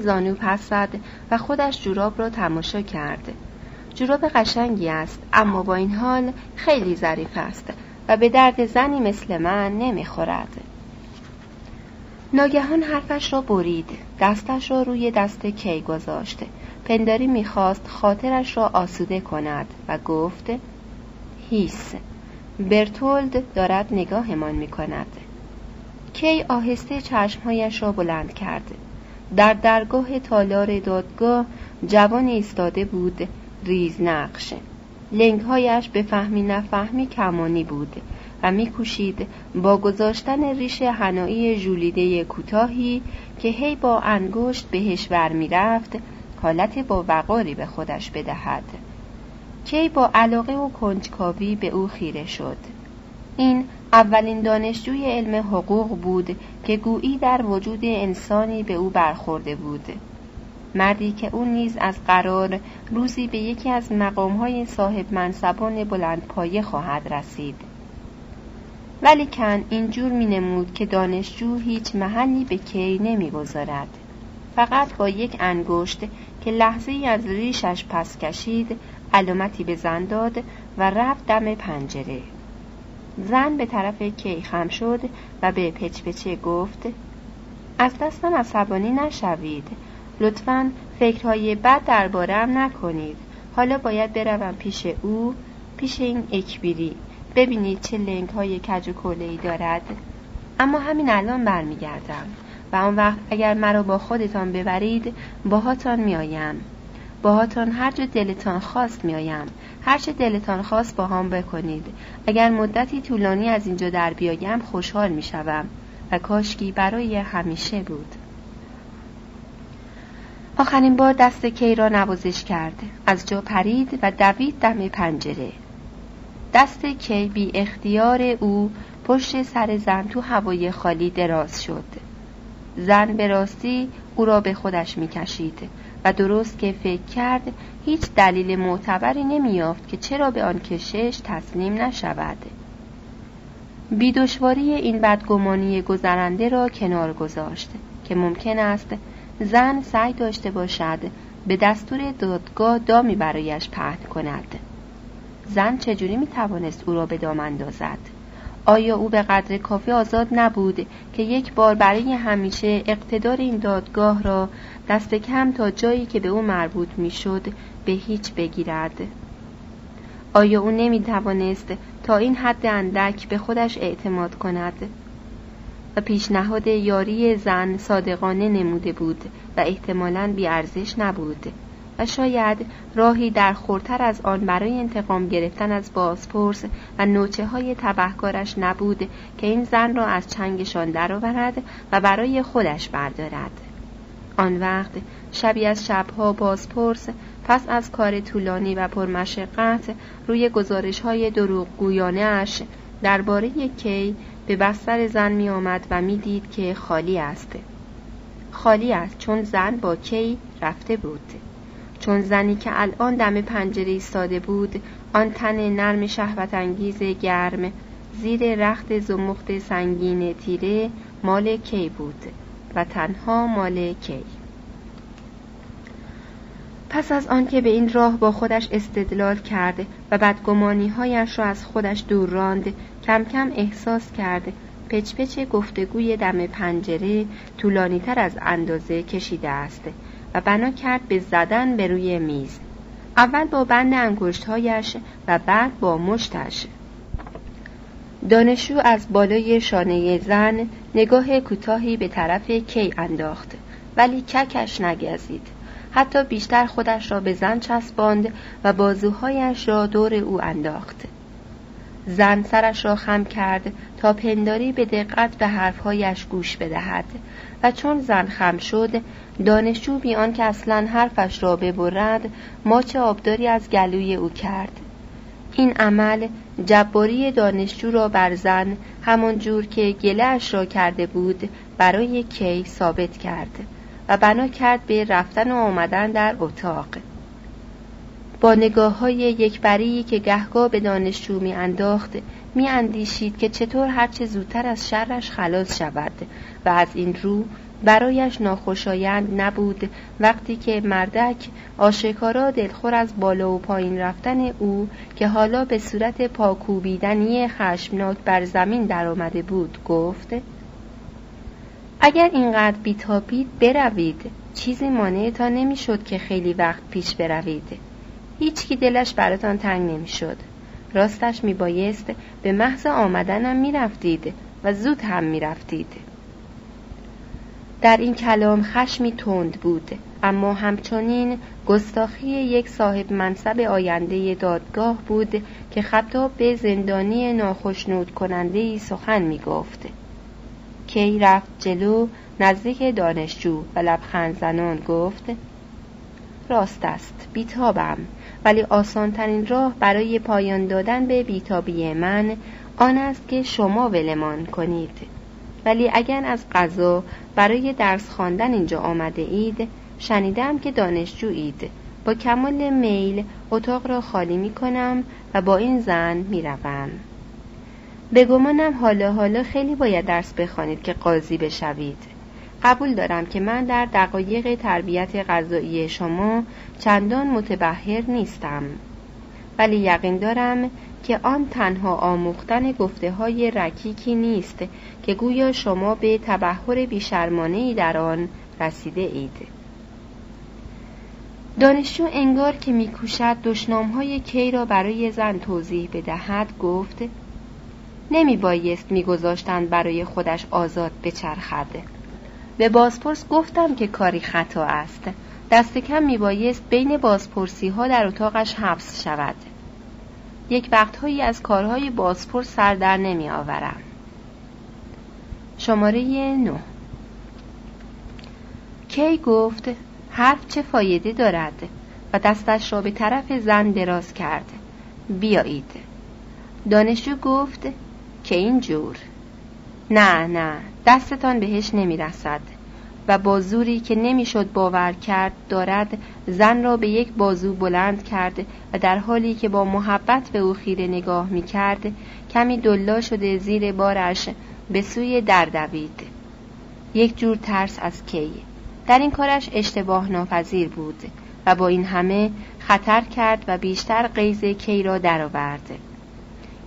زانو پس زد و خودش جوراب را تماشا کرد. جوراب قشنگی است اما با این حال خیلی ظریف است و به درد زنی مثل من نمی‌خورد. ناگهان حرفش را برید دستش را روی دست کی گذاشت. پنداری می‌خواست خاطرش را آسوده کند و گفت هیس برتولد دارد نگاهمان می‌کند. کی آهسته چشمهایش را بلند کرد. در درگاه تالار دادگاه جوان ایستاده بود ریز نقش. لنگهایش به فهمی نفهمی کمانی بود و میکوشید با گذاشتن ریش هنایی ژولیده کوتاهی که هی با انگشت بهش ور می‌رفت حالت با وقاری به خودش بدهد. کی با علاقه و کنجکاوی به او خیره شد. این اولین دانشجوی علم حقوق بود که گویی در وجود انسانی به او برخورده بود. مردی که او نیز از قرار روزی به یکی از مقامهای صاحب منصبان بلند پایه خواهد رسید. ولی کن اینجور می نمود که دانشجو هیچ محلی به کی نمی گذارد. فقط با یک انگشت که لحظه از ریشش پس کشید علامتی به زن داد و رفت دم پنجره. زن به طرف کی خم شد و به پچپچه گفت از دستم عصبانی نشوید. لطفا فکرهای بد دربارم نکنید. حالا باید بروم پیش او پیش این اکبیری. ببینید چه لنگ های کج و ای دارد. اما همین الان برمیگردم و آن وقت اگر مرا با خودتان ببرید باهاتان میآیم. باهاتان هر جا دلتان خواست میآیم. هر چه دلتان خواست با هم بکنید. اگر مدتی طولانی از اینجا در بیایم خوشحال می‌شوم. و کاشکی برای همیشه بود. آخرین بار دست کی را نوازش کرد. از جا پرید و دوید دم پنجره. دست کی بی اختیار او پشت سر زن تو هوای خالی دراز شد. زن به راستی او را به خودش می‌کشید. و درست که فکر کرد هیچ دلیل معتبری نمیافت که چرا به آن کشش تسلیم نشود. بیدشواری این بدگمانی گذرنده را کنار گذاشت که ممکن است زن سعی داشته باشد به دستور دادگاه دامی برایش پهن کند. زن چجوری می توانست او را به دام اندازد؟ آیا او به قدر کافی آزاد نبود که یک بار برای همیشه اقتدار این دادگاه را دست کم تا جایی که به او مربوط می‌شد به هیچ بگیرد. آیا او نمی توانست تا این حد اندک به خودش اعتماد کند؟ و پیشنهاد یاری زن صادقانه نموده بود و احتمالاً بیارزش نبود و شاید راهی در خورتر از آن برای انتقام گرفتن از بازپرس و نوچه های تبهکارش نبود که این زن را از چنگشان درآورد و برای خودش بردارد. آن وقت شبی از شبها بازپرس پس از کار طولانی و پرمشقت روی گزارش های دروغ گویانه اش درباره کی به بستر زن می آمد و می دید که خالی است. خالی است چون زن با کی رفته بود. چون زنی که الان دم پنجره ایستاده بود آن تن نرم شهوت انگیز گرم زیر رخت زمخت سنگین تیره مال کی بود؟ و تنها مال کی. پس از آنکه به این راه با خودش استدلال کرد و بدگمانی هایش را از خودش دور راند کم کم احساس کرد پچ گفتگوی دم پنجره طولانی تر از اندازه کشیده است و بنا کرد به زدن به روی میز. اول با بند انگشتهایش و بعد با مشتش. دانشجو از بالای شانه زن نگاه کوتاهی به طرف کی انداخت ولی ککش نگزید. حتی بیشتر خودش را به زن چسباند و بازوهایش را دور او انداخت. زن سرش را خم کرد تا پنداری به دقت به حرفهایش گوش بدهد و چون زن خم شد دانشجو بیان که اصلا حرفش را ببرد ماچ آبداری از گلوی او کرد. این عمل جباری دانشجو را بر زن همان جور که گلهش را کرده بود برای کی ثابت کرد و بنا کرد به رفتن و آمدن در اتاق. با نگاه های یکبری که گهگاه به دانشجو می انداخت می اندیشید که چطور هرچه زودتر از شرش خلاص شود و از این رو برایش ناخوشایند نبود. وقتی که مردک آشکارا دلخور از بالا و پایین رفتن او که حالا به صورت پاکوبیدنی خشمناک بر زمین درآمده بود گفت اگر اینقدر بیتابید بروید چیزی مانع تا نمی‌شد که خیلی وقت پیش بروید. هیچکی دلش براتان تنگ نمی‌شد. راستش میبایست به محض آمدنم می‌رفتید و زود هم می‌رفتید. در این کلام خشمی تند بود اما همچنین گستاخی یک صاحب منصب آینده دادگاه بود که خطاب به زندانی ناخشنود کننده ای سخن می گفت. کی رفت جلو نزدیک دانشجو و لبخند زنان گفت راست است بیتابم ولی آسانترین راه برای پایان دادن به بیتابی من آن است که شما ولمان کنید ولی اگر از قضا برای درس خواندن اینجا آمده اید شنیدم که دانشجویید. با کمال میل اتاق را خالی می کنم و با این زن می روم. به گمانم حالا حالا خیلی باید درس بخوانید که قاضی بشوید. قبول دارم که من در دقایق تربیت غذایی شما چندان متبهر نیستم. ولی یقین دارم که آن تنها آموختن گفته های رکیکی نیست که گویا شما به تبهر بیشرمانه در آن رسیده اید. دانشجو انگار که میکوشد دشنام های کی را برای زن توضیح بدهد گفت نمی بایست میگذاشتند برای خودش آزاد بچرخد. به بازپرس گفتم که کاری خطا است. دست کم میبایست بین بازپرسی ها در اتاقش حبس شود. یک وقتهایی از کارهای بازپرس سر در نمی آورم شماره نو کی گفت حرف چه فایده دارد و دستش را به طرف زن دراز کرد. بیایید. دانشجو گفت که این جور. نه نه دستتان بهش نمی رسد و با زوری که نمی‌شد باور کرد دارد زن را به یک بازو بلند کرد و در حالی که با محبت به او خیره نگاه می کرد کمی دلا شده زیر بارش به سوی در دوید یک جور ترس از کی در این کارش اشتباه ناپذیر بود و با این همه خطر کرد و بیشتر قیز کی را درآورد.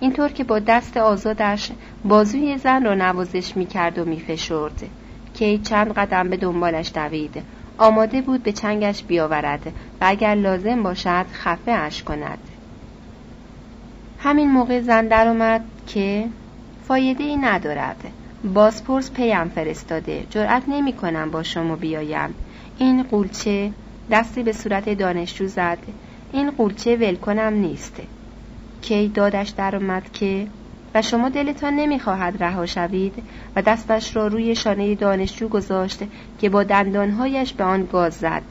اینطور که با دست آزادش بازوی زن را نوازش می کرد و می فشرد. کی چند قدم به دنبالش دوید آماده بود به چنگش بیاورد و اگر لازم باشد خفه اش کند. همین موقع زن درآمد که فایده ای ندارد. بازپرس پیم فرستاده. جرأت نمی کنم با شما بیایم. این قولچه دستی به صورت دانشجو زد. این قولچه ولکنم نیست. کی دادش درآمد که و شما دلتان نمی‌خواهد رها شوید و دستش را روی شانه دانشجو گذاشت که با دندانهایش به آن گاز زد.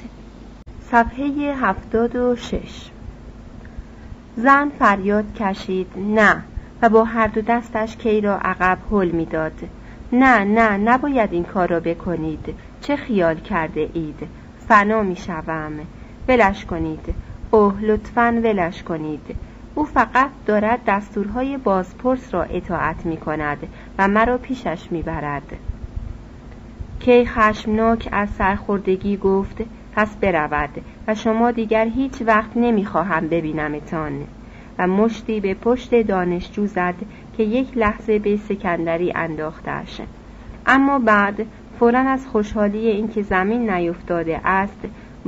صفحه هفتاد و شش. زن فریاد کشید. نه و با هر دو دستش کی را عقب حل می‌داد. نه نه نباید این کار را بکنید. چه خیال کرده اید؟ فنا می شوم ولش کنید. اوه لطفا ولش کنید. او فقط دارد دستورهای بازپرس را اطاعت می کند و مرا پیشش می برد. کی خشمناک از سرخوردگی گفت پس برود و شما دیگر هیچ وقت نمی خواهم ببینمتان. و مشتی به پشت دانشجو زد که یک لحظه به سکندری انداختش. اما بعد فورا از خوشحالی اینکه زمین نیفتاده است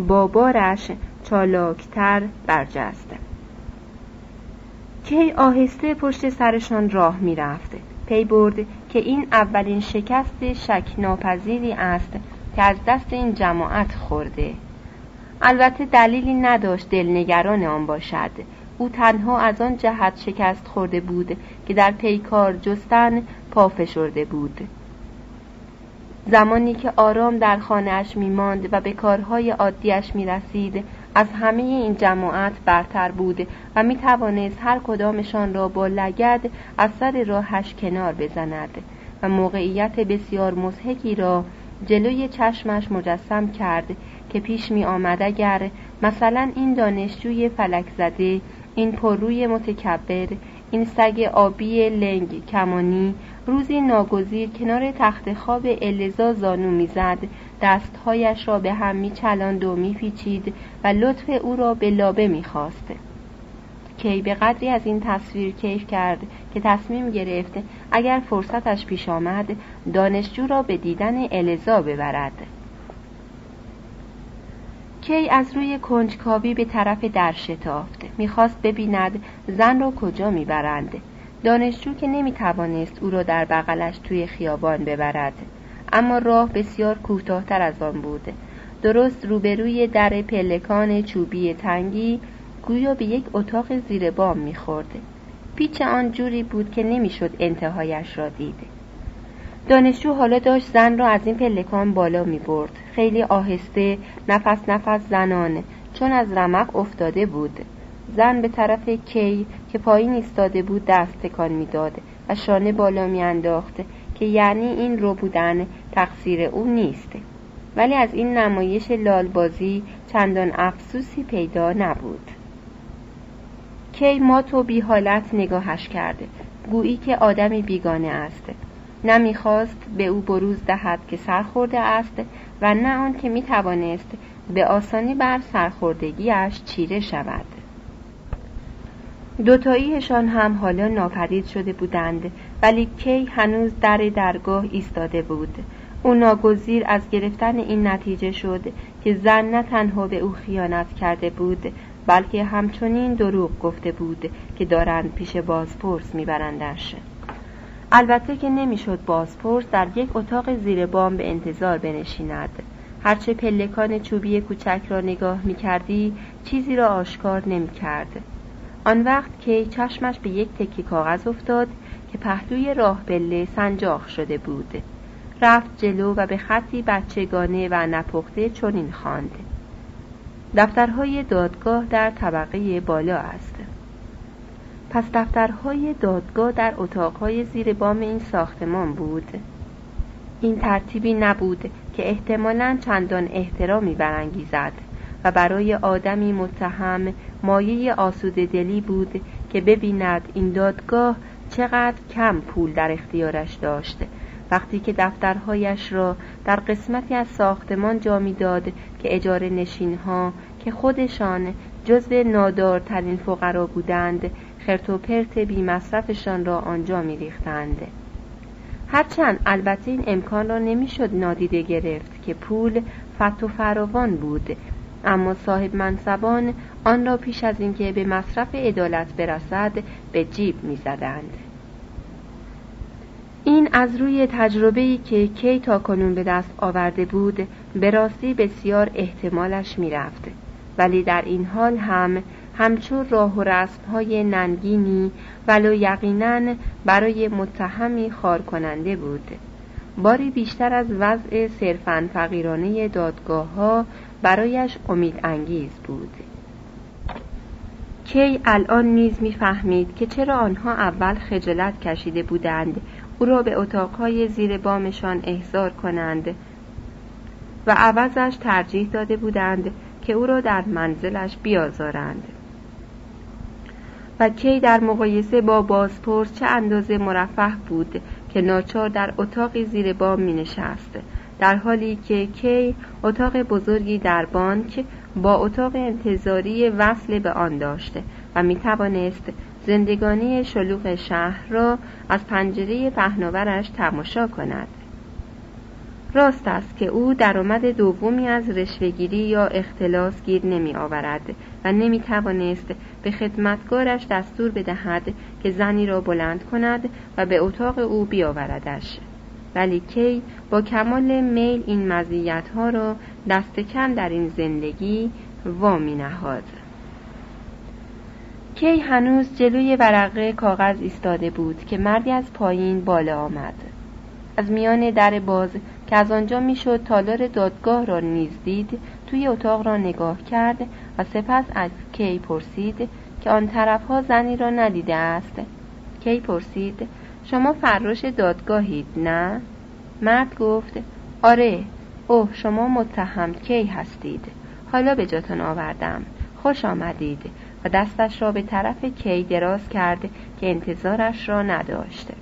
با بارش چالاکتر کی آهسته پشت سرشان راه می‌رفت. پی برد که این اولین شکست شک ناپذیری است که از دست این جماعت خورده. البته دلیلی نداشت دلنگران آن باشد. او تنها از آن جهت شکست خورده بود که در پیکار جستن پا فشرده بود. زمانی که آرام در خانهاش میماند و به کارهای عادیش می‌رسید از همه این جماعت برتر بود و می توانست هر کدامشان را با لگد از سر راهش کنار بزند و موقعیت بسیار مزهکی را جلوی چشمش مجسم کرد که پیش می آمد اگر مثلا این دانشجوی فلک زده این پرروی متکبر این سگ آبی لنگ کمانی روزی ناگزیر کنار تخت خواب الزا زانو می‌زد دستهایش را به هم میچلاند و میپیچید و لطف او را به لابه می‌خواست. کی به قدری از این تصویر کیف کرد که تصمیم گرفت اگر فرصتش پیش آمد دانشجو را به دیدن الزا ببرد. کی از روی کنجکاوی به طرف در شتافت می‌خواست ببیند زن را کجا می‌برند. دانشجو که نمی‌توانست او را در بغلش توی خیابان ببرد. اما راه بسیار کوتاهتر از آن بود درست روبروی در پلکان چوبی تنگی گویا به یک اتاق زیر بام می‌خورد پیچ آن جوری بود که نمی‌شد انتهایش را دید دانشجو حالا داشت زن را از این پلکان بالا می برد خیلی آهسته نفس نفس زنان چون از رمق افتاده بود. زن به طرف کی که پایین ایستاده بود دست تکان می‌داد و شانه بالا میانداخت که یعنی این رو بودن تقصیر او نیست. ولی از این نمایش لالبازی چندان افسوسی پیدا نبود. کی مات و بی حالت نگاهش کرده. گویی که آدمی بیگانه است. نه به او بروز دهد که سرخورده است و نه آن که می‌توانست به آسانی بر سرخوردگیش چیره شود. دوتاییشان هم حالا ناپدید شده بودند ولی کی هنوز در درگاه ایستاده بود. او ناگزیر از گرفتن این نتیجه شد که زن نه تنها به او خیانت کرده بود بلکه همچنین دروغ گفته بود که دارند پیش بازپرس میبرندش. البته که نمی‌شد بازپرس در یک اتاق زیر بام به انتظار بنشیند. هرچه پلکان چوبی کوچک را نگاه می‌کردی چیزی را آشکار نمی‌کرد. آن وقت که چشمش به یک تکی کاغذ افتاد که پهلوی راه بله سنجاق شده بود. رفت جلو و به خطی بچگانه و نپخته چنین خواند. دفترهای دادگاه در طبقه بالا است. پس دفترهای دادگاه در اتاقهای زیر بام این ساختمان بود. این ترتیبی نبود که احتمالا چندان احترامی برانگیزد و برای آدمی متهم مایه آسود دلی بود که ببیند این دادگاه چقدر کم پول در اختیارش داشت وقتی که دفترهایش را در قسمتی از ساختمان جا می‌داد که اجاره نشین ها که خودشان جزو نادارترین فقرا بودند خرت و پرت بی مصرفشان را آنجا می ریختند. هرچند البته این امکان را نمی‌شد نادیده گرفت که پول فت و فراوان بود اما صاحب منصبان آن را پیش از اینکه به مصرف عدالت برسد به جیب می‌زدند. این از روی تجربه‌ای که کی تا کنون به دست آورده بود به راستی بسیار احتمالش می‌رفت. ولی در این حال هم همچون راه و رسمهای ننگینی ولو یقینا برای متهمی خار کننده بود. باری بیشتر از وضع صرفا فقیرانه دادگاه ها برایش امید انگیز بود. کی الان نیز می‌فهمید که چرا آنها اول خجالت کشیده بودند او را به اتاقهای زیر بامشان احضار کنند و عوضش ترجیح داده بودند که او را در منزلش بیازارند. و کی در مقایسه با بازپرس چه اندازه مرفه بود که ناچار در اتاقی زیر بام می نشست در حالی که کی اتاق بزرگی در بانک با اتاق انتظاری وصل به آن داشته و می توانست زندگانی شلوغ شهر را از پنجره پهناورش تماشا کند. راست است که او درآمد دومی از رشوهگیری یا اختلاس گیر نمی آورد و نمی توانست به خدمتگارش دستور بدهد که زنی را بلند کند و به اتاق او بیاوردش. ولی کی با کمال میل این مزیت ها را دست کم در این زندگی وامی نهاد کی هنوز جلوی ورقه کاغذ ایستاده بود که مردی از پایین بالا آمد. از میان در باز که از آنجا می‌شد تالار دادگاه را نیز دید توی اتاق را نگاه کرد و سپس از کی پرسید که آن طرفها زنی را ندیده است. کی پرسید شما فراش دادگاهید نه؟ مرد گفت آره. اوه شما متهم کی هستید؟ حالا به جاتان آوردم. خوش آمدید. و دستش را به طرف کی دراز کرد که انتظارش را نداشته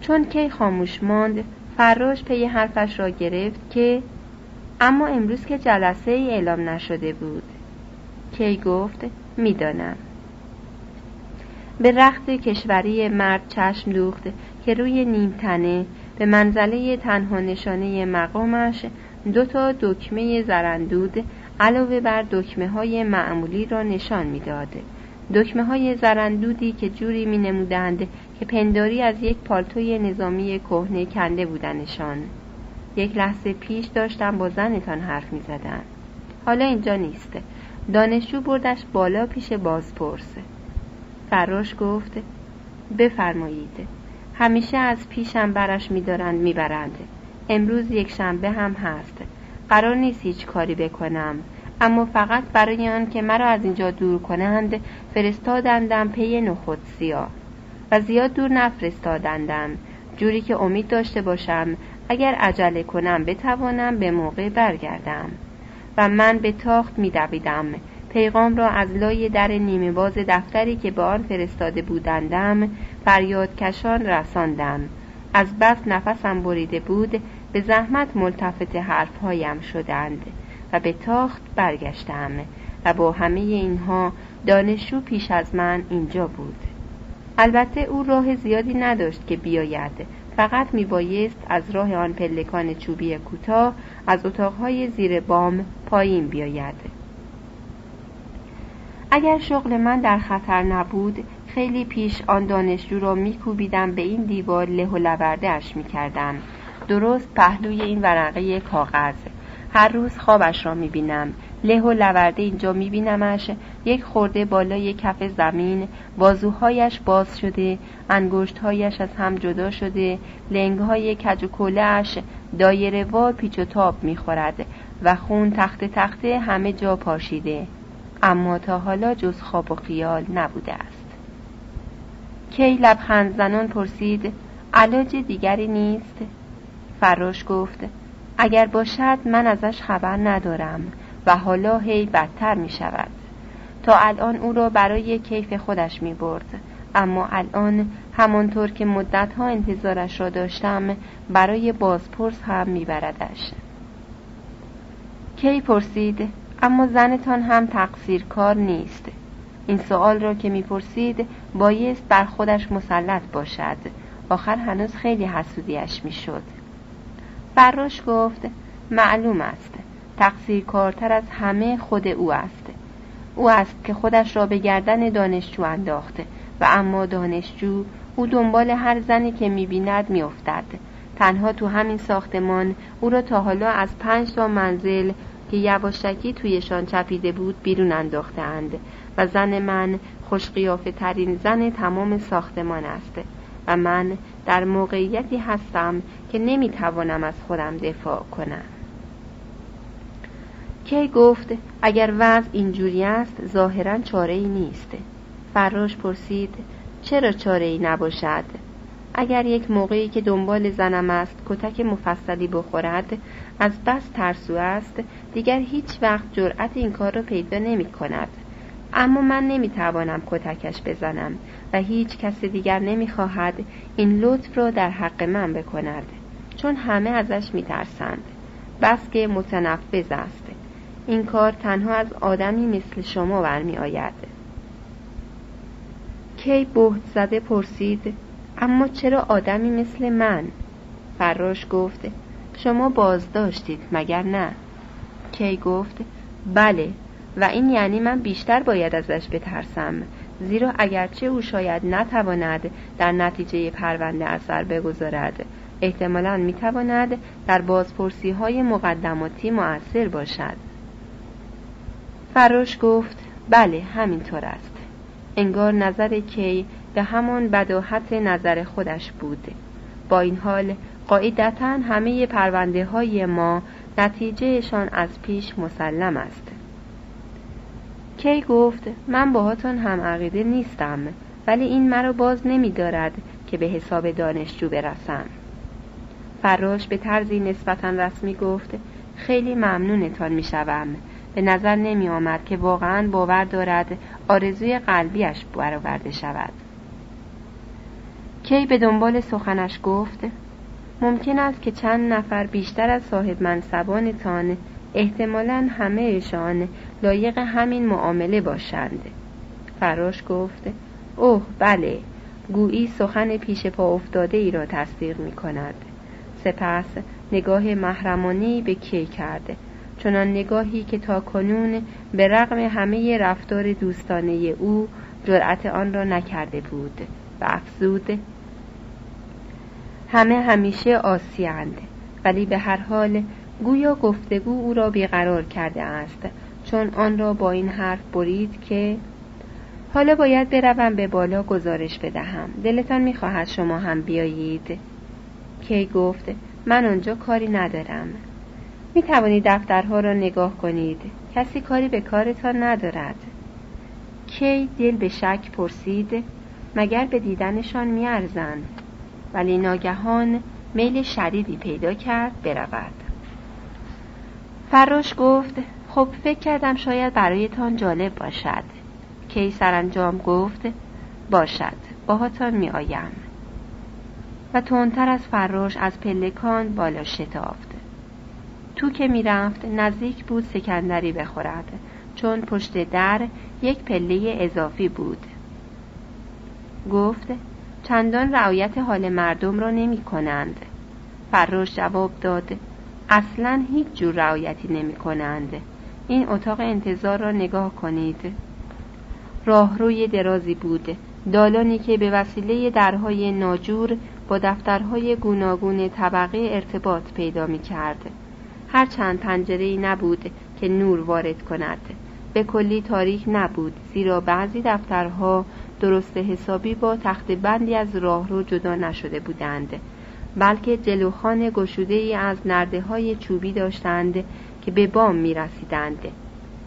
چون کی خاموش ماند فراش پی حرفش را گرفت که اما امروز که جلسه ای اعلام نشده بود. کی گفت می‌دانم. به رخت کشوری مرد چشم دوخت که روی نیم تنه به منزله تنها نشانه مقامش دو تا دکمه زرندود علاوه بر دکمه های معمولی را نشان می‌داد. دکمه های زرندودی که جوری می نمودند که پنداری از یک پالتوی نظامی کهنه کنده بودنشان یک لحظه پیش داشتم با زنتان حرف می زدن. حالا اینجا نیست دانشجو بردش بالا پیش بازپرس فراش گفت بفرمایید. همیشه از پیشم برش میدارند می‌برند. امروز یک شنبه هم هست. قرار نیست هیچ کاری بکنم. اما فقط برای آن که مرا از اینجا دور کنند فرستادندم پی نخود سیاه. و زیاد دور نفرستادندم. جوری که امید داشته باشم اگر عجله کنم بتوانم به موقع برگردم. و من به تاخت میدویدم. پیغام را از لای در نیمه باز دفتری که به آن فرستاده بودندم فریاد کشان رساندم. از بس نفسم بریده بود به زحمت ملتفت حرفهایم شدند و به تاخت برگشتم و با همه اینها دانشجو پیش از من اینجا بود. البته او راه زیادی نداشت که بیاید. فقط میبایست از راه آن پلکان چوبی کوتاه از اتاقهای زیر بام پایین بیاید. اگر شغل من در خطر نبود خیلی پیش آن دانشجو را میکوبیدم به این دیوار له و لوردهاش می‌کردم. درست پهلوی این ورقه کاغذ. هر روز خوابش را می‌بینم. له و لورده اینجا میبینمش. یک خورده بالای کف زمین بازوهایش باز شده انگشتهایش از هم جدا شده لنگهای کج و کلهاش دایره وار پیچ و تاب می‌خورد و خون تخت تخته همه جا پاشیده. اما تا حالا جز خواب و خیال نبوده است. کی لبخند زنان پرسید علاج دیگری نیست؟ فراش گفت اگر باشد من ازش خبر ندارم و حالا هی بدتر می شود. تا الان او را برای کیف خودش می برد. اما الان همانطور که مدتها انتظارش را داشتم برای بازپرس هم میبردش کی پرسید اما زنتان هم تقصیر کار نیست. این سوال را که می‌پرسید بایست بر خودش مسلط باشد. آخر هنوز خیلی حسودیش می‌شد. فراش گفت معلوم است. تقصیر کارتر از همه خود او است. او است که خودش را به گردن دانشجو انداخته و اما دانشجو او دنبال هر زنی که می‌بیند میافتد. تنها تو همین ساختمان او را تا حالا از پنج تا منزل که یواشکی تویشان چپیده بود بیرون انداختند و زن من خوشقیافه ترین زن تمام ساختمان است و من در موقعیتی هستم که نمی‌توانم از خودم دفاع کنم. کی گفت اگر وضع اینجوری است ظاهرا چاره ای نیست؟ فراش پرسید چرا چاره ای نباشد؟ اگر یک موقعی که دنبال زنم است کتک مفصلی بخورد از بس ترسو است. دیگر هیچ وقت جرأت این کار را پیدا نمی کند. اما من نمی توانم کتکش بزنم و هیچ کس دیگر نمی خواهد این لطف را در حق من بکند چون همه ازش می ترسند. بس که متنفذ است. این کار تنها از آدمی مثل شما برمی آید. کی بهت زده پرسید اما چرا آدمی مثل من؟ فراش گفت شما بازداشتید مگر نه؟ کی گفت بله. و این یعنی من بیشتر باید ازش بترسم. زیرا اگرچه او شاید نتواند در نتیجه پرونده اثر بگذارد احتمالا می‌تواند در بازپرسی های مقدماتی مؤثر باشد. فراش گفت بله همینطور است. انگار نظر کی به همان بداحت نظر خودش بود. با این حال قاعدتا همه پرونده های ما نتیجهشان از پیش مسلم است. کی گفت من باهاتون هم عقیده نیستم ولی این مرا باز نمی دارد که به حساب دانشجو برسم. فراش به طرزی نسبتا رسمی گفت خیلی ممنونتان می شوم به نظر نمی آمد که واقعا باور دارد آرزوی قلبیش برآورده شود. کی به دنبال سخنش گفت ممکن است که چند نفر بیشتر از صاحب منصبانتان احتمالا همهشان لایق همین معامله باشند. فراش گفت اوه بله گویی سخن پیش پا افتاده ای را تصدیق می کند. سپس نگاه محرمانی به کی کرده چنان نگاهی که تا کنون به رغم همه رفتار دوستانه او جرأت آن را نکرده بود. و افزود همه همیشه آسیند ولی به هر حال گویا گفتگو او را بیقرار کرده است. چون آن را با این حرف برید که حالا باید بروم به بالا گزارش بدهم. دلتان می‌خواهد شما هم بیایید. کی گفت من آنجا کاری ندارم. می توانید دفترها را نگاه کنید. کسی کاری به کارتان ندارد. کی دل به شک پرسید مگر به دیدنشان میارزند؟ ولی ناگهان میل شدیدی پیدا کرد برود. فراش گفت خب فکر کردم شاید برایتان جالب باشد. کی سرانجام گفت باشد باهاتان می آیم و تندتر از فراش از پلکان بالا شتافت. تو که می‌رفت نزدیک بود سکندری بخورد چون پشت در یک پله اضافی بود. گفت چندان رعایت حال مردم را نمی کنند فراش جواب داد اصلا هیچ جور رعایتی نمی کنند این اتاق انتظار را نگاه کنید. راهروی درازی بود. دالانی که به وسیله درهای ناجور با دفترهای گوناگون طبقه ارتباط پیدا می کرد هرچند پنجره نبود که نور وارد کند. به کلی تاریک نبود زیرا بعضی دفترها درست حسابی با تخت بندی از راهرو جدا نشده بودند بلکه جلوخان گشوده ای از نرده های چوبی داشتند که به بام می رسیدند.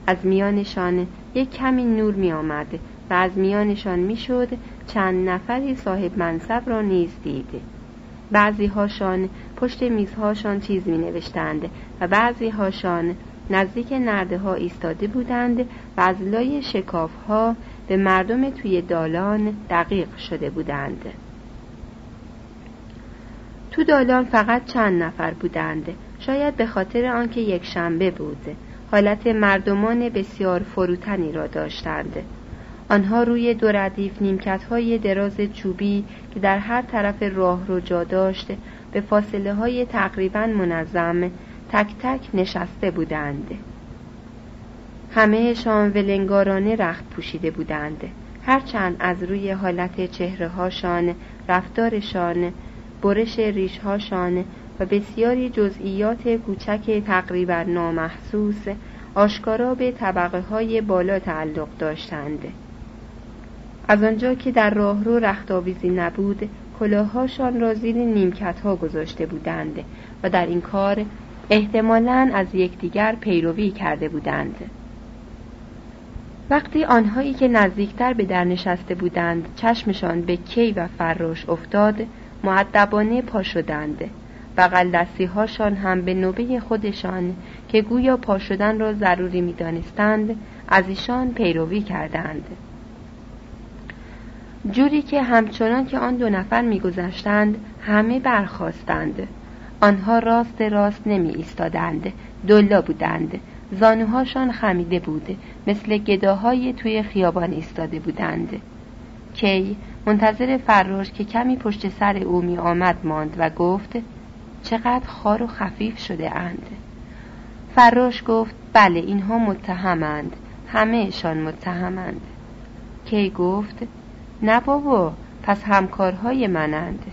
از میانشان یک کمی نور می آمد و از میانشان می شد چند نفری صاحب منصب را نیز دید بعضی هاشان پشت میزهاشان چیز می نوشتند و بعضی هاشان نزدیک نرده ها ایستاده بودند و از لای شکاف ها به مردم توی دالان دقیق شده بودند. تو دالان فقط چند نفر بودند. شاید به خاطر آنکه یک شنبه بود حالت مردمان بسیار فروتنی را داشتند. آنها روی دو ردیف نیمکت های دراز چوبی که در هر طرف راه رو جا داشت به فاصله های تقریبا منظم تک تک نشسته بودند. همهشان ولنگارانه رخت پوشیده بودند. هرچند از روی حالت چهره هاشان رفتارشان برش ریشهاشان و بسیاری جزئیات کوچک تقریبا نامحسوس آشکارا به طبقه های بالا تعلق داشتند. از آنجا که در راهرو رختآویزی نبود کلاههاشان را زیر نیمکت ها گذاشته بودند و در این کار احتمالا از یکدیگر پیروی کرده بودند. وقتی آنهایی که نزدیکتر به در نشسته بودند چشمشان به کی و فراش افتاد معدبانه پا شدند بغل دستی هاشان هم به نوبه خودشان که گویا پا شدن را ضروری می دانستند از ایشان پیروی کردند. جوری که همچنان که آن دو نفر میگذشتند همه برخواستند آنها راست راست نمی ایستادند دلا بودند. زانوهاشان خمیده بود مثل گداهای توی خیابان ایستاده بودند. کی منتظر فراش که کمی پشت سر او می آمد ماند و گفت چقدر خار و خفیف شده اند. فراش گفت بله اینها متهمند همهشان متهمند کی گفت نه بابا پس همکارهای منند.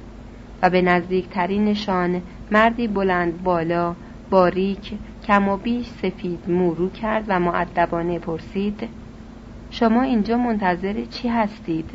و به نزدیکترینشان مردی بلند بالا باریک کم و بیش سفید مورو کرد و معدبانه پرسید شما اینجا منتظر چی هستید؟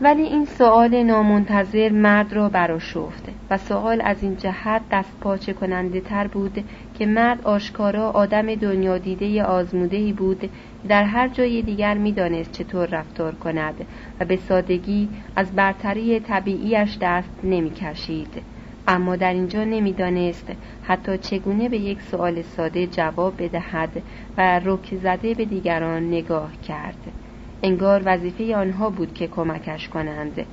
ولی این سؤال نامنتظر مرد را براشفت و سؤال از این جهت دست پاچه کننده تر بود که مرد آشکارا آدم دنیا دیده آزموده بود در هر جای دیگر می‌دانست چطور رفتار کند و به سادگی از برتری طبیعیش دست نمی‌کشید اما در اینجا نمی‌دانست حتی چگونه به یک سؤال ساده جواب بدهد و رک زده به دیگران نگاه کرد. انگار وظیفه آنها بود که کمکش کنند.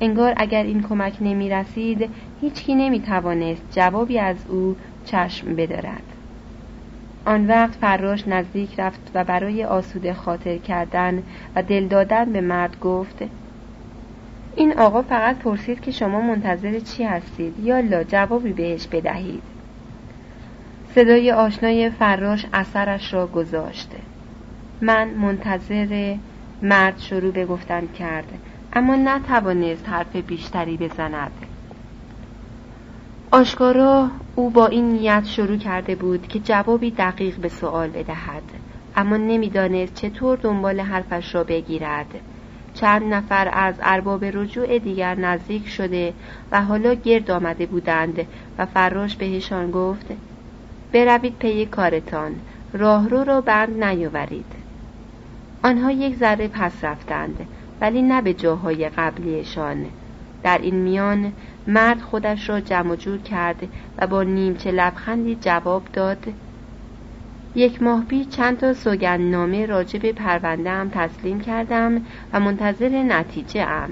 انگار اگر این کمک نمی رسید هیچکی نمی توانست جوابی از او چشم بدارد. آن وقت فراش نزدیک رفت و برای آسوده خاطر کردن و دل دادن به مرد گفت این آقا فقط پرسید که شما منتظر چی هستید یالا جوابی بهش بدهید. صدای آشنای فراش اثرش را گذاشته. من منتظر مرد شروع به گفتن کرد اما نتوانست حرف بیشتری بزند. آشکارا او با این نیت شروع کرده بود که جوابی دقیق به سوال بدهد اما نمی‌دانست چطور دنبال حرفش را بگیرد. چند نفر از ارباب رجوع دیگر نزدیک شده و حالا گرد آمده بودند و فراش بهشان گفت بروید پی کارتان راهرو را بند نیاورید. آنها یک ذره پس رفتند ولی نه به جاهای قبلیشان. در این میان مرد خودش را جمع جور کرد و با نیمچه لبخندی جواب داد یک ماه پیش چند تا سوگندنامه راجع به پرونده هم تسلیم کردم و منتظر نتیجه ام.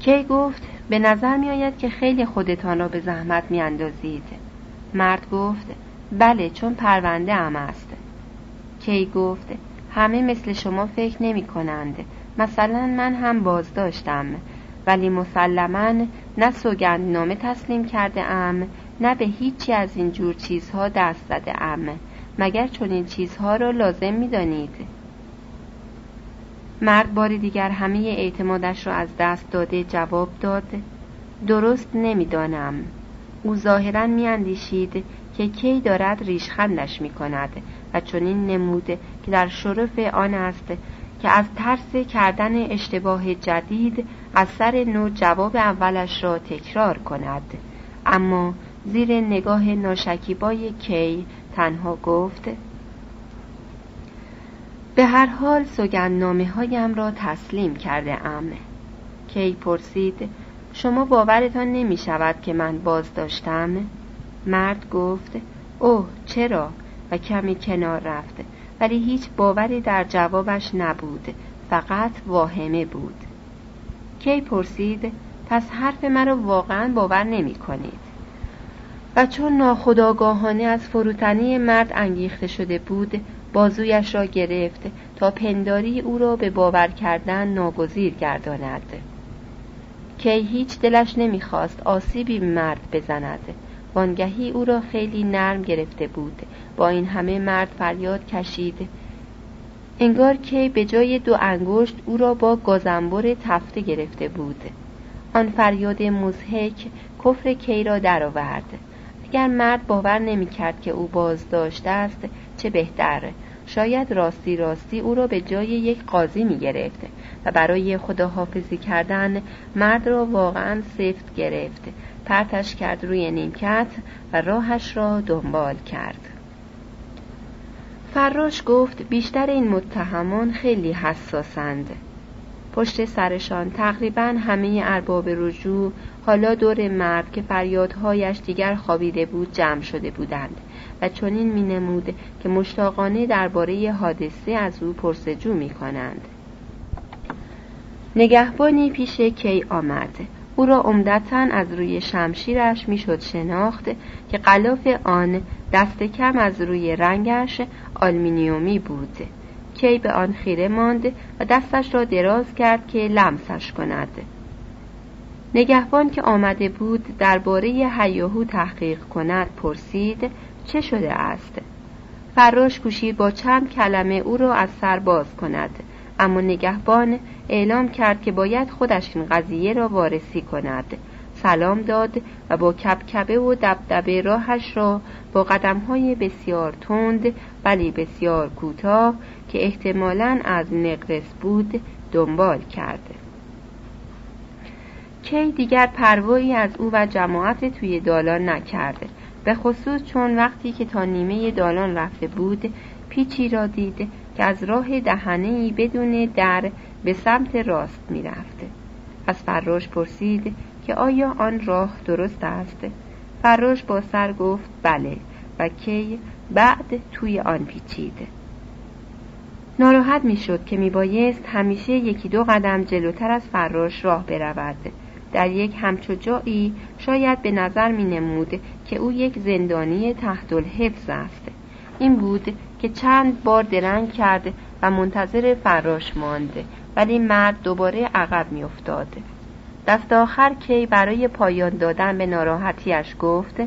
کی گفت به نظر می آید که خیلی خودتان را به زحمت می اندازید. مرد گفت بله چون پرونده ام است. کی گفت همه مثل شما فکر نمی کنند. مثلا من هم باز داشتم ولی مسلما نه سوگندنامه تسلیم کرده ام نه به هیچی از این جور چیزها دست زده ام مگر چون این چیزها را لازم می دانید مرد باری دیگر همه اعتمادش را از دست داده جواب داد درست نمی‌دانم. او ظاهرا میاندیشید که کی دارد ریشخندش می کند و چنین نمود که در شرف آن است که از ترس کردن اشتباه جدید از سر نو جواب اولش را تکرار کند. اما زیر نگاه ناشکیبای کی تنها گفت به هر حال سوگندنامه هایم را تسلیم کرده ام کی پرسید شما باورتان نمی شود که من باز داشتم؟ مرد گفت اوه چرا؟ و کمی کنار رفت ولی هیچ باوری در جوابش نبود فقط واهمه بود کی پرسید پس حرف مرا واقعا باور نمی کنید و چون ناخداگاهانه از فروتنی مرد انگیخته شده بود بازویش را گرفت تا پنداری او را به باور کردن ناگزیر گرداند. کی هیچ دلش نمی‌خواست آسیبی مرد بزند. وانگهی او را خیلی نرم گرفته بود. با این همه مرد فریاد کشید. انگار کی به جای دو انگشت او را با گازنبر تفته گرفته بود. آن فریاد مزهک کفر کی را درآورد. اگر مرد باور نمی کرد که او بازداشته است چه بهتر؟ شاید راستی راستی او را به جای یک قاضی می گرفت و برای خداحافظی کردن مرد را واقعا سفت گرفت. پرتش کرد روی نیمکت و راهش را دنبال کرد. فراش گفت بیشتر این متهمان خیلی حساسند. پشت سرشان تقریبا همه ارباب رجوع حالا دور مرد که فریادهایش دیگر خوابیده بود جمع شده بودند. و چنین مینمود که مشتاقانه درباره حادثه از او پرسجو می کنند. نگهبانی پیش کی آمد. او را عمدتا از روی شمشیرش می‌شد شناخت که غلاف آن دست کم از روی رنگش آلمینیومی بود. کی به آن خیره ماند و دستش را دراز کرد که لمسش کند. نگهبان که آمده بود درباره هیاهو تحقیق کند پرسید چه شده است. فراش کوشید با چند کلمه او را از سر باز کند اما نگهبان اعلام کرد که باید خودش این قضیه را وارسی کند. سلام داد و با کبکبه و دبدبه راهش را با قدمهای بسیار تند ولی بسیار کوتاه که احتمالا از نقرس بود دنبال کرد کی دیگر پروایی از او و جماعت توی دالان نکرد به خصوص چون وقتی که تا نیمه دالان رفته بود پیچی را دید که از راه دهنه بدون در به سمت راست می‌رفت از فراش پرسید که آیا آن راه درست است؟ فراش با سر گفت بله و کی بعد توی آن پیچید. ناراحت می‌شد که میبایست همیشه یکی دو قدم جلوتر از فراش راه برود. در یک همچو جایی شاید به نظر می نمود که او یک زندانی تحت الحفظ است. این بود که چند بار درنگ کرد و منتظر فراش ماند ولی مرد دوباره عقب می افتاد. دست آخر کی برای پایان دادن به ناراحتیش گفت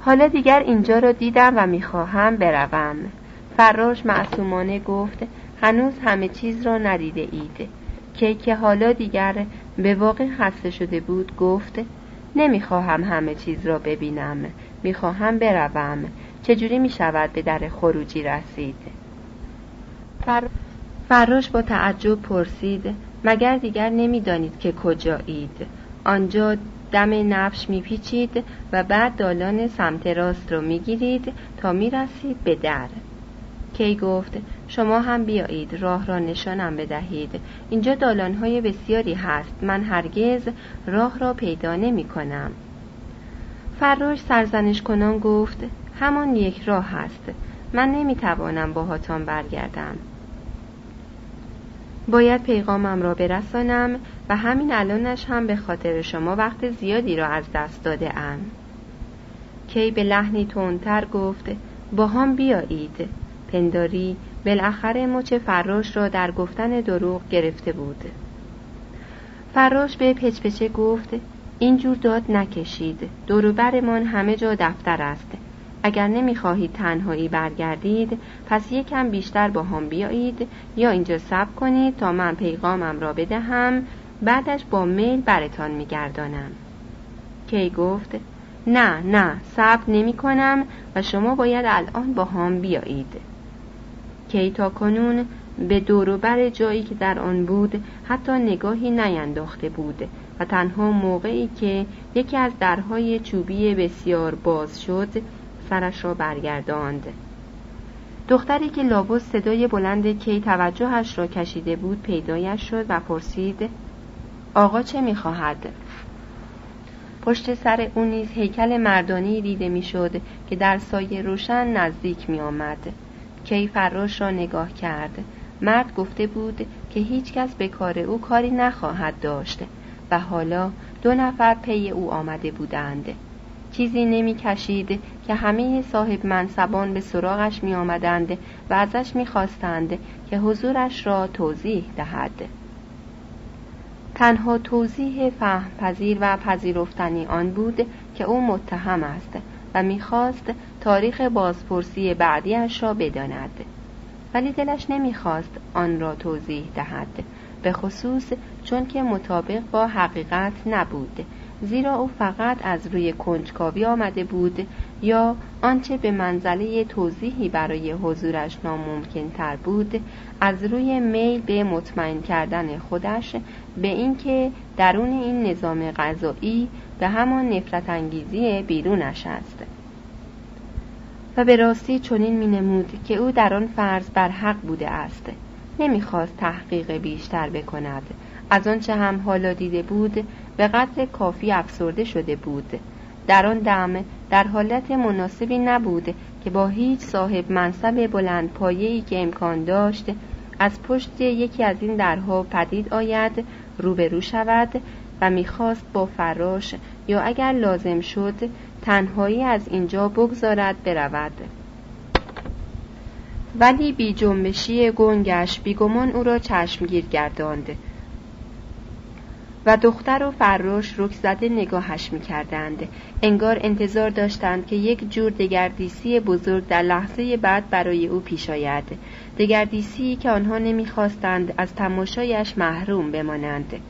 حالا دیگر اینجا را دیدم و می‌خواهم بروم. فراش معصومانه گفت هنوز همه چیز را ندیده اید. کی که حالا دیگر به واقع خسته شده بود گفت نمی‌خواهم همه چیز را ببینم می‌خواهم بروم. چجوری می‌شود به در خروجی رسید؟ فر... فراش با تعجب پرسید مگر دیگر نمی‌دانید که کجایید؟ آنجا دم نفش میپیچید و بعد دالان سمت راست رو می‌گیرید تا می‌رسید به در. کی گفت شما هم بیایید راه را نشانم بدهید. اینجا دالانهای بسیاری هست. من هرگز راه را پیدا نمی کنم. فراش سرزنش کنان گفت همان یک راه هست من نمی‌توانم با هاتان برگردم. باید پیغامم را برسانم و همین الانش هم به خاطر شما وقت زیادی را از دست داده ام. کی به لحنی تندتر گفت با هم بیایید. پنداری بالاخره مچ فراش را در گفتن دروغ گرفته بود. فراش به پچپچه گفت اینجور داد نکشید دوروبرمان همه جا دفتر است. اگر نمی‌خواهید تنهایی برگردید پس یکم بیشتر با هم بیایید یا اینجا صبر کنید تا من پیغامم را بدهم بعدش با میل برتان میگردانم. کی گفت نه نه صبر نمی کنم و شما باید الان با هم بیایید. کی تا کنون به دوروبر جایی که در آن بود حتی نگاهی نینداخته بود و تنها موقعی که یکی از درهای چوبی بسیار باز شد سرش را برگرداند دختری که لابوس صدای بلند کی توجهش را کشیده بود پیدایش شد و پرسید آقا چه می‌خواهد پشت سر او نیز هیکل مردانی دیده می‌شد که در سایه روشن نزدیک می آمد. کی فراش را نگاه کرد. مرد گفته بود که هیچ کس به کار او کاری نخواهد داشت و حالا دو نفر پی او آمده بودند. چیزی نمی کشید که همه صاحب منصبان به سراغش می آمدند و ازش می خواستند که حضورش را توضیح دهد. تنها توضیح فهم پذیر و پذیرفتنی آن بود که او متهم است. و می‌خواست تاریخ بازپرسی بعدیش را بداند. ولی دلش نمی‌خواست آن را توضیح دهد به خصوص چون که مطابق با حقیقت نبود. زیرا او فقط از روی کنجکاوی آمده بود یا آنچه به منزله توضیحی برای حضورش ناممکن تر بود از روی میل به مطمئن کردن خودش به اینکه درون این نظام غذایی به همان نفرت انگیزی بیرونش است. و به راستی چنین می نمود که او در آن فرض بر حق بوده است. نمی‌خواست تحقیق بیشتر بکند. از آنچه هم حالا دیده بود به قدر کافی افسرده شده بود. در آن دم در حالت مناسبی نبود که با هیچ صاحب منصب بلند پایه‌ای که امکان داشت از پشت یکی از این درها پدید آید روبرو شود و می‌خواست با فراش یا اگر لازم شد تنهایی از اینجا بگذارد برود. ولی بی جنبشی گنگش بیگمان او را چشمگیر گرداند. و دختر و فراش رک زده نگاهش می کردند. انگار انتظار داشتند که یک جور دگردیسی بزرگ در لحظه بعد برای او پیش آید. دگردیسی که آنها نمی‌خواستند از تماشایش محروم بمانند.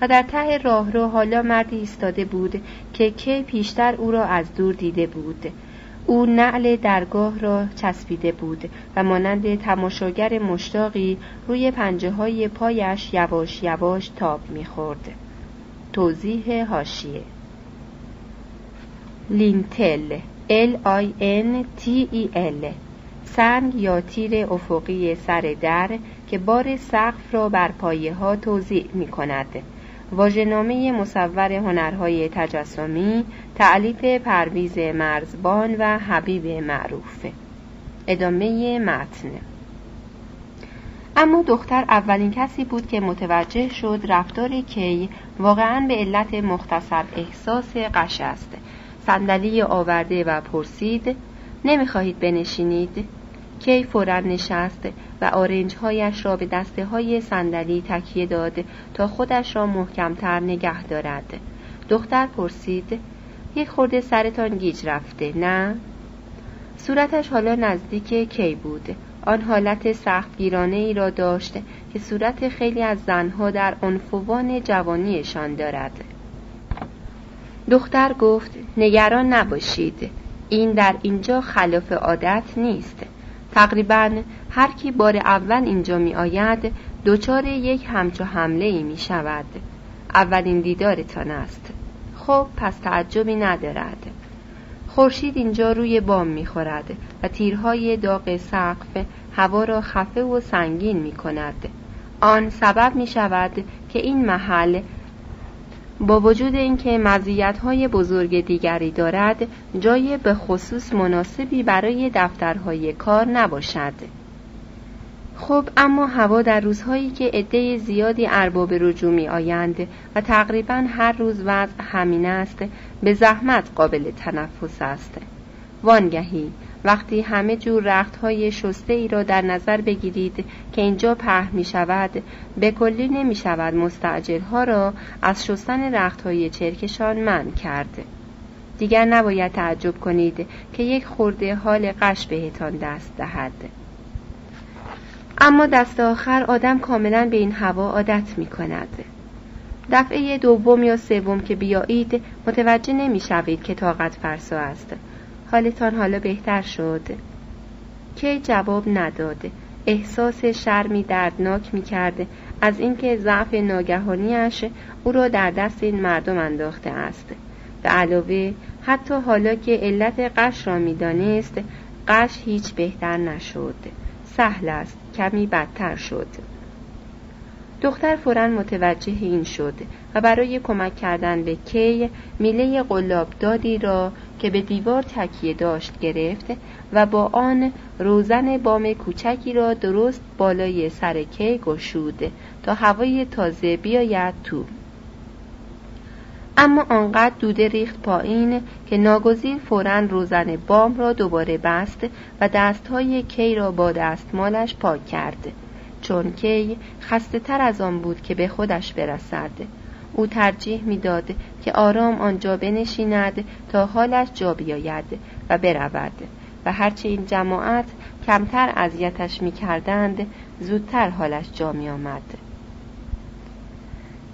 و در ته راهرو حالا مردی ایستاده بود که کی پیشتر او را از دور دیده بود. او نعل درگاه را چسبیده بود و مانند تماشاگر مشتاقی روی پنجه های پایش یواش یواش تاب می‌خورد. توضیح هاشیه لینتل. L I N T E سنگ یا تیر افقی سر در که بار سقف را بر پایه ها توضیح می کند واژه‌نامه مصور هنرهای تجسمی تعلیف پرویز مرزبان و حبیب معروف. ادامه متن. اما دختر اولین کسی بود که متوجه شد رفتار کی واقعا به علت مختصر احساس قش است. صندلی آورده و پرسید نمی‌خواهید بنشینید؟ کی فورا نشست و آرنجهایش را به دسته های صندلی تکیه داد تا خودش را محکمتر نگه دارد. دختر پرسید یک خورده سرتان گیج رفته نه؟ صورتش حالا نزدیک کی بود. آن حالت سخت ای را داشت که صورت خیلی از زنها در عنفوان جوانیشان دارد. دختر گفت نگران نباشید. این در اینجا خلاف عادت نیست. تقریبا هر کی بار اول اینجا می آید دچار یک همچو حمله ای می شود اولین دیدارتان است. خب پس تعجبی ندارد. خورشید اینجا روی بام می‌خورد و تیرهای داغ سقف هوا را خفه و سنگین می کند آن سبب می شود که این محل با وجود اینکه مزیت‌های بزرگ دیگری دارد جای به خصوص مناسبی برای دفترهای کار نباشد. خب اما هوا در روزهایی که عده زیادی ارباب رجوع می آیند و تقریبا هر روز وضع همین است به زحمت قابل تنفس است. وانگهی وقتی همه جور رخت های شسته ای را در نظر بگیرید که اینجا په می شود به کلی نمی شود مستعجل ها را از شستن رخت های چرکشان من کرد. دیگر نباید تعجب کنید که یک خورده حال قش بهتان دست دهد. اما دست آخر آدم کاملا به این هوا عادت می کند دفعه دوم یا سوم که بیایید متوجه نمی شوید که طاقت فرسا است. حالتان حالا بهتر شد. کی جواب نداد. احساس شرمی دردناک می کرد از اینکه ضعف ناگهانیش او را در دست این مردم انداخته است. به علاوه حتی حالا که علت قش را می‌دانست قش هیچ بهتر نشد. سهل است. کمی بدتر شد. دختر فورا متوجه این شد و برای کمک کردن به کی میله قلاب دادی را که به دیوار تکیه داشت گرفت و با آن روزن بام کوچکی را درست بالای سر کی گشود تا هوای تازه بیاید تو. اما آنقدر دوده ریخت پایین که ناگزیر فورا روزن بام را دوباره بست و دستهای کی را با دستمالش پاک کرد. چون کی خسته تر از آن بود که به خودش برسد. او ترجیح می‌داد که آرام آنجا بنشیند تا حالش جا بیاید و برود. و هرچه این جماعت کمتر اذیتش می‌کردند زودتر حالش جا می آمد.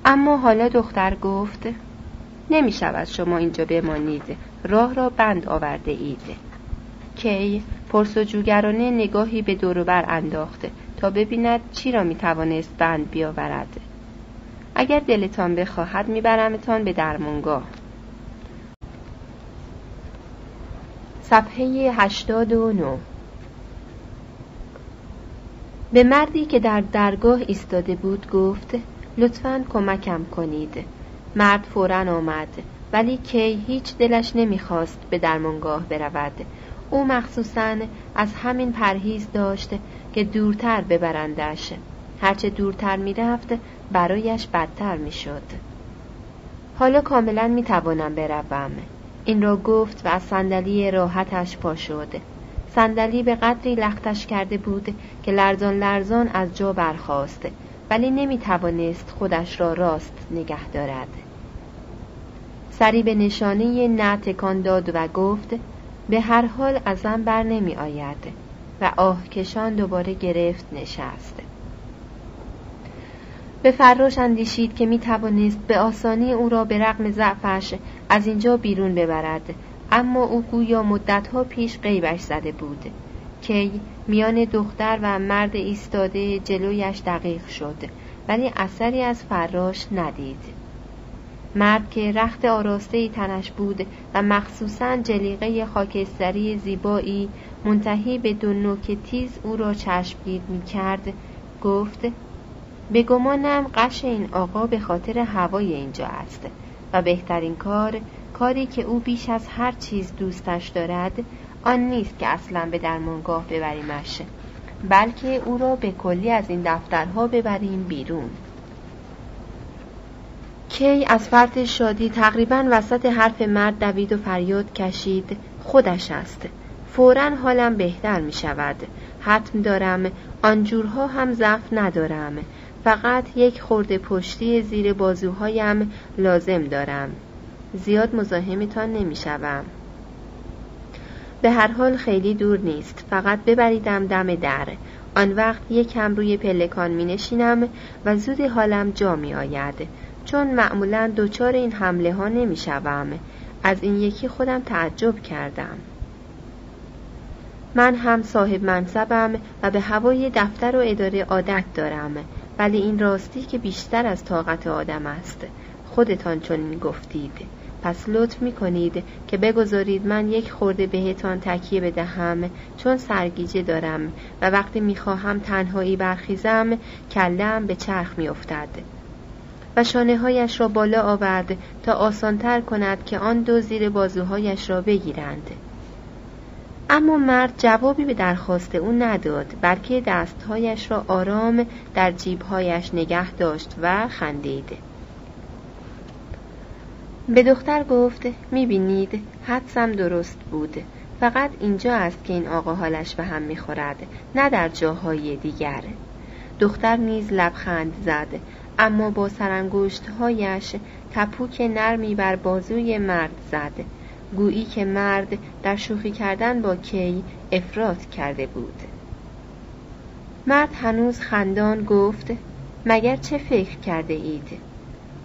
اما حالا دختر گفت نمی شود شما اینجا بمانید راه را بند آورده اید. کی پرسجوگرانه نگاهی به دوروبر انداخت. تا ببیند چی را می توانست بند بیاورد. اگر دلتان بخواهد میبرمتان به درمونگاه صفحه 89 به مردی که در درگاه ایستاده بود گفت لطفا کمکم کنید. مرد فورا آمد ولی کی هیچ دلش نمی‌خواست به درمانگاه برود. او مخصوصا از همین پرهیز داشت که دورتر ببرندش. هرچه دورتر می‌رفت برایش بدتر می‌شد. حالا کاملا می‌توانم بروم. این را گفت و از صندلی راحتش پا شد. صندلی به قدری لختش کرده بود که لرزان لرزان از جا برخاست ولی نمی توانست خودش را راست نگه دارد. سری به نشانه نه تکان داد و گفت به هر حال ازم بر نمی آید و آهکشان دوباره گرفت نشست. به فراش اندیشید که می توانست به آسانی او را به رغم ضعفش از اینجا بیرون ببرد اما او گویا مدتها پیش غیبش زده بود کی میان دختر و مرد ایستاده جلویش دقیق شد ولی اثری از فراش ندید. مرد که رخت آراسته تنش بود و مخصوصا جلیقه خاکستری زیبایی منتهی به دو نوک تیز او را چشمگیر می کرد گفت به گمانم قش این آقا به خاطر هوای اینجا است و بهترین کار کاری که او بیش از هر چیز دوستش دارد آن نیست که اصلا به درمانگاه ببریمش بلکه او را به کلی از این دفترها ببریم بیرون. کی از فرط شادی تقریبا وسط حرف مرد دوید و فریاد کشید خودش است. فورا حالم بهتر می شود. حتم دارم آنجورها هم ضعف ندارم. فقط یک خورده پشتی زیر بازوهایم لازم دارم. زیاد مزاحمتان نمی شوم. به هر حال خیلی دور نیست. فقط ببریدم دم در. آن وقت یکم روی پلکان می نشینم و زود حالم جا می آید. چون معمولا دچار این حمله ها نمی شوم. از این یکی خودم تعجب کردم من هم صاحب منصبم و به هوای دفتر و اداره عادت دارم ولی این راستی که بیشتر از طاقت آدم است خودتان چون گفتید پس لطف می کنید که بگذارید من یک خورده بهتان تکیه بدهم چون سرگیجه دارم و وقتی می خواهم تنهایی برخیزم کلم به چرخ می افتد. و شانه هایش را بالا آورد تا آسانتر کند که آن دو زیر بازوهایش را بگیرند. اما مرد جوابی به درخواست او نداد بلکه دستهایش را آرام در جیبهایش نگه داشت و خندید. به دختر گفت می‌بینید حدسم درست بود. فقط اینجا است که این آقا حالش به هم می‌خورد نه در جاهای دیگر. دختر نیز لبخند زد. اما با سرانگشتهایش تپوک نرمی بر بازوی مرد زد. گویی که مرد در شوخی کردن با کی افراد کرده بود. مرد هنوز خندان گفت مگر چه فکر کرده اید؟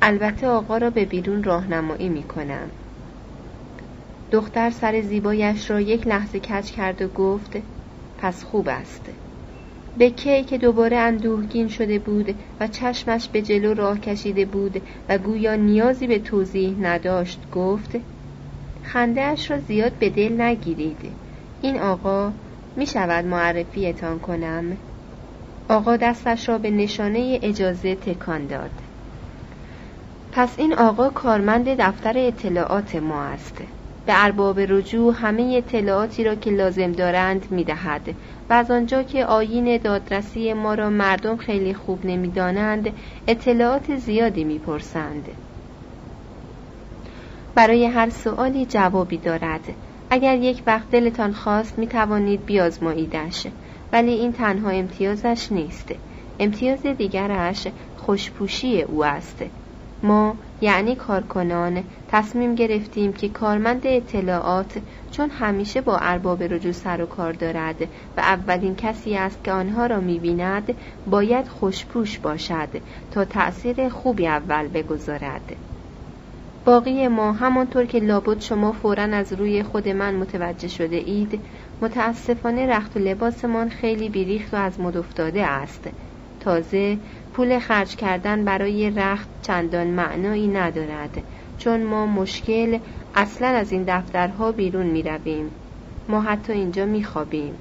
البته آقا را به بیرون راهنمایی می کنم. دختر سر زیبایش را یک لحظه کچ کرد و گفت پس خوب است. به کی که دوباره اندوهگین شده بود و چشمش به جلو راه کشیده بود و گویا نیازی به توضیح نداشت گفت خندهاش را زیاد به دل نگیرید. این آقا می شود معرفیتان کنم. آقا دستش را به نشانه اجازه تکان داد. پس این آقا کارمند دفتر اطلاعات ما است. به ارباب رجوع همه اطلاعاتی را که لازم دارند می دهد و از آنجا که آیین دادرسی ما را مردم خیلی خوب نمی‌دانند اطلاعات زیادی می‌پرسند. برای هر سوالی جوابی دارد. اگر یک وقت دلتان خواست می توانید بیازماییدش. ولی این تنها امتیازش نیست. امتیاز دیگرش خوشپوشی او است. ما یعنی کارکنان تصمیم گرفتیم که کارمند اطلاعات چون همیشه با ارباب رجوع سر و کار دارد و اولین کسی است که آنها را می‌بیند باید خوشپوش باشد تا تأثیر خوبی اول بگذارد. باقی ما همانطور که لابد شما فورا از روی خود من متوجه شده اید متاسفانه رخت و لباسمان خیلی بیریخت و از مد افتاده است. تازه پول خرج کردن برای رخت چندان معنایی ندارد چون ما مشکل اصلا از این دفترها بیرون می رویم. ما حتی اینجا می خوابیم.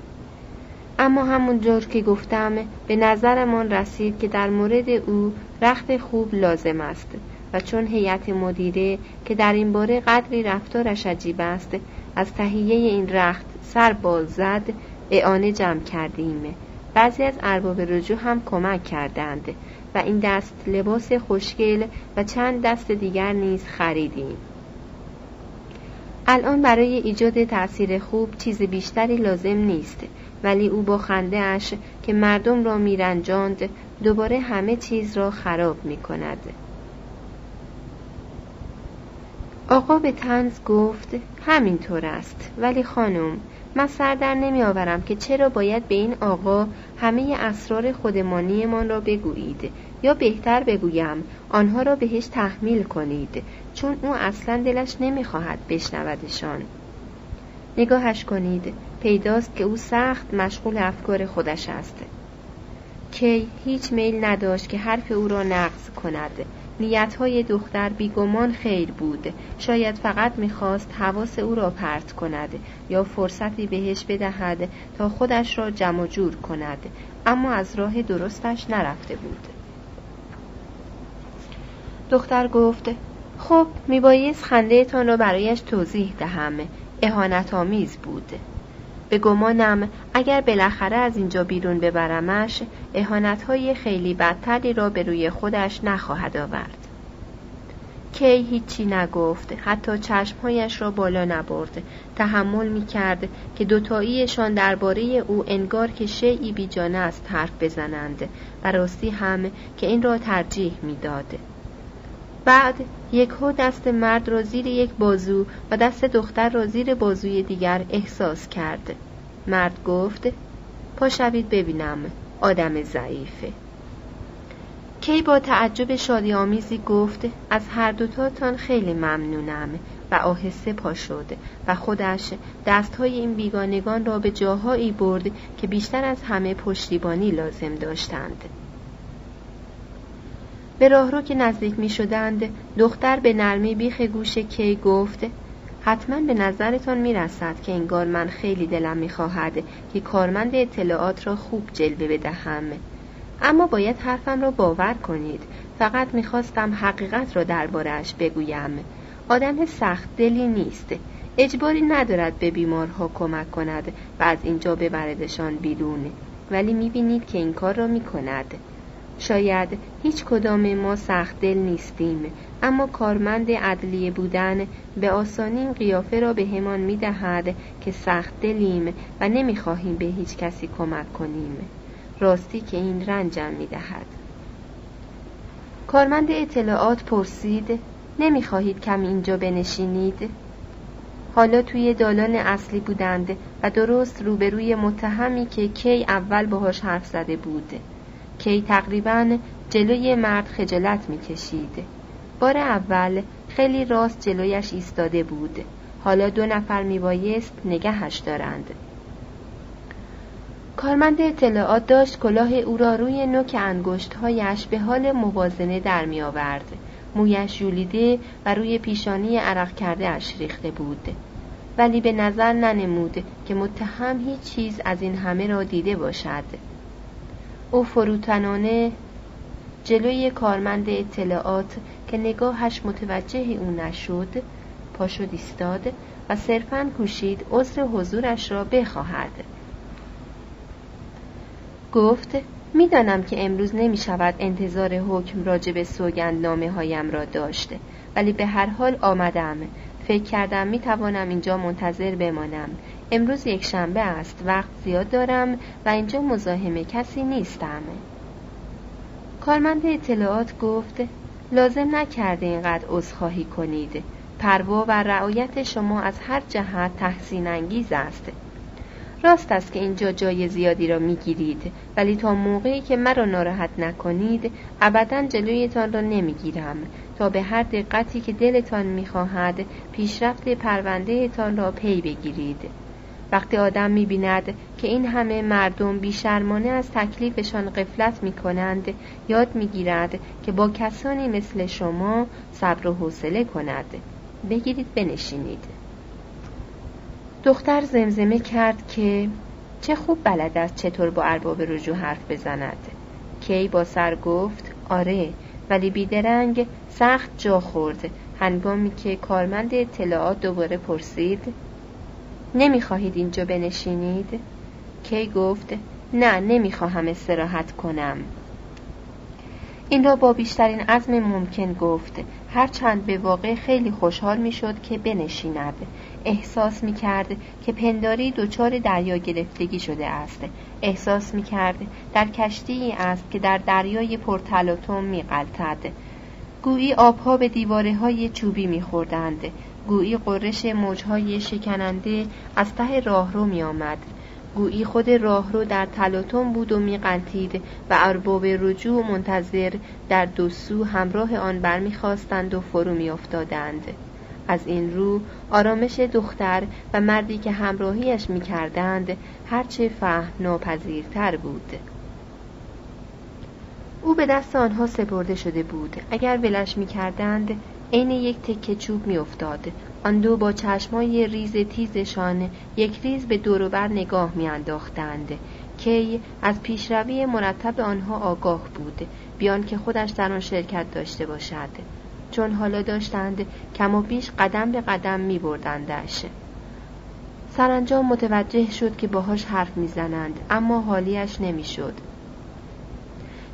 اما همونجور که گفتم به نظرمان رسید که در مورد او رخت خوب لازم است و چون هیئت مدیره که در این باره قدری رفتارش عجیب است از تهیه این رخت سر باز زد اعانه جمع کردیم بعضی از ارباب رجوع هم کمک کردند و این دست لباس خوشگل و چند دست دیگر نیز خریدیم الان برای ایجاد تأثیر خوب چیز بیشتری لازم نیست ولی او با خنده اش که مردم را میرنجاند دوباره همه چیز را خراب می کند. آقا به تنز گفت همینطور است ولی خانم من سر در نمی آورم که چرا باید به این آقا همه اسرار خودمانیمان را بگویید یا بهتر بگویم آنها را بهش تحمیل کنید چون او اصلا دلش نمی‌خواهد بشنودشان. نگاهش کنید پیداست که او سخت مشغول افکار خودش است. کی هیچ میل نداشت که حرف او را نقض کند. نیتهای دختر بیگمان خیر بود. شاید فقط می‌خواست حواس او را پرت کند یا فرصتی بهش بدهد تا خودش را جمع جور کند. اما از راه درستش نرفته بود. دختر گفت خب میبایست خندهتان را برایش توضیح دهم. اهانت آمیز بود. به گمانم اگر بالاخره از اینجا بیرون ببرمش های خیلی بدتری را به روی خودش نخواهد آورد. کی هیچی نگفت حتی چشمهایش را بالا نبرد. تحمل می کرد که دوتاییشان درباره او انگار که شیعی بیجانه است حرف بزنند. و راستی هم که این را ترجیح می‌داد. بعد یکهو دست مرد را زیر یک بازو و دست دختر را زیر بازوی دیگر احساس کرد. مرد گفت پا شوید ببینم آدم ضعیفه. کی با تعجب شادی آمیزی گفت از هر دوتاتان خیلی ممنونم. و آهسته پا شد و خودش دستهای این بیگانگان را به جاهایی برد که بیشتر از همه پشتیبانی لازم داشتند. به راهرو که نزدیک می شدند دختر به نرمی بیخ گوش کی گفت حتما به نظرتان می رسد که انگار من خیلی دلم می خواهد که کارمند اطلاعات را خوب جلوه بدهم. اما باید حرفم را باور کنید. فقط می‌خواستم حقیقت را دربارهش بگویم. آدم سخت دلی نیست. اجباری ندارد به بیمارها کمک کند و از اینجا ببردشان بیرون. ولی می‌بینید که این کار را می‌کند شاید هیچ کدام ما سخت دل نیستیم اما کارمند عدلیه بودن به آسانی قیافه را به همان می دهد که سخت دلیم و نمی‌خواهیم به هیچ کسی کمک کنیم. راستی که این رنجم می دهد. کارمند اطلاعات پرسید نمی‌خواهید کم اینجا بنشینید؟ حالا توی دالان اصلی بودند و درست روبروی متهمی که کی اول باهاش حرف زده بود. کی تقریبا جلوی مرد خجالت می‌کشید بار اول خیلی راست جلویش ایستاده بود حالا دو نفر میبایست نگهش دارند کارمند اطلاعات داشت کلاه او را روی نوک انگشتهایش به حال موازنه در می آورد. مویش جولیده و روی پیشانی عرق کرده اش ریخته بود. ولی به نظر ننمود که متهم هیچ چیز از این همه را دیده باشد. او فروتنانه جلوی کارمند اطلاعات که نگاهش متوجه او نشد پاشد ایستاد و صرفا کوشید عذر حضورش را بخواهد. گفت می‌دانم که امروز نمی شود انتظار حکم راجع به نامه هایم را داشته ولی به هر حال آمدم. فکر کردم می توانم اینجا منتظر بمانم. امروز یک شنبه است. وقت زیاد دارم و اینجا مزاحم کسی نیستم. کارمند اطلاعات گفت لازم نکرده اینقدر عذرخواهی کنید. پروا و رعایت شما از هر جهت تحسین انگیز است. راست است که اینجا جای زیادی را می‌گیرید ولی تا موقعی که مرا ناراحت نکنید ابدا جلویتان را نمی‌گیرم. تا به هر دقتی که دلتان می‌خواهد پیشرفت پروندهتان را پی بگیرید. وقتی آدم می‌بیند که این همه مردم بیشرمانه از تکلیفشان قفلت می‌کنند یاد می‌گیرد که با کسانی مثل شما صبر و حوصله کند. بگیرید بنشینید. دختر زمزمه کرد که چه خوب بلد است چطور با ارباب رجوع حرف بزند. کی با سر گفت آره ولی بیدرنگ سخت جا خورد. هنگامی که کارمند اطلاعات دوباره پرسید نمی‌خواهید اینجا بنشینید؟ کی گفت نه نمی‌خواهم استراحت کنم این را با بیشترین عزم ممکن گفت هرچند به واقع خیلی خوشحال می‌شد که بنشیند احساس می کرد که پنداری دچار دریا گرفتگی شده است احساس می کرد در کشتی است که در دریای پرتلاتوم می غلطد. گویی آبها به دیواره های چوبی می خوردند. گویی قررش موجهای شکننده از ته راهرو می آمد. گویی خود راهرو در تلاتوم بود و میقلتید و ارباب رجوع منتظر در دو سو همراه آن برمیخواستند و فرو میافتادند. از این رو آرامش دختر و مردی که همراهیش می‌کردند هرچه فهم ناپذیرتر بود. او به دست آنها سپرده شده بود. اگر ولش می‌کردند عین یک تکه چوب میافتاد. آن دو با چشمای ریز تیزشان یک ریز به دوروبر نگاه میانداختند. کی از پیشروی مرتب آنها آگاه بود. بیان که خودش در آن شرکت داشته باشد. چون حالا داشتند کم و بیش قدم به قدم می بردندش. سرانجام متوجه شد که باهاش حرف می‌زنند اما حالیش نمی‌شد.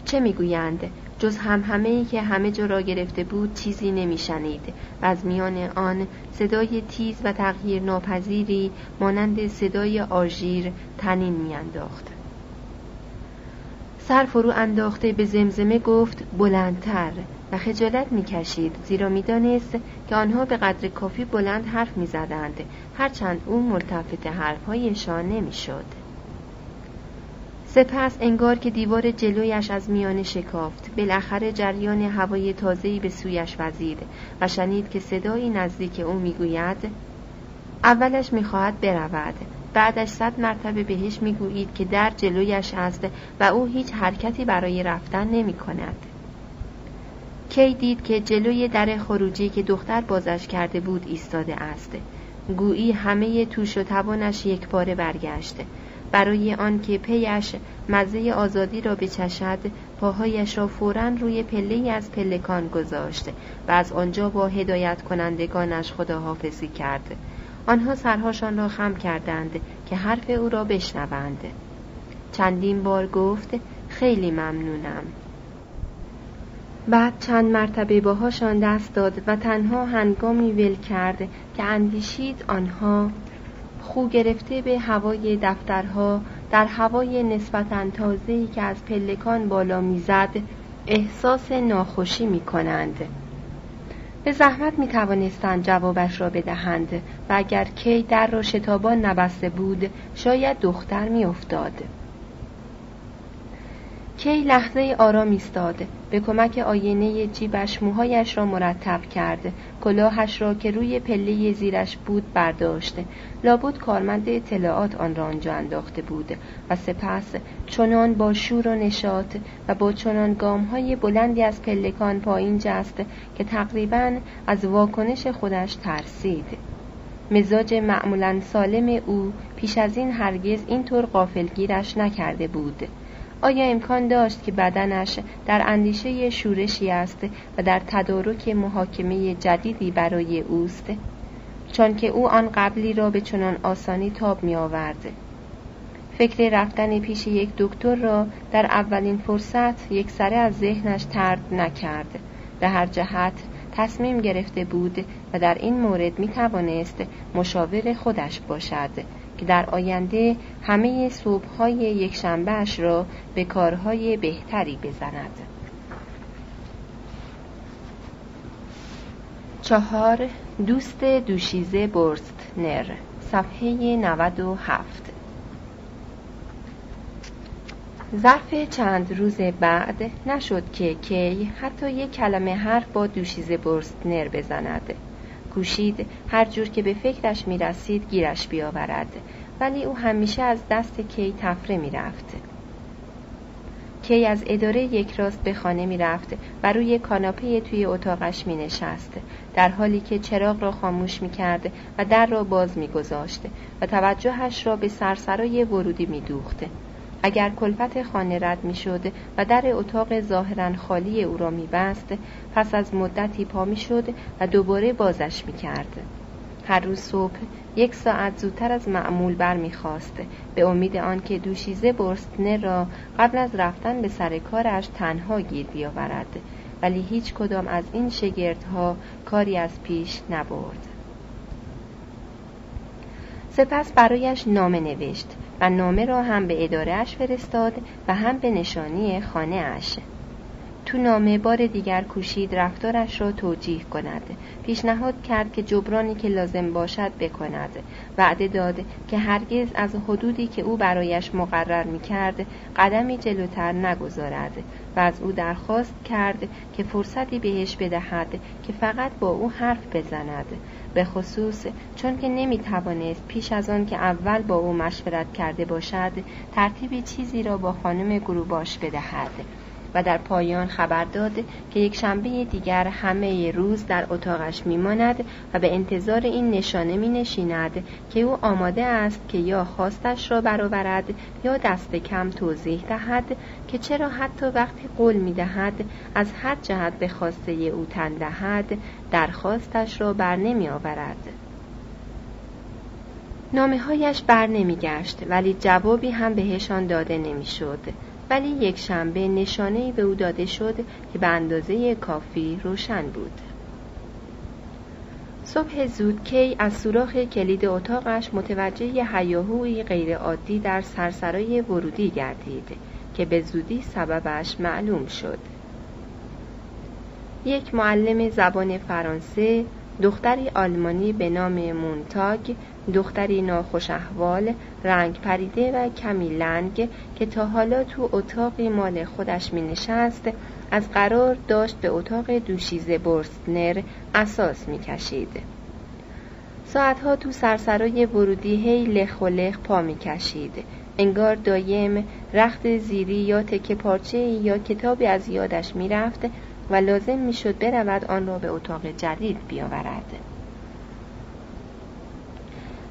چه می‌گویند؟ جز هم همه که همه جا را گرفته بود چیزی نمیشنید. و از میان آن صدای تیز و تغییر ناپذیری مانند صدای آژیر تنین میانداخت. سر فرو انداخته به زمزمه گفت بلندتر. و خجالت می‌کشید زیرا می‌دانست که آنها به قدر کافی بلند حرف می‌زدند. هرچند او ملتفت حرفهایشان نمی‌شد. سپس انگار که دیوار جلویش از میانه شکافت. بالاخره جریان هوای تازه‌ای به سویش وزید و شنید که صدایی نزدیک او می‌گوید اولش می‌خواهد برود. بعدش صد مرتبه بهش می‌گویید که در جلویش است و او هیچ حرکتی برای رفتن نمی کند. کی دید که جلوی در خروجی که دختر بازش کرده بود ایستاده است. گویی همه توش و توانش یک باره برگشته برای آنکه پیش مزه آزادی را بچشد پاهایش را فورا روی پله از پلکان گذاشت و از آنجا با هدایت کنندگانش خداحافظی کرد. آنها سرهاشان را خم کردند که حرف او را بشنوند. چندین بار گفت خیلی ممنونم. بعد چند مرتبه باهاشان دست داد و تنها هنگامی ول کرد که اندیشید آنها خو گرفته به هوای دفترها در هوای نسبتا تازه‌ای که از پلکان بالا می‌زد احساس ناخوشی می کنند. به زحمت می توانستند جوابش را بدهند و اگر کی در را شتابان نبسته بود شاید دختر می افتاد. کی لحظه آرام ایستاد به کمک آینه جیبش موهایش را مرتب کرد کلاهش را که روی پله زیرش بود برداشت لابد کارمند اطلاعات آن را آنجا انداخته بود و سپس چنان با شور و نشاط و با چنان گام های بلندی از پلکان پایین جست که تقریبا از واکنش خودش ترسید. مزاج معمولا سالم او پیش از این هرگز اینطور قافلگیرش نکرده بود. آیا امکان داشت که بدنش در اندیشه شورشی است و در تدارک محاکمه جدیدی برای اوست؟ چون که او آن قبلی را به چنان آسانی تاب می آورد فکر رفتن پیش یک دکتر را در اولین فرصت یک سره از ذهنش ترد نکرد. به هر جهت تصمیم گرفته بود و در این مورد می توانست مشاور خودش باشد. که در آینده همه صبحهای یک شنبهش را به کارهای بهتری بزند. چهار دوست دوشیزه برستنر صفحه 97 ظرف چند روز بعد نشد که کی حتی یک کلمه حرف با دوشیزه برستنر بزند. کوشید هر جور که به فکرش می رسید گیرش بیاورد ولی او همیشه از دست کی تفره می رفت. کی از اداره یک راست به خانه می رفت و روی کاناپه توی اتاقش می نشست در حالی که چراغ را خاموش می کرد و در را باز می گذاشت و توجهش را به سرسرای ورودی می دوخت. اگر کلفت خانه رد می شد و در اتاق ظاهرا خالی او را می بست پس از مدتی پا می شد و دوباره بازش می کرد. هر روز صبح یک ساعت زودتر از معمول برمیخواست. به امید آنکه دوشیزه برستنه را قبل از رفتن به سر کارش تنها گیر بیاورد. ولی هیچ کدام از این شگردها کاری از پیش نبرد. سپس برایش نامه نوشت. و نامه را هم به ادارهش فرستاد و هم به نشانی خانه اش. تو نامه بار دیگر کوشید رفتارش را توجیه کند. پیشنهاد کرد که جبرانی که لازم باشد بکند. وعده داد که هرگز از حدودی که او برایش مقرر می کرد قدمی جلوتر نگذارد. و از او درخواست کرد که فرصتی بهش بدهد که فقط با او حرف بزند. به خصوص چون که نمی توانست پیش از آن که اول با او مشورت کرده باشد ترتیب چیزی را با خانم گروباش بدهد و در پایان خبر داد که یک شنبه دیگر همه روز در اتاقش میماند و به انتظار این نشانه می نشیند که او آماده است که یا خواستش را برآورد یا دست کم توضیح دهد که چرا حتی وقتی قول می دهد از هر جهت به خواسته او تن دهد درخواستش را بر نمی آورد. نامه هایش بر نمی گشت ولی جوابی هم بهشان داده نمی شد. ولی یک شنبه نشانه به او داده شد که به اندازه کافی روشن بود. صبح زود کی از سوراخ کلید اتاقش متوجه هیاهوی غیرعادی در سرسرای ورودی گردید که به زودی سببش معلوم شد. یک معلم زبان فرانسه دختری آلمانی به نام مونتاگ دختری ناخوش احوال رنگ پریده و کمی لنگ که تا حالا تو اتاقی مال خودش می نشست از قرار داشت به اتاق دوشیزه برستنر اساس می کشید. ساعتها تو سرسرای ورودی هی لخ و لخ پا می کشید. انگار دایم رخت زیری یا تکه پارچه یا کتابی از یادش می رفت و لازم می شد برود آن را به اتاق جدید بیاورد.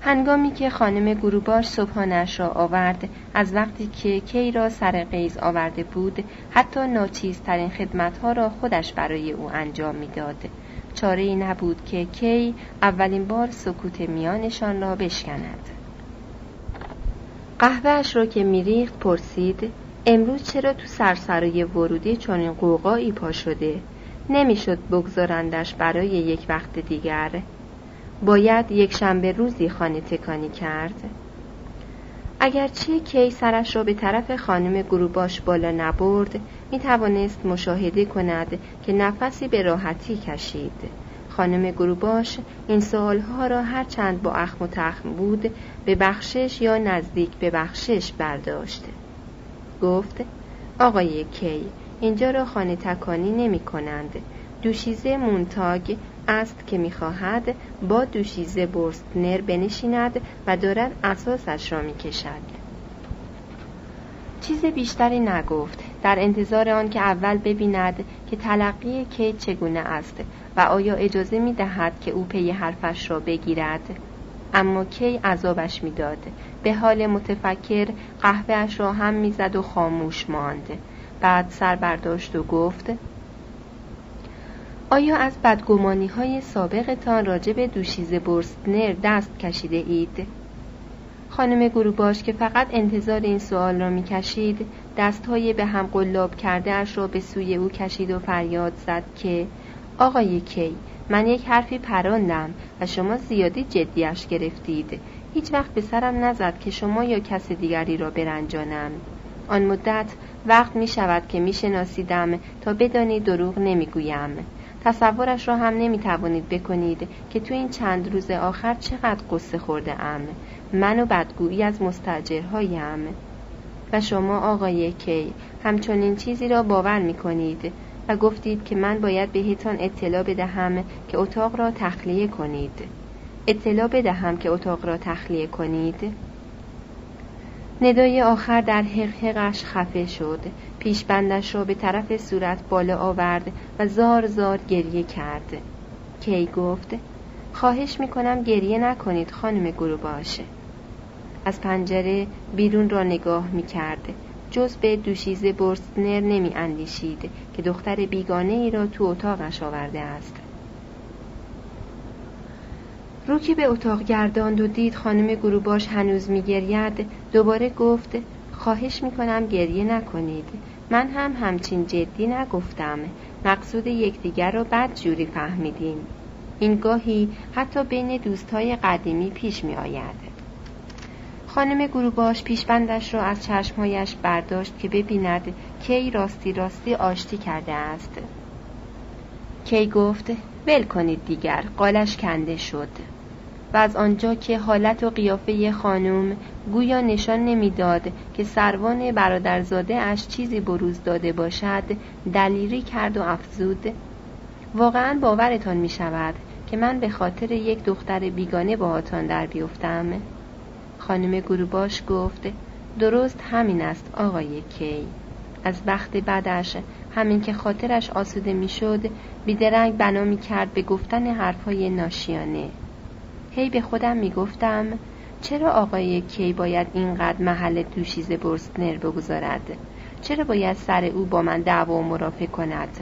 هنگامی که خانم گروباش صبحانش را آورد از وقتی که کی را سر قیز آورده بود حتی ناچیزترین خدمتها را خودش برای او انجام می‌داد چاره ای نبود که کی اولین بار سکوت میانشان را بشکند قهوهش را که میریخت پرسید امروز چرا تو سرسرای ورودی چنین قوقایی پا شده؟ نمی‌شد بگذارندش برای یک وقت دیگر. باید یک شنبه روزی خانه تکانی کرد. اگرچه کی سرش را به طرف خانم گروباش بالا نبرد می توانست مشاهده کند که نفسی به راحتی کشید. خانم گروباش این سوالها را هر چند با اخم و تخم بود به بخشش یا نزدیک به بخشش برداشت. گفت آقای کی اینجا را خانه تکانی نمی کنند. دوشیزه مونتاگ است که می‌خواهد با دوشیزه برستنر بنشیند و دارد اساسش را می‌کشد چیز بیشتری نگفت. در انتظار آن که اول ببیند که تلقی کیت چگونه است و آیا اجازه می دهد که او پی حرفش را بگیرد. اما کی عذابش می‌داد؟ به حال متفکر قهوهش را هم می‌زد و خاموش ماند. بعد سر برداشت و گفت آیا از بدگمانی های سابقتان راجع به دوشیزه برستنر دست کشیده اید؟ خانم گروباش که فقط انتظار این سوال را می کشید دست های به هم قلاب کرده اش را به سوی او کشید و فریاد زد که آقای کی من یک حرفی پراندم و شما زیادی جدیش گرفتید. هیچ وقت به سرم نزد که شما یا کس دیگری را برنجانم. آن مدت وقت می شود که می شناسیدم تا بدانی دروغ نمی گویم تصورش را هم نمی توانید بکنید که تو این چند روز آخر چقدر قصه خورده ام. من و بدگویی از مستجرهایم و شما آقای کی. همچنین چیزی را باور می کنید و گفتید که من باید بهتان اطلاع بدهم که اتاق را تخلیه کنید. اطلاع بدهم که اتاق را تخلیه کنید. ندای آخر در حقحقش خفه شد. پیشبندش را به طرف صورت بالا آورد و زار زار گریه کرد. کی گفت خواهش می‌کنم گریه نکنید خانم باشه از پنجره بیرون را نگاه می‌کرد. جز به دوشیزه برستنر نمی اندیشید که دختر بیگانه ای را تو اتاقش آورده است. رو که به اتاق گرداند و دید خانم گروباش هنوز میگرید دوباره گفت خواهش می‌کنم گریه نکنید. من هم همچین جدی نگفتم. مقصود یکدیگر را بد جوری فهمیدیم این گاهی حتی بین دوستای قدیمی پیش می آید خانم گروباش پیشبندش را از چشمهایش برداشت که ببیند کی راستی راستی آشتی کرده است. کی گفت ول کنید دیگر قالش کنده شد. و از آنجا که حالت و قیافه خانم گویا نشان نمی‌داد که سروان برادرزاده اش چیزی بروز داده باشد دلیری کرد و افزود واقعا باورتان می شود که من به خاطر یک دختر بیگانه باهاتان در بیفتم؟ خانم گروباش گفت درست همین است آقای کی. از بخت بعدش همین که خاطرش آسوده می‌شد بیدرنگ بنا می کرد به گفتن حرفهای ناشیانه. هی به خودم می گفتم چرا آقای کی باید اینقدر محل دوشیز برستنر بگذارد؟ چرا باید سر او با من دعوا و مرافع کند؟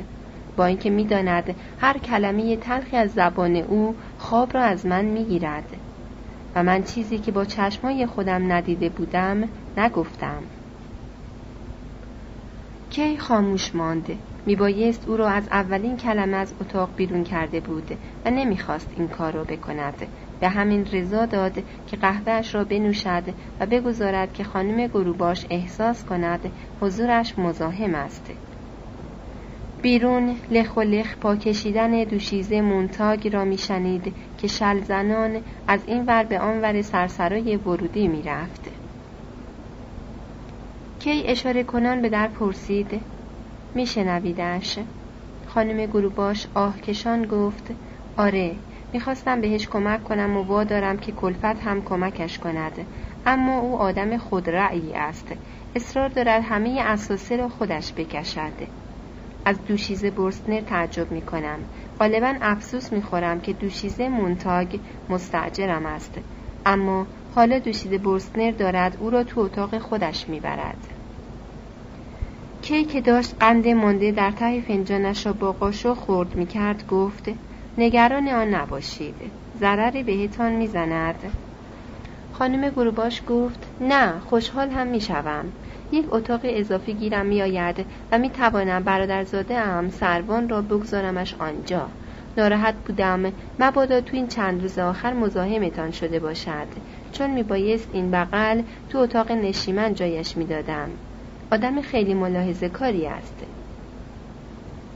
با اینکه می‌داند هر کلمه تلخی از زبان او خواب را از من می‌گیرد. من چیزی که با چشمای خودم ندیده بودم نگفتم. کی خاموش مانده میبایست او را از اولین کلمه از اتاق بیرون کرده بود و نمی‌خواست این کار را بکند. به همین رضا داد که قهوهش را بنوشد و بگذارد که خانم گروباش احساس کند حضورش مزاحم است. بیرون لخ و لخ پا کشیدن دوشیزه مونتاگ را میشنید که شل زنان از این ور به آن ور سرسرای ورودی می‌رفت. کی اشاره کنان به در پرسید میشنویدش؟ خانم گروباش آهکشان گفت آره می‌خواستم بهش کمک کنم و وادارم که کلفت هم کمکش کند. اما او آدم خودرأیی است. اصرار دارد همه اساسه را خودش بکشد. از دوشیزه برستنر تعجب می کنم غالبا افسوس می خورم که دوشیزه مونتاگ مستعجرم است. اما حالا دوشیزه برستنر دارد او را تو اتاق خودش می برد کی که داشت قند مانده در ته فنجانش را با قاشق خورد می کرد گفت نگران آن نباشید. ضرری بهتان می‌زند. خانم گروباش گفت نه خوشحال هم می‌شوم. یک اتاق اضافی گیرم میآید و می توانم برادرزاده ام سروان را بگذارمش آنجا. ناراحت بودم مبادا تو این چند روز آخر مزاحمتان شده باشد. چون میبایست این بغل تو اتاق نشیمن جایش می‌دادم. آدم خیلی ملاحظه کاری است.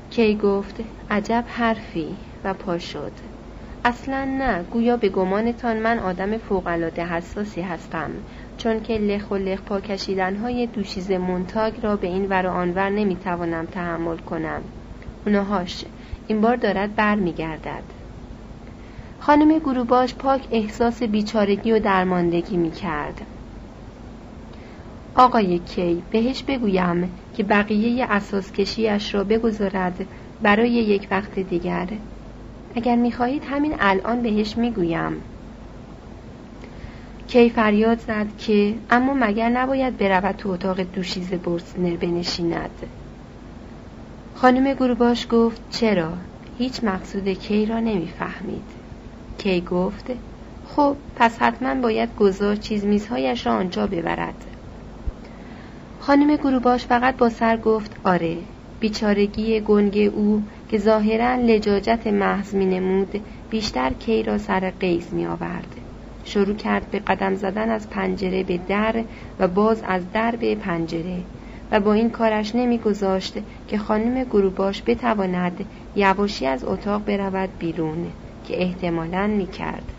کی گفت عجب حرفی و پا شد. اصلا نه گویا به گمانتان من آدم فوقالعاده حساسی هستم. چون که لخ و لخ پا کشیدن های دوشیز مونتاگ را به این ور و آنور نمی‌توانم تحمل کنم. اونهاش. این بار دارد بر میگردد خانم گروباش پاک احساس بیچارگی و درماندگی می کرد. آقای کی بهش بگویم که بقیه اساس کشیش را بگذارد برای یک وقت دیگر. اگر می‌خواهید همین الان بهش می‌گویم. کی فریاد زد که اما مگر نباید برود تو اتاق دوشیز برسنر بنشیند؟ خانم گروباش گفت چرا؟ هیچ مقصود کی را نمی‌فهمید. کی گفت خب پس حتما باید گذار چیز میزهایش را آنجا ببرد. خانم گروباش فقط با سر گفت آره بیچارگی گنگ او که ظاهرا لجاجت محض می نمود بیشتر کی را سر قیز می آورد. شروع کرد به قدم زدن از پنجره به در و باز از در به پنجره و با این کارش نمیگذاشت که خانم گروباش بتواند یواشی از اتاق برود بیرون که احتمالا می کرد.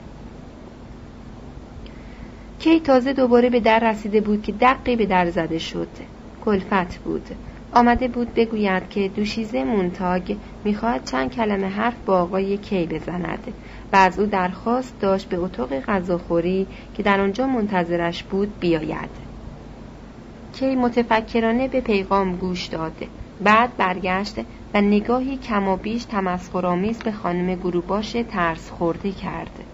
کی تازه دوباره به در رسیده بود که دقی به در زده شد کلفت بود آمده بود بگوید که دوشیزه مونتاگ می‌خواهد چند کلمه حرف با آقای کی بزند و از او درخواست داشت به اتاق غذاخوری که در آنجا منتظرش بود بیاید. کی متفکرانه به پیغام گوش داد. بعد برگشت و نگاهی کم و بیش تمسخرآمیز به خانم گروباش ترس خورده کرد.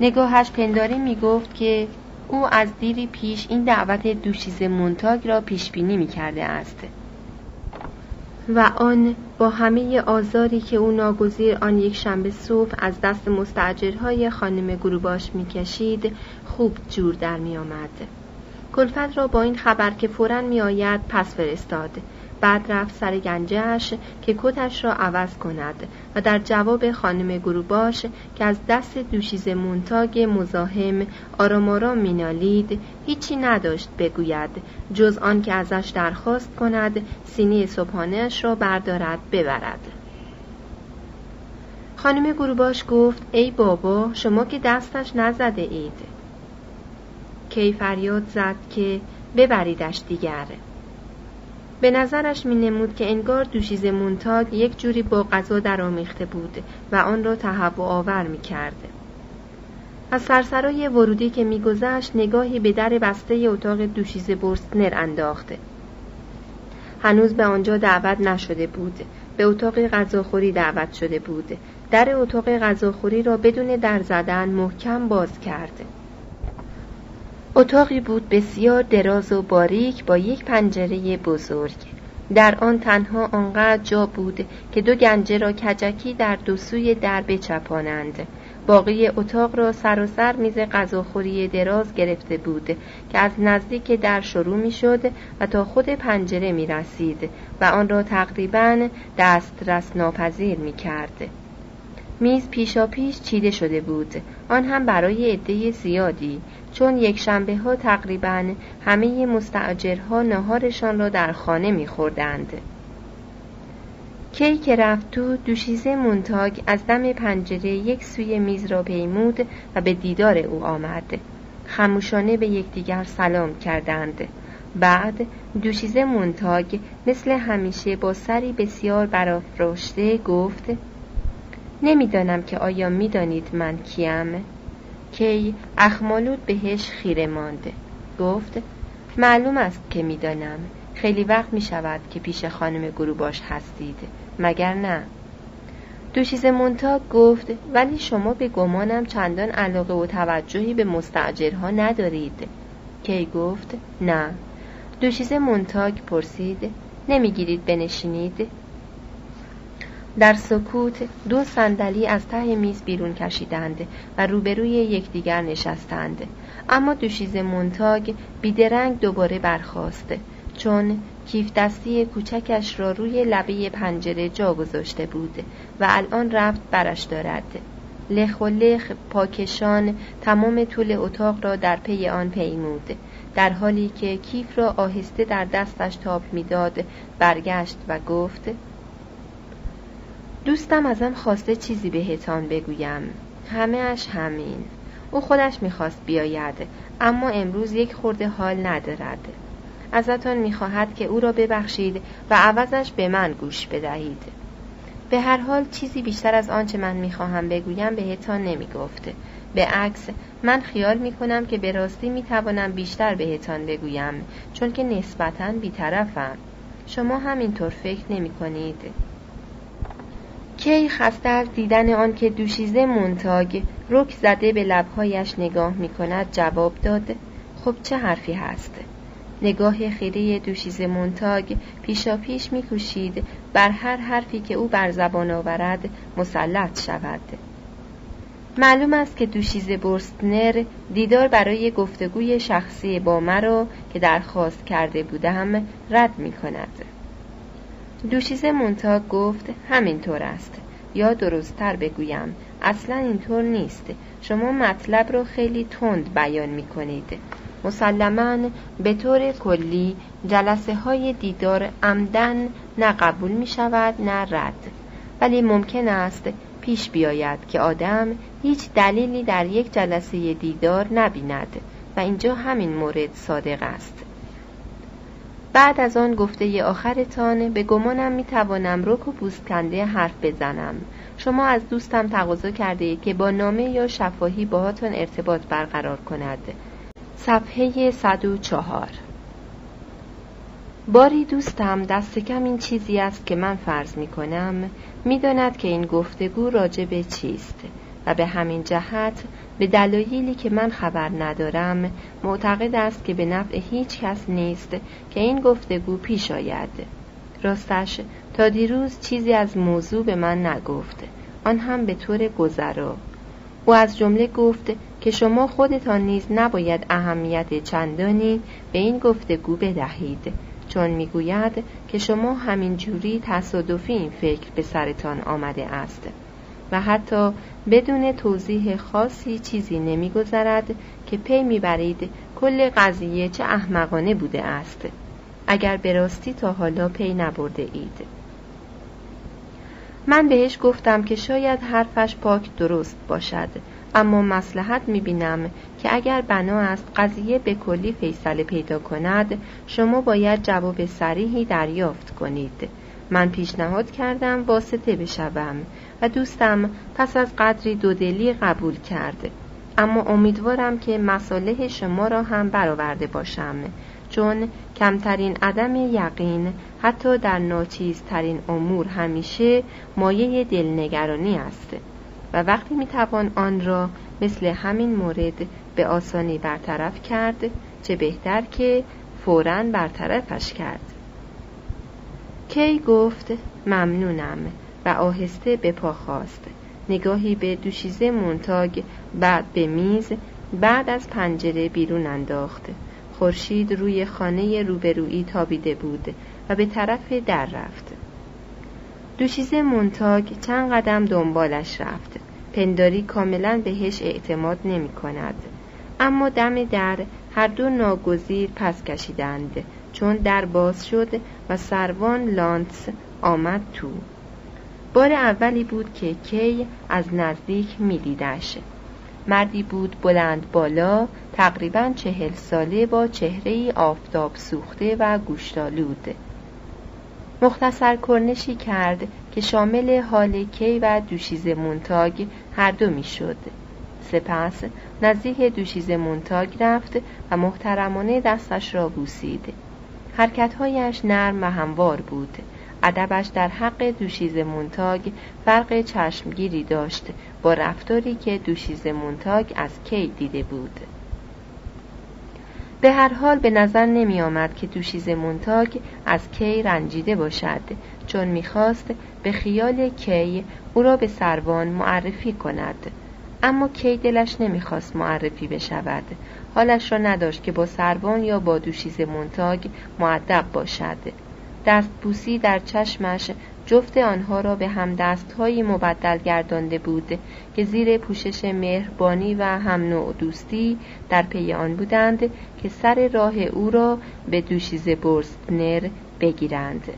نگاهش پنداری می گفت که او از دیری پیش این دعوت دوشیز مونتاگ را پیش بینی می کرده است و آن با همه آزاری که او ناگزیر آن یک شنبه صبح از دست مستجرهای خانم گروباش می‌کشید خوب جور در می آمد. کلفت را با این خبر که فورا می آید پس فرستاد بعد رفت سر گنجهش که کتش را عوض کند و در جواب خانم گروباش که از دست دوشیز مونتاگ مزاحم آرام آرام مینالید هیچی نداشت بگوید جز آن که ازش درخواست کند سینی صبحانهش را بردارد ببرد. خانم گروباش گفت ای بابا شما که دستش نزده اید. کی فریاد زد که ببریدش دیگر. به نظرش می نمود که انگار دوشیز مونتاگ یک جوری با غذا درآمیخته بود و آن را تهوع آور می کرد. از سرسرای ورودی که میگذشت نگاهی به در بسته اتاق دوشیز برستنر انداخته هنوز به آنجا دعوت نشده بود. به اتاق غذاخوری دعوت شده بود. در اتاق غذاخوری را بدون در زدن محکم باز کرد. اتاقی بود بسیار دراز و باریک با یک پنجره بزرگ. در آن تنها آنقدر جا بود که دو گنجه را کجکی در دو سوی در بچپانند. باقی اتاق را سر و سر میز غذاخوری دراز گرفته بود که از نزدیک در شروع می شد و تا خود پنجره می رسید و آن را تقریبا دسترس ناپذیر می کرد. میز پیشا پیش چیده شده بود. آن هم برای عده زیادی. چون یک شنبه ها تقریبا همه مستعجرها نهارشان را در خانه میخوردند. کی که رفت تو دوشیزه مونتاگ از دم پنجره یک سوی میز را پیمود و به دیدار او آمد. خموشانه به یکدیگر سلام کردند. بعد دوشیزه مونتاگ مثل همیشه با سری بسیار برافراشته گفت نمی‌دانم که آیا می‌دانید من کیم؟ کی اخمالود بهش خیره مانده. گفت معلوم است که می‌دانم. خیلی وقت می شود که پیش خانم گروباش هستید. مگر نه؟ دوشیز مونتاگ گفت ولی شما به گمانم چندان علاقه و توجهی به مستعجرها ندارید. کی گفت نه. دوشیز مونتاگ پرسید نمی‌گیرید بنشینید. در سکوت دو صندلی از ته میز بیرون کشیدند و روبروی یکدیگر نشستند. اما دوشیز مونتاگ بیدرنگ دوباره برخاست چون کیف دستی کوچکش را روی لبه پنجره جا گذاشته بود و الان رفت برش دارد. لخ و لخ پاکشان تمام طول اتاق را در پی آن پیمود در حالی که کیف را آهسته در دستش تاب می‌داد برگشت و گفت دوستم ازم خواسته چیزی بهتان بگویم. همه اش همین. او خودش می‌خواست بیاید اما امروز یک خورده حال ندارد. ازتان می‌خواهد که او را ببخشید و عوضش به من گوش بدهید. به هر حال چیزی بیشتر از آنچه من می‌خواهم بگویم بهتان نمی‌گفت. به عکس من خیال می‌کنم که به راستی می‌توانم بیشتر بهتان بگویم چون که نسبتا بیطرفم. شما همینطور فکر نمی کنید کی خسته از دیدن آن که دوشیزه مونتاگ رک زده به لبهایش نگاه می کند جواب داد خب چه حرفی هست نگاه خیره دوشیزه مونتاگ پیشا پیش میکوشید بر هر حرفی که او بر زبان آورد مسلط شود معلوم است که دوشیزه برستنر دیدار برای گفتگوی شخصی با مرا که درخواست کرده بودم رد می کند. دوشیزه مونتاگ گفت همینطور است. یا درستتر بگویم اصلا اینطور نیست. شما مطلب رو خیلی تند بیان می کنید مسلما به طور کلی جلسه های دیدار عمدن نه قبول می شود نه رد. ولی ممکن است پیش بیاید که آدم هیچ دلیلی در یک جلسه دیدار نبیند و اینجا همین مورد صادق است. بعد از آن گفته آخرتان به گمانم می توانم رک و پوستکنده حرف بزنم. شما از دوستم تقاضا کرده که با نامه یا شفاهی باهاتون ارتباط برقرار کند. صفحه 104 باری دوستم دست کم این چیزی است که من فرض می کنم می داند که این گفتگو راجع به چیست و به همین جهت به دلایلی که من خبر ندارم معتقد است که به نفع هیچ کس نیست که این گفتگو پیش آید. راستش تا دیروز چیزی از موضوع به من نگفت. آن هم به طور گذرا. او از جمله گفت که شما خودتان نیز نباید اهمیت چندانی به این گفتگو بدهید چون می‌گوید که شما همین جوری تصادفی این فکر به سرتان آمده است. و حتی بدون توضیح خاصی چیزی نمیگذرد که پی می‌برید کل قضیه چه احمقانه بوده است. اگر به راستی تا حالا پی نبرده اید. من بهش گفتم که شاید حرفش پاک درست باشد اما مسلحت می‌بینم که اگر بنا است قضیه به کلی فیصله پیدا کند شما باید جواب سریحی دریافت کنید. من پیشنهاد کردم واسطه بشوم. و دوستم پس از قدری دودلی قبول کرد اما امیدوارم که مصالح شما را هم برآورده باشم چون کمترین عدم یقین حتی در ناچیزترین امور همیشه مایه دلنگرانی است. و وقتی می‌توان آن را مثل همین مورد به آسانی برطرف کرد چه بهتر که فورا برطرفش کرد. کی گفت ممنونم. و آهسته به پا خواست. نگاهی به دوشیزه مونتاگ بعد به میز بعد از پنجره بیرون انداخت. خورشید روی خانه روبرویی تابیده بود و به طرف در رفت. دوشیزه مونتاگ چند قدم دنبالش رفت. پنداری کاملا بهش اعتماد نمی کند. اما دم در هر دو ناگزیر پس کشیدند چون در باز شد و سروان لانس آمد تو. بار اولی بود که کی از نزدیک میدیدش. مردی بود بلند بالا تقریبا چهل ساله با چهره آفتاب سوخته و گوشتالود مختصر کرنشی کرد که شامل حال کی و دوشیز مونتاگ هر دو می‌شد. سپس نزدیک دوشیز مونتاگ رفت و محترمانه دستش را بوسید. حرکتهایش نرم و هموار بود. ادبش در حق دوشیز مونتاگ فرق چشمگیری داشت با رفتاری که دوشیز مونتاگ از کی دیده بود. به هر حال به نظر نمی آمد که دوشیز مونتاگ از کی رنجیده باشد چون می‌خواست به خیال کی او را به سروان معرفی کند. اما کی دلش نمی‌خواست معرفی بشود. حالش را نداشت که با سروان یا با دوشیز مونتاگ معدب باشد. دست بوسی در چشمش جفت آنها را به هم دستهایی مبدل گردانده بود که زیر پوشش مهربانی و هم نوع دوستی در پی آن بودند که سر راه او را به دوشیز برستنر بگیرند.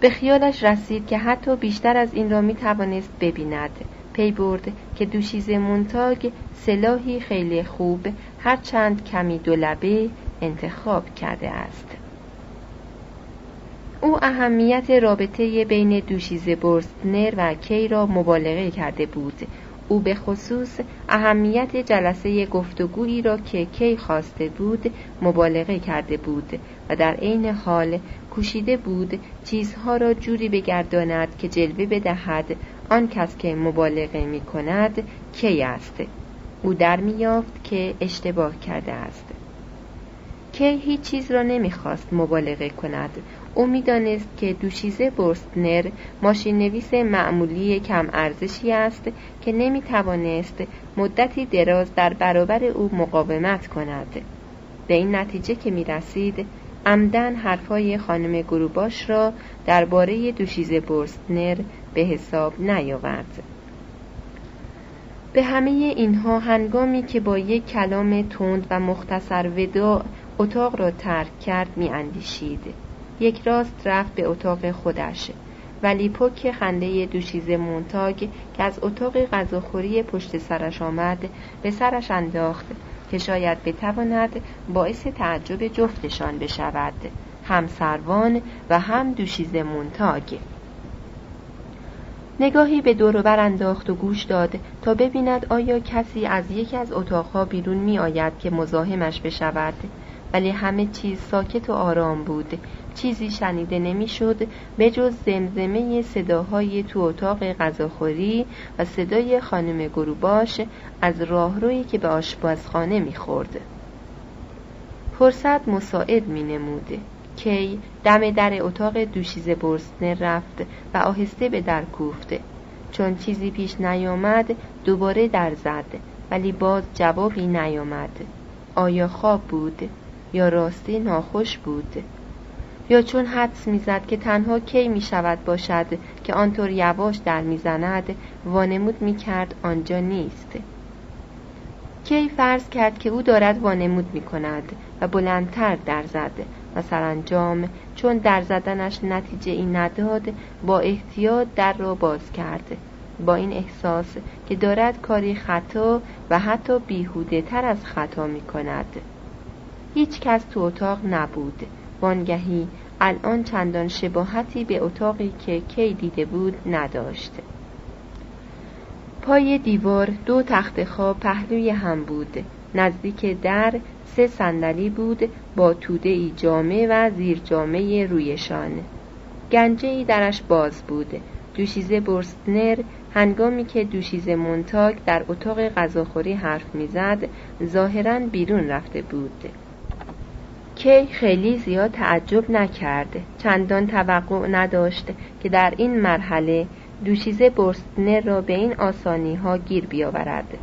به خیالش رسید که حتی بیشتر از این را می توانست ببیند. پی برد که دوشیز مونتاگ سلاحی خیلی خوب هرچند کمی دولبه انتخاب کرده است. او اهمیت رابطه بین دوشیز برستنر و کی را مبالغه کرده بود. او به خصوص اهمیت جلسه گفتگویی را که کی خواسته بود مبالغه کرده بود و در عین حال کوشیده بود چیزها را جوری بگرداند که جلوه بدهد آن کس که مبالغه می کند کی است. او در میافت که اشتباه کرده است. کی هیچ چیز را نمی‌خواست مبالغه کند. او می‌دانست که دوشیزه برستنر ماشین نویس معمولی کم ارزشی است که نمی توانست مدتی دراز در برابر او مقاومت کند به این نتیجه که می رسید عمدن حرفهای خانم گروباش را درباره دوشیزه برستنر به حساب نیاورد به همه اینها هنگامی که با یک کلام تند و مختصر ودا اتاق را ترک کرد می اندیشید. یک راست رفت به اتاق خودش. ولی پک خنده دوشیز مونتاگ که از اتاق غذاخوری پشت سرش آمد به سرش انداخت که شاید بتواند باعث تعجب جفتشان بشود. هم سروان و هم دوشیز مونتاگ. نگاهی به دور انداخت و گوش داد تا ببیند آیا کسی از یکی از اتاقها بیرون می آید که مزاحمش بشود. ولی همه چیز ساکت و آرام بود. چیزی شنیده نمی‌شد به جز زمزمه صداهای تو اتاق غذاخوری و صدای خانم گروباش از راهرویی که به آشپزخانه می‌خورد. فرصت مساعد می نمود. کی دم در اتاق دوشیزه برسنه رفت و آهسته به در کوفته چون چیزی پیش نیامد دوباره در زد ولی باز جوابی نیامد. آیا خواب بود؟ یا راستی ناخوش بود؟ یا چون حدس می‌زد که تنها کی می شود باشد که آنطور یواش در می‌زند وانمود می کرد آنجا نیست. کی فرض کرد که او دارد وانمود می کند و بلندتر در زد و سرانجام چون در زدنش نتیجه این نداد با احتیاط در را باز کرد. با این احساس که دارد کاری خطا و حتی بیهوده تر از خطا می کند هیچ کس تو اتاق نبود. وانگهی الان چندان شباهتی به اتاقی که کی دیده بود نداشت. پای دیوار دو تخت خواب پهلوی هم بود. نزدیک در سه صندلی بود با توده ای جامه و زیر جامه رویشان. گنجه ای درش باز بود. دوشیزه برستنر هنگامی که دوشیزه مونتاگ در اتاق غذاخوری حرف می‌زد ظاهرا بیرون رفته بود. کی خیلی زیاد تعجب نکرد چندان توقع نداشت که در این مرحله دوشیزه برستنر را به این آسانی ها گیر بیاورد.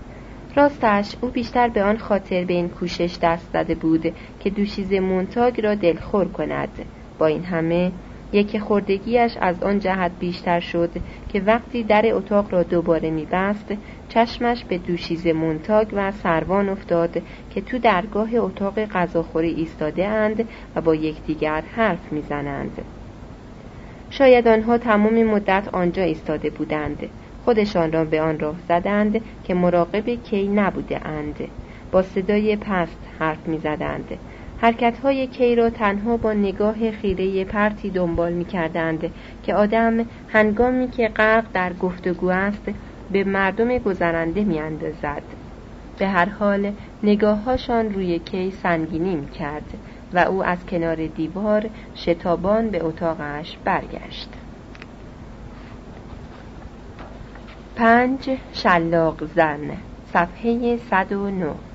راستش او بیشتر به آن خاطر به این کوشش دست زده بود که دوشیزه مونتاگ را دلخور کند. با این همه یک خوردگیش از آن جهت بیشتر شد که وقتی در اتاق را دوباره میبست چشمش به دوشیزه مونتاگ و سروان افتاد که تو درگاه اتاق غذاخوری ایستاده اند و با یکدیگر حرف می‌زنند. شاید آنها تمام مدت آنجا ایستاده بودند. خودشان را به آن راه زدند که مراقب کی نبوده اند. با صدای پست حرف می‌زدند. های کی را تنها با نگاه خیره پرتی دنبال می کردند که آدم هنگامی که غرق در گفتگو است به مردم گذرنده می اندازد. به هر حال نگاههاشان روی کی سنگینی می کرد و او از کنار دیوار شتابان به اتاقش برگشت. پنج شلاق زن صفحه 109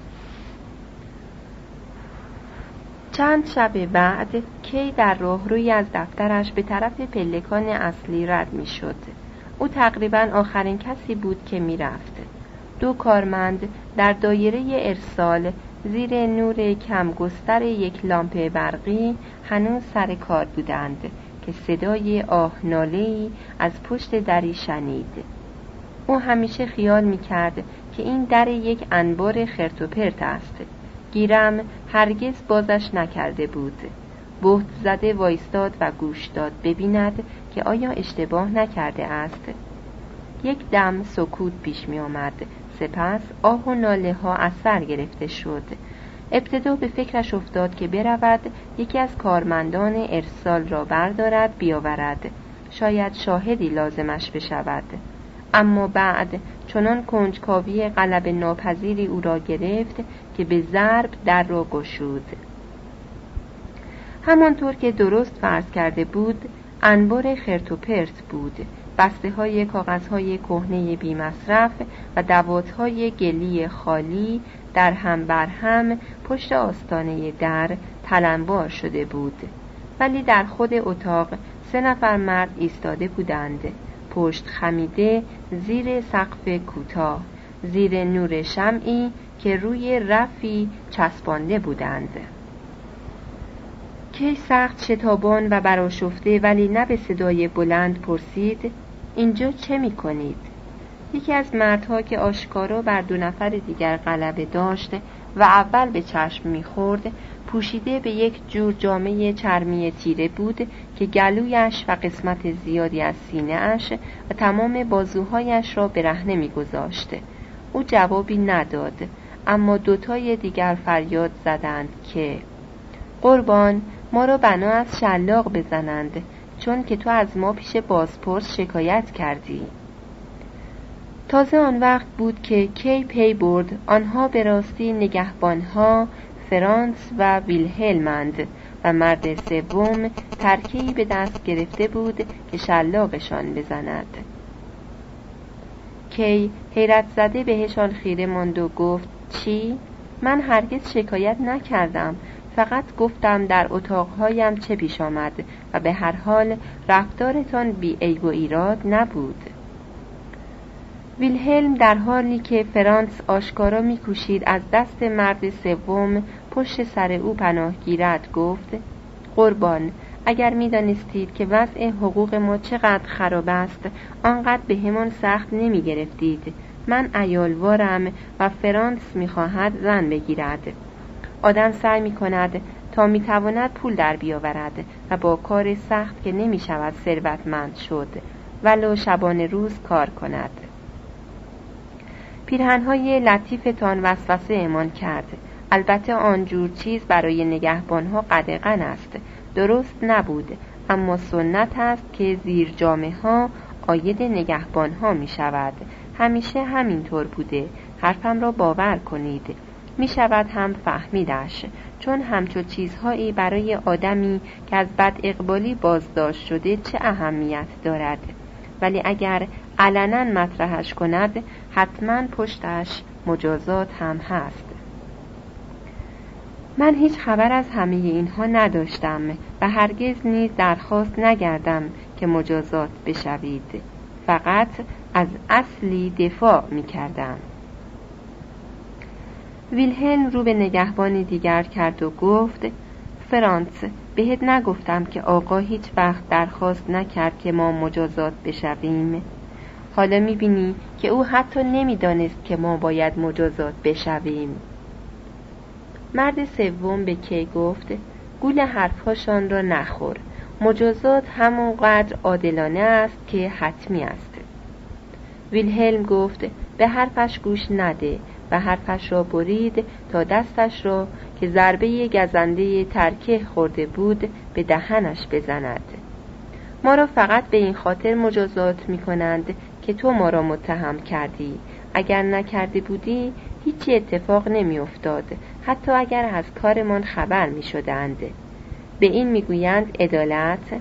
چند شب بعد کی در راهروی از دفترش به طرف پلکان اصلی رد می شد. او تقریبا آخرین کسی بود که می رفت. دو کارمند در دایره ارسال زیر نور کمگستر یک لامپ برقی هنوز سر کار بودند که صدای آه از پشت دری شنید. او همیشه خیال می کرد که این در یک انبار خرت و پرت است گیرم هرگز بازش نکرده بود. بهت زده وایستاد و گوش داد. ببیند که آیا اشتباه نکرده است. یک دم سکوت پیش می آمد. سپس آه و ناله ها از سر گرفته شد. ابتدا به فکرش افتاد که برود یکی از کارمندان ارسال را بردارد بیاورد. شاید شاهدی لازمش بشود. اما بعد چنان کنجکاوی قلب ناپذیری او را گرفت که به ضرب در را گشود. همانطور که درست فرض کرده بود انبار خرت بود بسته های کاغذ های کهنه بی مصرف و دوات های گلی خالی در هم بر هم پشت آستانه در تلنبار شده بود. ولی در خود اتاق سه نفر مرد ایستاده بودند. پشت خمیده زیر سقف کوتاه زیر نور شمعی که روی رفی چسبانده بودند. کی سخت شتابان و براشفته ولی نه به صدای بلند پرسید اینجا چه می کنید؟ یکی از مردها که آشکارا بر دو نفر دیگر غلبه داشت و اول به چشم می‌خورد پوشیده به یک جور جامعه چرمی تیره بود که گلویش و قسمت زیادی از سینه اش و تمام بازوهایش را برهنه میگذاشت. او جوابی نداد. اما دوتای دیگر فریاد زدند که قربان ما را بنا از شلاق بزنند چون که تو از ما پیش بازپرس شکایت کردی. تازه آن وقت بود که کی پی برد آنها به راستی نگهبانها فرانس و ویلهلمند و مرد سوم ترکیبی به دست گرفته بود که شلاقشان بزند. کی حیرت زده بهشان خیره ماند و گفت چی؟ من هرگز شکایت نکردم. فقط گفتم در اتاقهایم چه پیش آمد و به هر حال رفتارتان بی عیب و ایراد نبود. ویلهلم در حالی که فرانس آشکارا میکوشید از دست مرد سوم پشت سر او پناه گیرد گفت قربان اگر می‌دانستید که وضع حقوق ما چقدر خراب است آنقدر به همان سخت نمی گرفتید من ایالوارم و فرانس می‌خواهد زن بگیرد. آدم سعی می کند تا می تواند پول در بیاورد و با کار سخت که نمی شود ثروتمند شد ولو شبانه روز کار کند. پیرهنهای لطیفتان وسوسه امان کرد. البته آنجور چیز برای نگهبانها قدقن است. درست نبود اما سنت است که زیر جامعه ها آید نگهبان ها می شود همیشه همینطور بوده. حرفم را باور کنید. می شود هم فهمیدش. چون همچو چیزهایی برای آدمی که از بد اقبالی بازداشت شده چه اهمیت دارد. ولی اگر علنا مطرحش کند حتما پشتش مجازات هم هست. من هیچ خبر از همه اینها نداشتم و هرگز نیز درخواست نگردم که مجازات بشوید. فقط از اصلی دفاع می کردم ویلهلم رو به نگهبانی دیگر کرد و گفت فرانس بهت نگفتم که آقا هیچ وقت درخواست نکرد که ما مجازات بشویم. حالا می‌بینی که او حتی نمی‌دانست که ما باید مجازات بشویم. مرد سوم به کی گفت گول حرفهاشان را نخور. مجازات همانقدر عادلانه است که حتمی است. ویلهلم گفت به حرفش گوش نده و حرفش را برید تا دستش را که ضربه گزنده ترکه خورده بود به دهنش بزند. ما را فقط به این خاطر مجازات می کنند که تو ما را متهم کردی. اگر نکرده بودی هیچی اتفاق نمی افتاد حتی اگر از کارمان خبر می شدند به این می گویند عدالت؟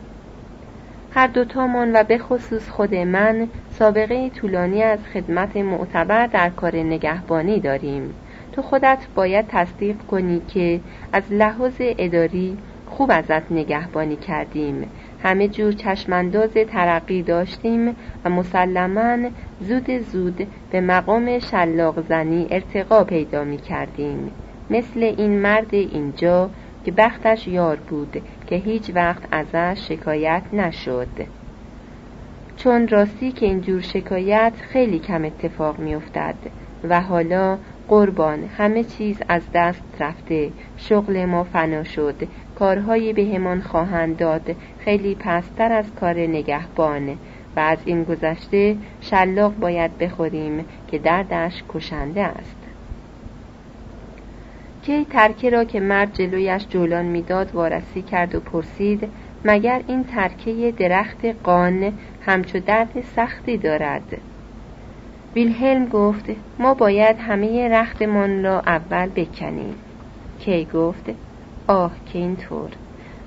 هر دوتامان و به خصوص خود من سابقه طولانی از خدمت معتبر در کار نگهبانی داریم. تو خودت باید تصدیق کنی که از لحاظ اداری خوب ازت نگهبانی کردیم. همه جور چشمانداز ترقی داشتیم و مسلما زود زود به مقام شلاق زنی ارتقا پیدا می کردیم مثل این مرد اینجا که بختش یار بود که هیچ وقت ازش شکایت نشد. چون راستی که اینجور شکایت خیلی کم اتفاق میافتد و حالا قربان همه چیز از دست رفته شغل ما فنا شد کارهایی بهمان خواهند داد خیلی پستر از کار نگهبان و از این گذشته شلاق باید بخوریم که دردش کشنده است. کی ترکه را که مرد جلویش جولان می‌داد وارسی کرد و پرسید مگر این ترکه درخت قان همچو درد سختی دارد؟ ویلهلم گفت ما باید همه رختمان را اول بکنیم. کی گفت آه که اینطور.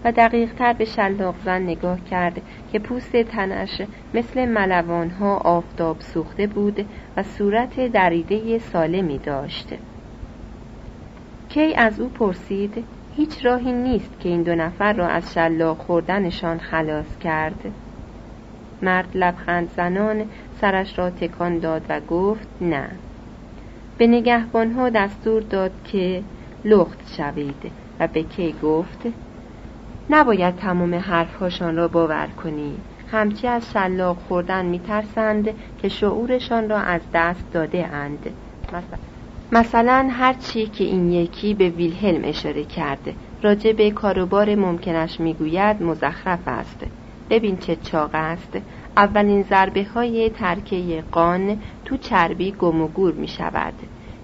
و دقیق تر به شلاق زن نگاه کرد که پوست تنش مثل ملوانها آفتاب سوخته بود و صورت دریده سالمی داشت. کی از او پرسید هیچ راهی نیست که این دو نفر را از شلاق خوردنشان خلاص کرد. مرد لبخند زنان سرش را تکان داد و گفت نه. به نگهبانها دستور داد که لخت شوید و به کی گفت نباید تمام حرفهاشان را باور کنی. همچی از شلاق خوردن میترسند که شعورشان را از دست داده اند. مثلا هر چی که این یکی به ویلهلم اشاره کرده راجع به کاروبار ممکنش می‌گوید مزخرف است. ببین چه چاق است. اولین ضربه های ترکه قان تو چربی گم و گور می شود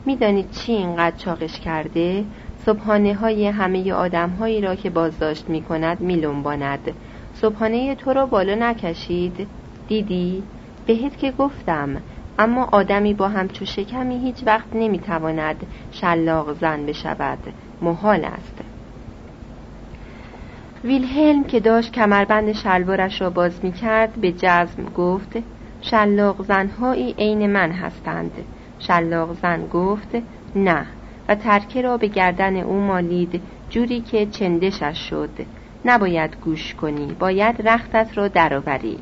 می‌دانید چی اینقدر چاقش کرده؟ صبحانه های همه آدم هایی را که بازداشت می کند می لنباند صبحانه تو را بالا نکشید. دیدی؟ بهت که گفتم اما آدمی با همچو شکمی هیچ وقت نمی‌تواند شلاق زن بشود. محال است. ویلهلم که داشت کمربند شلوارش را باز می کرد به جزم گفت شلاق زنهایی عین من هستند. شلاق زن گفت نه. و ترکه را به گردن او مالید جوری که چندشش شد. نباید گوش کنی باید رختت را درآوری.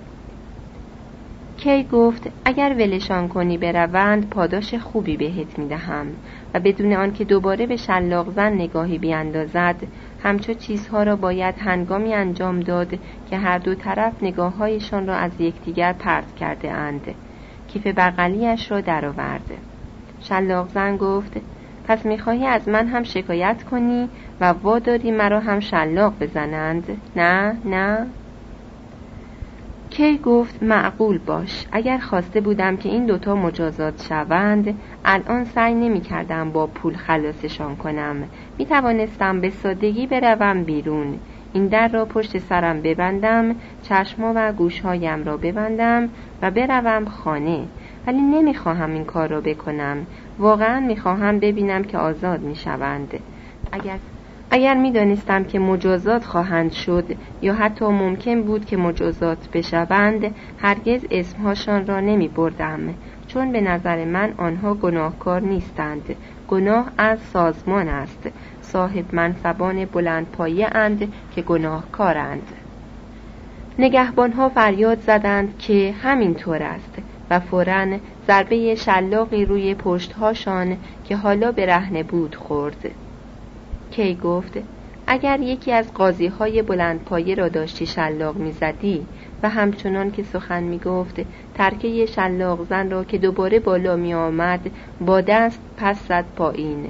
کی گفت اگر ولشان کنی بروند پاداش خوبی بهت می‌دهم. و بدون آنکه دوباره به شلاق زن نگاهی بیاندازد همچو چیزها را باید هنگامی انجام داد که هر دو طرف نگاههایشان را از یکدیگر پرت کرده اند. کیف بغلیش را درآورد. شلاق زن گفت پس می‌خواهی از من هم شکایت کنی و واداری مرا هم شلاق بزنند؟ نه نه. کی گفت معقول باش. اگر خواسته بودم که این دوتا مجازات شوند الان سعی نمی کردم با پول خلاصشان کنم. می توانستم به سادگی بروم بیرون. این در را پشت سرم ببندم چشما و گوشهایم را ببندم و بروم خانه. ولی نمی‌خواهم این کار را بکنم. واقعا می‌خواهم ببینم که آزاد می‌شوند. اگر اگر می‌دانستم که مجازات خواهند شد یا حتی ممکن بود که مجازات بشوند هرگز اسمهاشان را نمی بردم چون به نظر من آنها گناهکار نیستند. گناه از سازمان است. صاحب منصبان بلند پایه اند که گناهکارند. نگهبانها فریاد زدند که همین طور است و فورا ضربه شلاقی روی پشتهاشان که حالا به رهنه بود خورد. کی گفت اگر یکی از قاضی های بلند پایه را داشتی شلاق می‌زدی و همچنان که سخن می گفت ترکه شلاق زن را که دوباره بالا می آمد با دست پس زد پایین.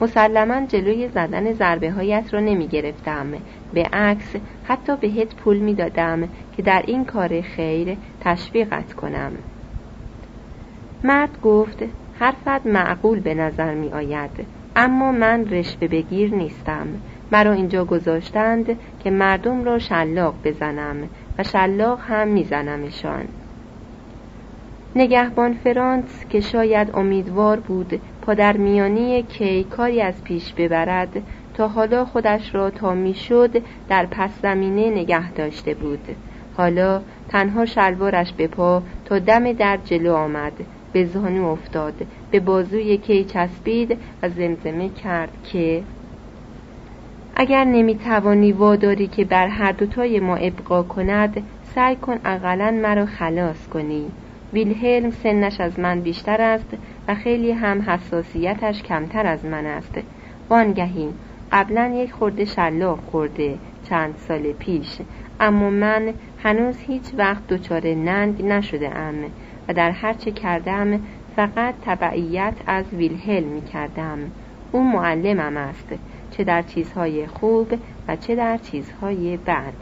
مسلما جلوی زدن ضربه هایت را نمی گرفتم به عکس حتی بهت پول می دادم که در این کار خیر تشویقت کنم. مرد گفت حرفت معقول به نظر می آید اما من رشوه بگیر نیستم. مرا اینجا گذاشتند که مردم را شلاق بزنم و شلاق هم میزنمشان. نگهبان فرانس که شاید امیدوار بود پادرمیانی کی کاری از پیش ببرد تا حالا خودش را تا می‌شد در پس زمینه نگه داشته بود. حالا تنها شلوارش به پا تا دم در جلو آمد به زانو افتاد به بازوی کی چسبید و زمزمه کرد که اگر نمی‌توانی واداری که بر هر دوتای ما ابقا کند سعی کن اقلا مرا خلاص کنی. ویلهلم سنش از من بیشتر است و خیلی هم حساسیتش کمتر از من است. وانگهی قبلا یک خورده شلاق خورده چند سال پیش اما من هنوز هیچ وقت دچار ننگ نشده ام و در هر چه کردم فقط تبعیت از ویلهل می کردم. او معلمم است چه در چیزهای خوب و چه در چیزهای بد.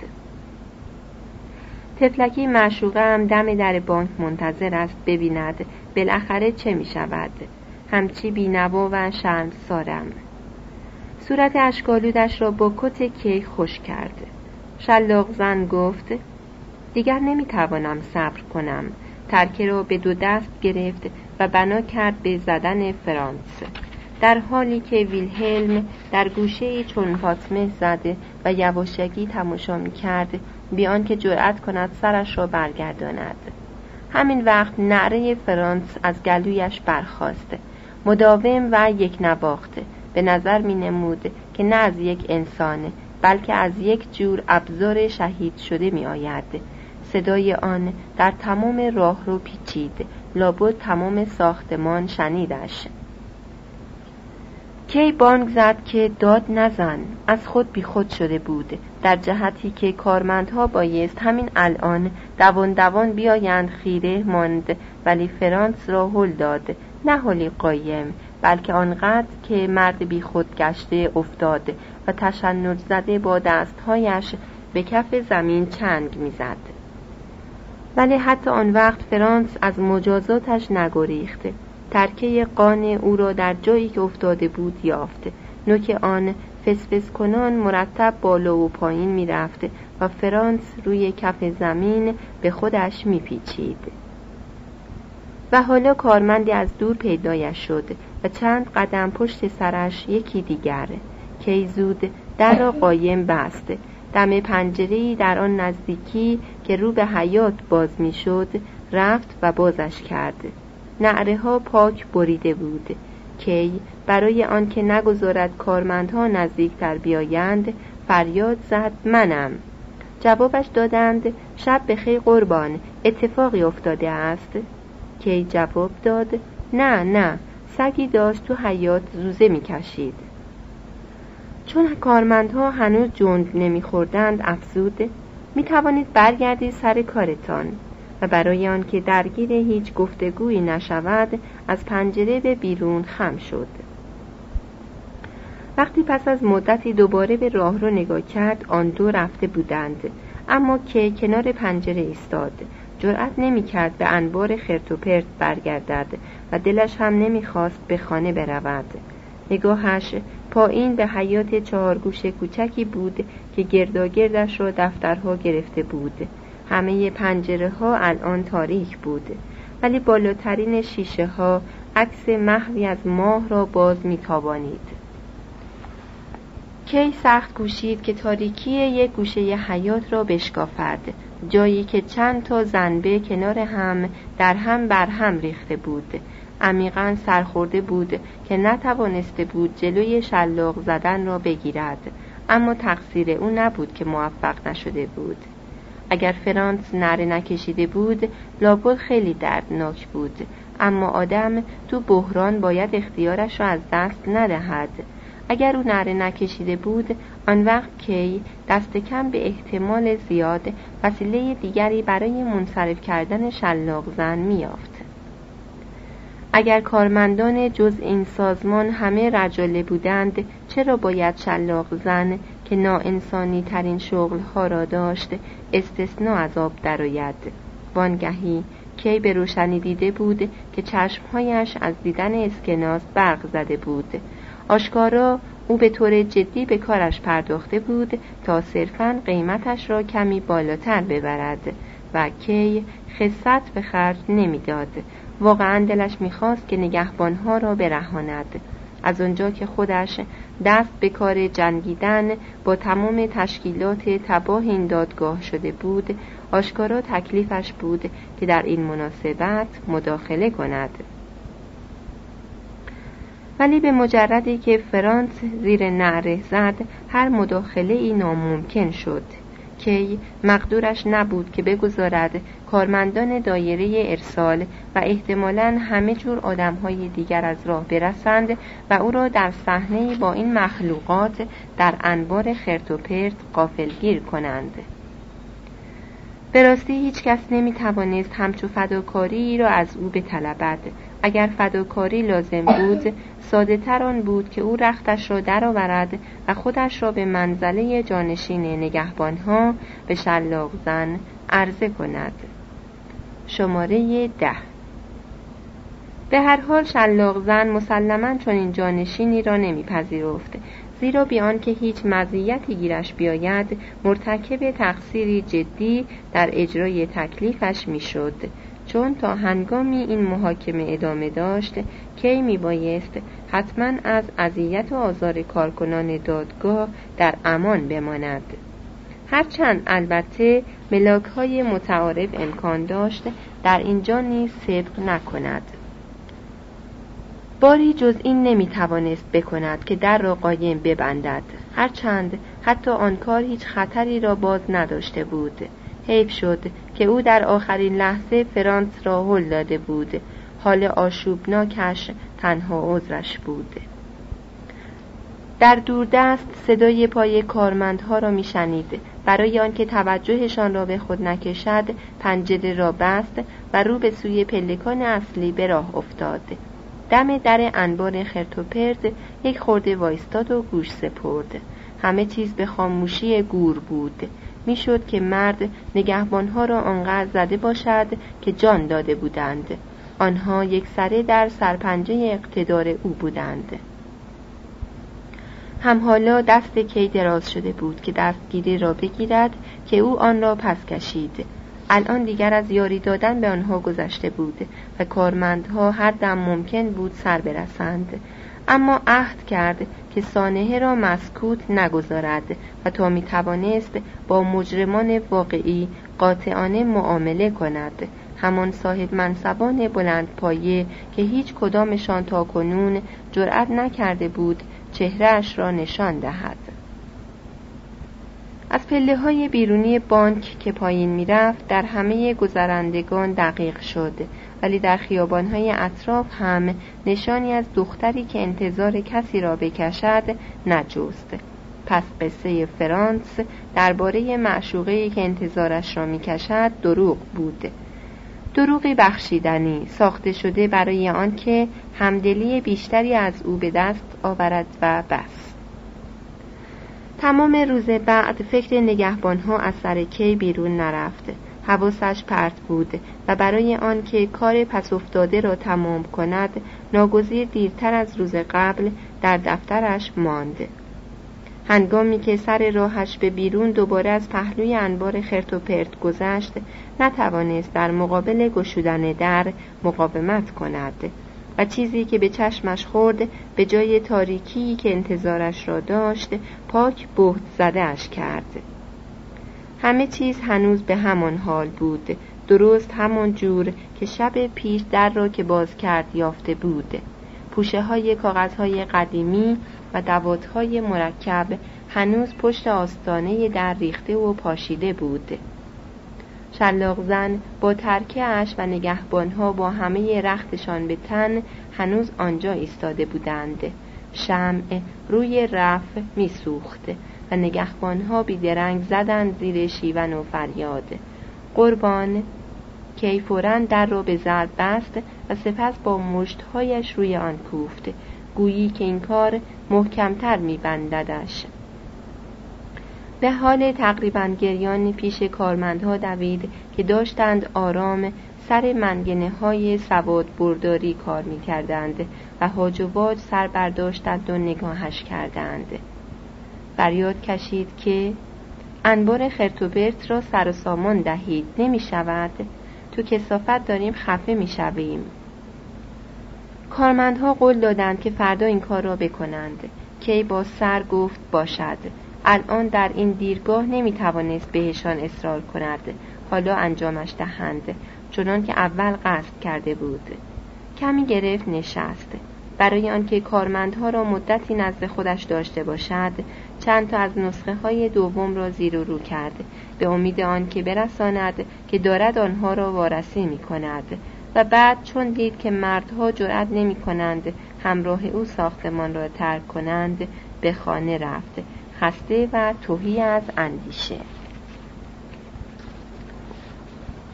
تفلکی معشوقم دم در بانک منتظر است ببیند بالاخره چه می شود. همچی بینوا و شرم سارم صورت اشکالودش را با کت کیک خوش کرد. شلاق زن گفت دیگر نمی‌توانم صبر کنم. ترکه را به دو دست گرفت و بنا کرد به زدن فرانس. در حالی که ویلهلم در گوشه چون فاطمه زده و یواشکی تماشا می کرد بیان که جرأت کند سرش را برگرداند. همین وقت نعره فرانس از گلویش برخواست مداوم و یک نواخته به نظر می نمود که نه از یک انسان بلکه از یک جور ابزار شهید شده می آید صدای آن در تمام راه رو پیچید. لابد تمام ساختمان شنیدش. کی بانگ زد که داد نزن از خود بیخود شده بود در جهتی که کارمندها بایست همین الان دوان دوان بیایند خیره ماند ولی فرانس را هل داد نه هلی قایم بلکه آنقدر که مرد بیخود گشته افتاد و تشنج زده با دستهایش به کف زمین چنگ می‌زد. ولی حتی آن وقت فرانس از مجازاتش نگریخته. ترکه قان او را در جایی که افتاده بود یافت نوک آن فسفس کنان مرتب بالا و پایین می‌رفت و فرانس روی کف زمین به خودش میپیچید. و حالا کارمندی از دور پیدایش شد و چند قدم پشت سرش یکی دیگر کی زود در را قایم بست. دم پنجره در آن نزدیکی که رو به حیات باز می‌شد رفت و بازش کرد. نعره ها پاک بریده بود. کی برای آنکه نگذارد کارمندها نزدیکتر بیایند فریاد زد منم. جوابش دادند شب به خیر قربان اتفاقی افتاده است. کی جواب داد نه نه سگی داشت تو حیات زوزه می‌کشید. چون کارمندها هنوز جند نمیخوردند افزود می توانید برگردید سر کارتان. و برای آنکه درگیر هیچ گفتگویی نشود از پنجره به بیرون خم شد. وقتی پس از مدتی دوباره به راه رو نگاه کرد آن دو رفته بودند. اما که کنار پنجره ایستاد جرأت نمی‌کرد به انبار خرت و پرت برگردد و دلش هم نمی‌خواست به خانه برود. نگاهش پایین به حیات چهارگوش کوچکی بود که گرداگردش را دفترها گرفته بود. همه پنجره ها الان تاریک بود. ولی بالاترین شیشه ها عکس محوی از ماه را باز میتابانید کی سخت کوشید که تاریکی یک گوشه حیات را بشکافد؟ جایی که چند تا زنبه کنار هم در هم بر هم ریخته بود. عمیقا سرخورده بود که نتوانسته بود جلوی شلاق زدن را بگیرد. اما تقصیر او نبود که موفق نشده بود. اگر فرانس نره نکشیده بود لابد خیلی دردناک بود. اما آدم تو بحران باید اختیارش را از دست ندهد. اگر او نره نکشیده بود آن وقت کی دست کم به احتمال زیاد وسیله دیگری برای منصرف کردن شلاق زن میافت اگر کارمندان جز این سازمان همه رجاله بودند چرا باید شلاق زن که ناانسانی ترین شغل ها را داشت استثناء از آب درآید؟ وانگهی کی به روشنی دیده بود که چشمهایش از دیدن اسکناس برق زده بود؟ آشکارا او به طور جدی به کارش پرداخته بود تا صرفا قیمتش را کمی بالاتر ببرد و کی خصت به خرج نمی‌داد. واقعا دلش می‌خواست که نگهبانها را برهاند. از آنجا که خودش دست به کار جنگیدن با تمام تشکیلات تباه این دادگاه شده بود آشکارا تکلیفش بود که در این مناسبت مداخله کند. ولی به مجردی که فرانس زیر نعره زد هر مداخله ای ناممکن شد. کی مقدورش نبود که بگذارد کارمندان دایره ارسال و احتمالا همه جور آدمهای دیگر از راه برسند و او را در صحنه با این مخلوقات در انبار خرت و پرت قافلگیر کنند. به راستی هیچ کس نمی توانست همچو فداکاری را از او بطلبد. اگر فداکاری لازم بود ساده تر آن بود که او رختش را درآورد و خودش را به منزله جانشین نگهبانها به شلاق زن عرضه کند. شماره ده. به هر حال شلاق زن مسلما این جانشینی را نمیپذیرفت زیرا بیان که هیچ مزیتی گیرش بیاید مرتکب تقصیری جدی در اجرای تکلیفش می‌شد. چون تا هنگامی این محاکمه ادامه داشت کی می بایست حتما از اذیت و آزار کارکنان دادگاه در امان بماند. هرچند البته ملاک های متعارف امکان داشت در اینجا نیز صدق نکند. باری جز این نمی توانست بکند که در را قایم ببندد. هرچند حتی آن کار هیچ خطری را باز نداشته بود. حیف شد که او در آخرین لحظه فرانس را هل داده بود. حال آشوبناکش تنها عذرش بود. در دوردست صدای پای کارمندها را میشنید. برای آنکه توجهشان را به خود نکشد پنجره را بست و رو به سوی پلکان اصلی به راه افتاد. دم در انبار خرتوپرد یک خورده وایستاد و گوش سپرد. همه چیز به خاموشی گور بود. می‌شد که مرد نگهبانها را آنقدر زده باشد که جان داده بودند. آنها یک سره در سرپنجه اقتدار او بودند. هم حالا دست کی دراز شده بود که دستگیری را بگیرد که او آن را پس کشید. الان دیگر از یاری دادن به آنها گذشته بود و کارمندها هر دم ممکن بود سر برسند. اما عهد کرد که سانحه را مسکوت نگذارد و تا می توانست با مجرمان واقعی قاطعانه معامله کند. همان صاحب منصبان بلند پایه که هیچ کدامشان تا کنون جرأت نکرده بود چهرهش را نشان دهد. از پله های بیرونی بانک که پایین می‌رفت در همه گذرندگان دقیق شد. ولی در خیابانهای اطراف هم نشانی از دختری که انتظار کسی را بکشد نجوست پس قصه فرانس درباره معشوقه که انتظارش را می‌کشد دروغ بود. دروغی بخشیدنی ساخته شده برای آنکه همدلی بیشتری از او به دست آورد و بس تمام روز بعد فکر نگهبانها از سر کی بیرون نرفت. حواسش پرت بود و برای آنکه کار پس افتاده را تمام کند ناگزیر دیرتر از روز قبل در دفترش ماند. هنگامی که سر راهش به بیرون دوباره از پهلوی انبار خرت و پرت گذشت نتوانست در مقابل گشودن در مقاومت کند و چیزی که به چشمش خورد به جای تاریکی که انتظارش را داشت پاک بهت زدهش کرد. همه چیز هنوز به همان حال بود. درست همان جور که شب پیش در را که باز کرد یافته بود. پوشه های کاغذ های قدیمی و دوات های مرکب هنوز پشت آستانه در ریخته و پاشیده بود. شلاق زن با ترکه و نگهبانها با همه رختشان به تن هنوز آنجا ایستاده بودند. شمع روی رف میسوخت. و نگهبانها بیدرنگ زدند زیر شیون و فریاد. قربان کی فورا در را به ضرب بست و سپس با مشتهایش روی آن کوفت. گویی که این کار محکمتر میبنددش. به حال تقریبا گریان پیش کارمندها دوید که داشتند آرام سر منگنه های سواد برداری کار می کردند و حاج و سر برداشتند و نگاهش کردند. فریاد کشید که انبار خرتوبرت را سر و سامان دهید. نمی شود تو کسافت داریم خفه می شویم کارمندها قول دادند که فردا این کار را بکنند. کی با سر گفت باشد. الان در این دیرگاه نمی توانست بهشان اصرار کند. حالا انجامش دهند. چنان که اول قصد کرده بود. کمی گرفت نشست. برای آنکه کارمندها را مدتی نزد خودش داشته باشد چند تا از نسخه های دوم را زیر و رو کرد به امید آنکه برساند که دارد آنها را وارسی می کند و بعد چون دید که مردها جرأت نمی کنند همراه او ساختمان را ترک کنند به خانه رفت خسته و توهی از اندیشه.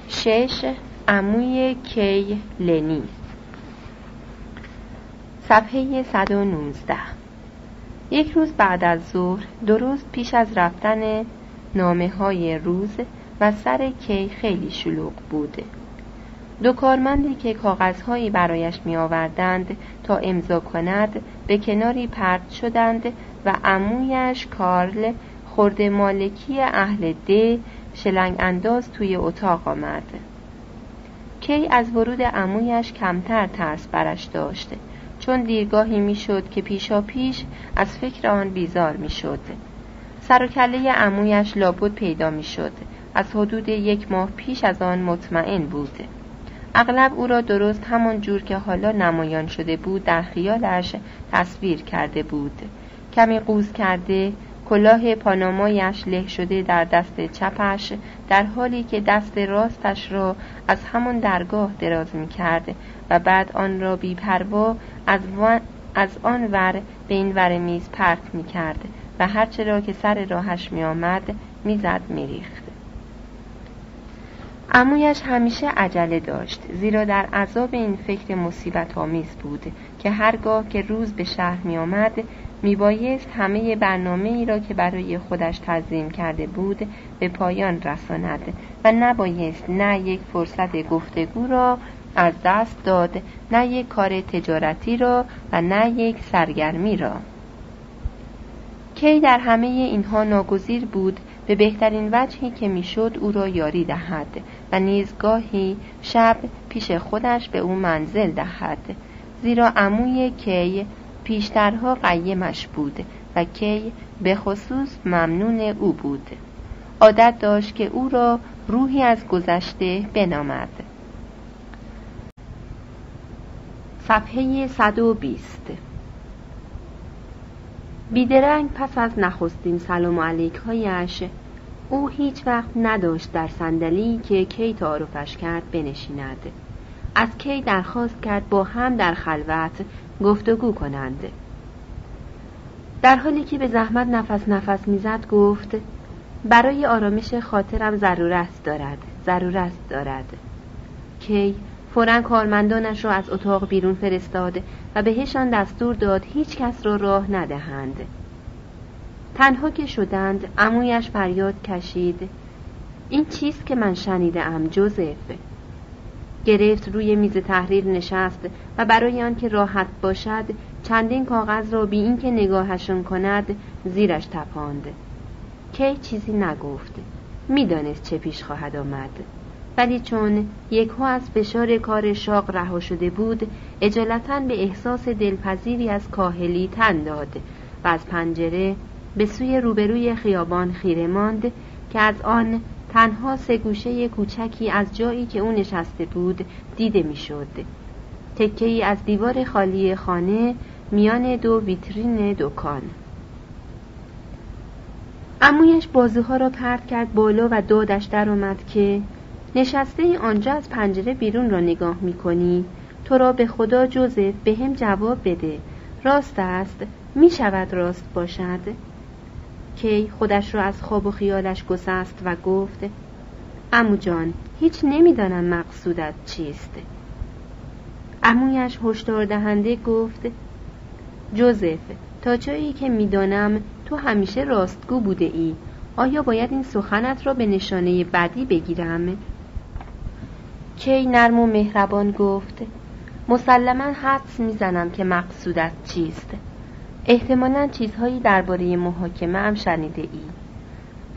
شش عموی کی لنی صفحه 119 یک روز بعد از ظهر درست پیش از رفتن نامه های روز و سر کی خیلی شلوغ بوده دو کارمندی که کاغذهایی برایش می آوردند تا امضا کند به کناری پرت شدند و عمویش کارل خورده مالکی اهل ده شلنگ انداز توی اتاق آمد. کی از ورود عمویش کمتر ترس برش داشت. چون دیرگاهی می‌شد که پیشا پیش از فکر آن بیزار می‌شد. سر و کله عمویش لابد پیدا می‌شد. از حدود یک ماه پیش از آن مطمئن بود. اغلب او را درست همان جور که حالا نمایان شده بود در خیالش تصویر کرده بود. کمی قوز کرده کلاه پانامایش له شده در دست چپش در حالی که دست راستش را از همان درگاه دراز می کرد و بعد آن را بیپروا از, از آن ور به این ور میز پرت می کرد و هرچه را که سر راهش می آمد می زد می ریخت. امویش همیشه عجله داشت زیرا در عذاب این فکر مصیبت آمیز بود که هرگاه که روز به شهر می آمد می بایست همه برنامه ای را که برای خودش تنظیم کرده بود به پایان رساند و نبایست نه یک فرصت گفتگو را از دست داد نه یک کار تجارتی را و نه یک سرگرمی را. کی در همه اینها ناگزیر بود به بهترین وجهی که می‌شد او را یاری دهد و نیزگاهی شب پیش خودش به او منزل دهد. زیرا عموی کی پیشترها قیمش بود و کی به خصوص ممنون او بود. عادت داشت که او را روحی از گذشته بنامد. صفحه 120 بیدرنگ پس از نخستین سلام علیک هایش او هیچ وقت نداشت در صندلی که کی تعارفش کرد بنشیند. از کی درخواست کرد با هم در خلوت گفتگو کنند. در حالی که به زحمت نفس نفس می‌زد گفت برای آرامش خاطرم ضرورت دارد ضرورت دارد. کی فورا کارمندانش را از اتاق بیرون فرستاد و بهشان دستور داد هیچ کس را راه ندهند. تنها که شدند امویش فریاد کشید. این چیست که من شنیده ام جوزف؟ گرفت روی میز تحریر نشست و برای آنکه راحت باشد چندین کاغذ را بی اینکه نگاهشان کند زیرش تپاند. کی چیزی نگفت؟ می‌دانست چه پیش خواهد آمد. ولی چون یکها از فشار کار شاق رها شده بود اجالتا به احساس دلپذیری از کاهلی تن داد و از پنجره به سوی روبروی خیابان خیره ماند که از آن تنها سه گوشه کوچکی از جایی که او نشسته بود دیده می‌شد. تکه ای از دیوار خالی خانه میان دو ویترین دکان امویش بازوها را پرت کرد بالا و دادش در آمد که نشسته ای آنجا از پنجره بیرون را نگاه می کنی تو را به خدا جوزف به هم جواب بده. راست است. می شود راست باشد. کی خودش را از خواب و خیالش گسست و گفت امو جان هیچ نمی‌دانم مقصودت چیست. امویش هشدار دهنده گفت جوزف تا جایی که می‌دانم تو همیشه راستگو بوده ای. آیا باید این سخنت را به نشانه بدی بگیرم؟ کی نرم و مهربان گفت مسلما حدس می‌زنم که مقصودت چیست. احتمالا چیزهایی درباره محاکمه هم شنیده ای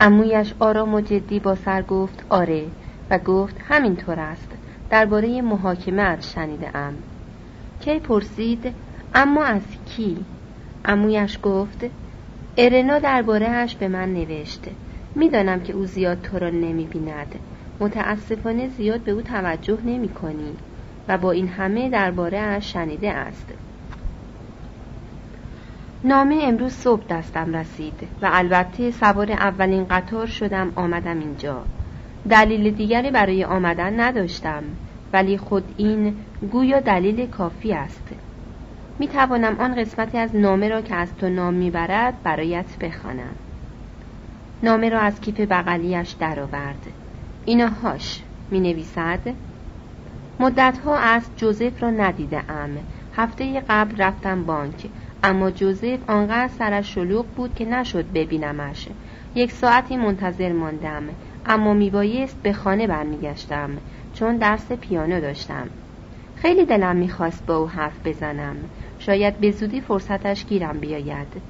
امویش آرام و جدی با سر گفت آره و گفت همینطور است. درباره محاکمه شنیده ام کی پرسید اما از کی؟ امویش گفت ارنا دربارهاش به من نوشته می‌دانم که او زیاد تو را نمی بیند متاسفانه زیاد به او توجه نمی کنی و با این همه درباره اش شنیده است. نامه امروز صبح دستم رسید و البته سوار اولین قطار شدم آمدم اینجا. دلیل دیگری برای آمدن نداشتم ولی خود این گویا دلیل کافی است. می توانم آن قسمتی از نامه را که از تو نام می‌برد برایت بخوانم. نامه را از کیف بغلیش درآورد. اینا هاش می نویسد مدت ها از جوزف را ندیده ام هفته قبل رفتم بانک اما جوزف آنقدر سرش شلوغ بود که نشد ببینمش. یک ساعتی منتظر ماندم اما میبایست به خانه برمیگشتم چون درس پیانو داشتم. خیلی دلم می‌خواست با او حرف بزنم. شاید به زودی فرصتش گیرم بیاید.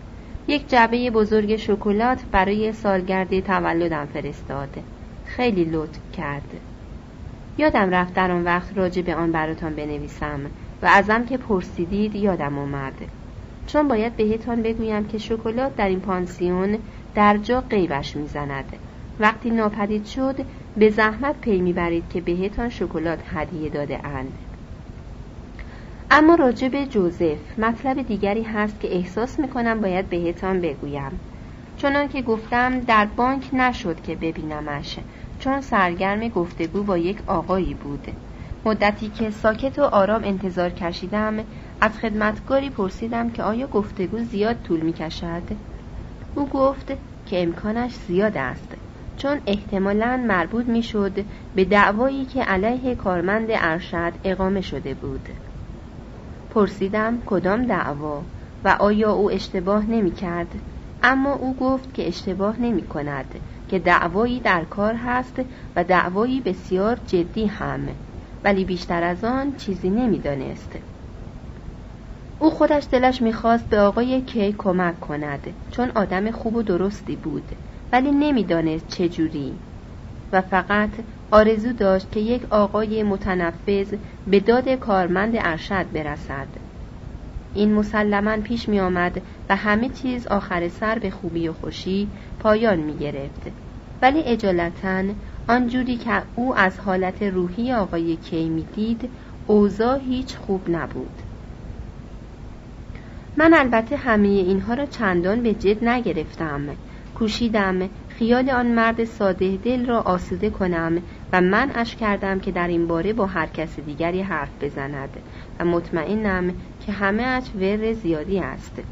یک جعبه بزرگ شکلات برای سالگرد تولدم فرستاد. خیلی لطف کرد یادم رفت در آن وقت راجع به آن براتان بنویسم و ازم که پرسیدید یادم آمد. چون باید بهتان بگویم که شکلات در این پانسیون در جا قیبش می‌زند. وقتی ناپدید شد به زحمت پی می‌برید که بهتان شکلات هدیه داده اند. اما راجع به جوزف مطلب دیگری هست که احساس می‌کنم باید بهتان بگویم. چنان که گفتم در بانک نشد که ببینمش. چون سرگرم گفتگو با یک آقایی بود مدتی که ساکت و آرام انتظار کشیدم از خدمتگاری پرسیدم که آیا گفتگو زیاد طول می کشد؟ او گفت که امکانش زیاد است چون احتمالا مربوط می شد به دعوایی که علیه کارمند ارشد اقامه شده بود پرسیدم کدام دعوا و آیا او اشتباه نمی کرد؟ اما او گفت که اشتباه نمی کند که دعوایی در کار هست و دعوایی بسیار جدی هم ولی بیشتر از آن چیزی نمی‌دانست. او خودش دلش می‌خواست به آقای کی کمک کند چون آدم خوب و درستی بود ولی نمی‌دانست چجوری و فقط آرزو داشت که یک آقای متنفذ به داد کارمند ارشد برسد این مسلما پیش می آمد و همه چیز آخر سر به خوبی و خوشی پایان می گرفت ولی اجالتا آنجوری که او از حالت روحی آقای کی می دید اوضاع هیچ خوب نبود. من البته همه اینها را چندان به جد نگرفتم. کوشیدم خیال آن مرد ساده دل را آسوده کنم و من اش کردم که در این باره با هر کس دیگری حرف بزند و مطمئنم که همه اش ور زیادی است.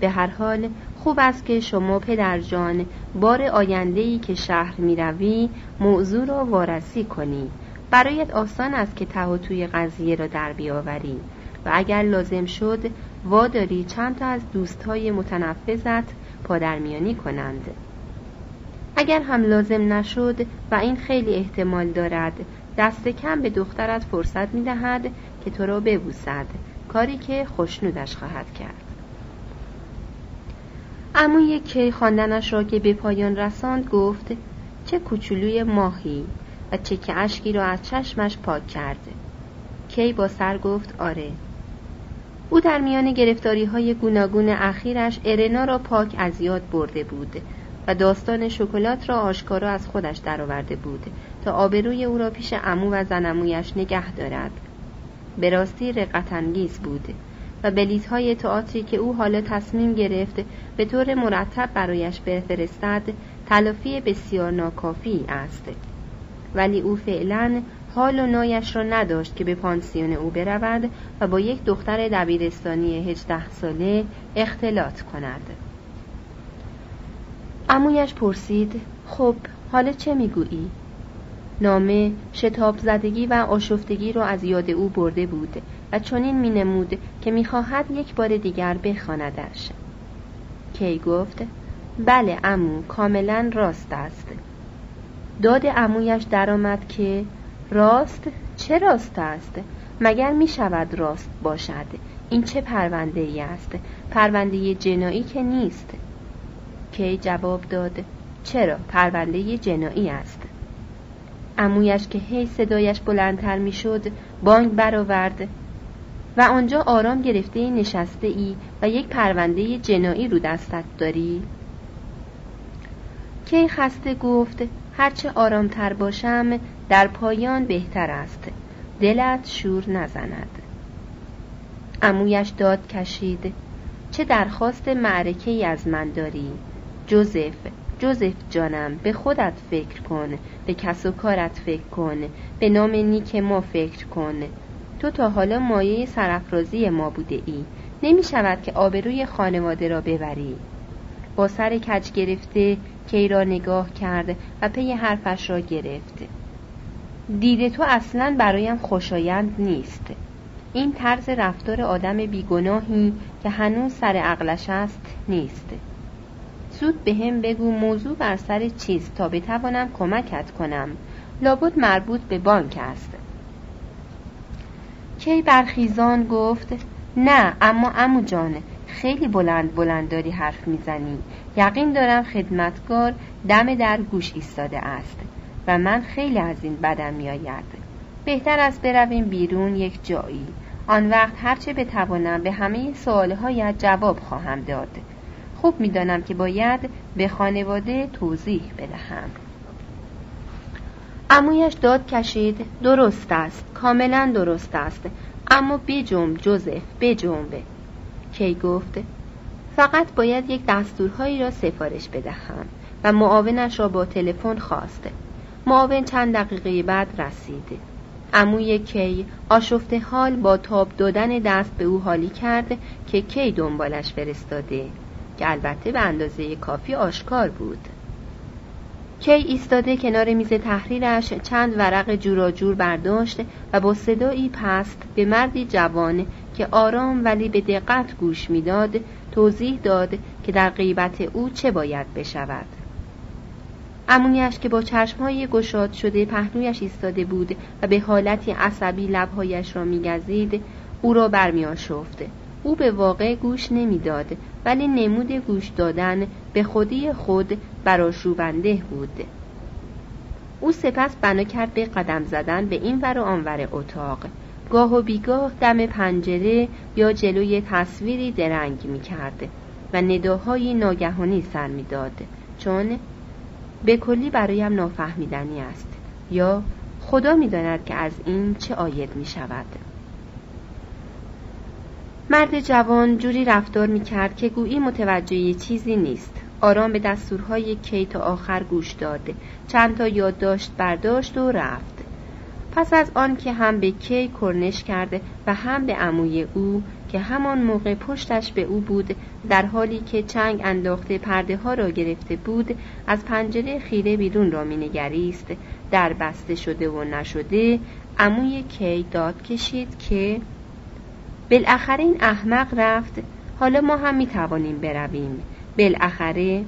به هر حال خوب است که شما پدر جان بار آیندهی که شهر می روی موضوع را وارسی کنی. برایت آسان است که ته توی قضیه را در بیاوری. و اگر لازم شد واداری چند تا از دوستهای متنفذت پادرمیانی کنند. اگر هم لازم نشد و این خیلی احتمال دارد دست کم به دخترت فرصت می دهد که تو را ببوسد. کاری که خوشنودش خواهد کرد. عموی کی خواندنش را که به پایان رساند گفت چه کوچولوی ماهی و چه که اشکی را از چشمش پاک کرده. کی با سر گفت آره. او در میان گرفتاری های گوناگون اخیرش ارنا را پاک از یاد برده بود و داستان شکلات را آشکارا از خودش درآورده بود تا آبروی او را پیش امو و زنمویش نگه دارد. به راستی رقتانگیز بود و بلیت های تئاتری که او حالا تصمیم گرفت به طور مرتب برایش بفرستد تلافی بسیار ناکافی است ولی او فعلا حال و نایش را نداشت که به پانسیون او برود و با یک دختر دبیرستانی هجده ساله اختلاط کند امویش پرسید خب حالا چه می‌گویی؟ نامه شتاب زدگی و آشفتگی را از یاد او برده بود و چنین می نمود که می‌خواهد یک بار دیگر بخواندش. کی گفت بله امو کاملا راست است. داد امویش درآمد که راست؟ چه راست است؟ مگر می شود راست باشد؟ این چه پرونده ای است؟ پرونده جنایی که نیست. کی جواب داد چرا؟ پرونده جنایی است. امویش که هی صدایش بلندتر می‌شد بانگ برآورد و آنجا آرام گرفته نشسته ای و یک پرونده جنایی رو دستت داری؟ کی خسته گفت هرچه آرامتر باشم در پایان بهتر است. دلت شور نزند. امویش داد کشید چه درخواست معرکه ای از من داری؟ جوزف جوزف جانم به خودت فکر کن. به کس و کارت فکر کن. به نام نیک ما فکر کن. تو تا حالا مایه سرافرازی ما بوده ای. نمی شود که آبروی خانواده را ببری. با سر کج گرفته کی را نگاه کرد و پی حرفش را گرفت. دید تو اصلا برایم خوشایند نیست. این طرز رفتار آدم بیگناهی که هنوز سر عقلش است نیست. زود به هم بگو موضوع بر سر چیز تا بتوانم کمکت کنم. لابد مربوط به بانک است. کی برخیزان گفت نه اما امو جان خیلی بلند بلند داری حرف می‌زنی. یقین دارم خدمتگار دم در گوش ایستاده است و من خیلی از این بدم میآید. بهتر است برویم بیرون یک جایی. آن وقت هرچه بتوانم به همه سوالهایت جواب خواهم داد. خوب می‌دانم که باید به خانواده توضیح بدهم. امویش داد کشید درست است کاملا درست است. اما بجنب جوزف بجنب. کی گفت؟ فقط باید یک دستورهایی را سفارش بدهم و معاونش را با تلفن خواست. معاون چند دقیقه بعد رسید. عموی کی آشفته حال با تاب دادن دست به او حالی کرد که کی دنبالش فرستاده. که البته به اندازه کافی آشکار بود. کی ایستاده کنار میز تحریرش چند ورق جوراجور برداشت و با صدایی پست به مردی جوان که آرام ولی به دقت گوش می‌داد توضیح داد که در غیبت او چه باید بشود. امونیش که با چشمهای گشاد شده پهلویش ایستاده بود و به حالتی عصبی لبهایش را میگزید او را برمیآشفت. او به واقع گوش نمی‌داد ولی نمود گوش دادن به خودی خود براشوبنده بود. او سپس بنا کرد به قدم زدن به این ور و آنور اتاق. گاه و بیگاه دم پنجره یا جلوی تصویری درنگ می کرد و نداهای ناگهانی سر می داد چون به کلی برایم نافهمیدنی است. یا خدا می داند که از این چه آید می شود مرد جوان جوری رفتار می کرد که گویی متوجه چیزی نیست. آرام به دستورهای کی تا آخر گوش داد چند تا یادداشت برداشت و رفت. پس از آن که هم به کی کرنش کرده و هم به عموی او که همان موقع پشتش به او بود در حالی که چنگ انداخته پرده ها را گرفته بود از پنجره خیره بیرون را مینگریست. در بسته شده و نشده عموی کی داد کشید که بالاخره این احمق رفت. حالا ما هم می توانیم برویم. بالاخره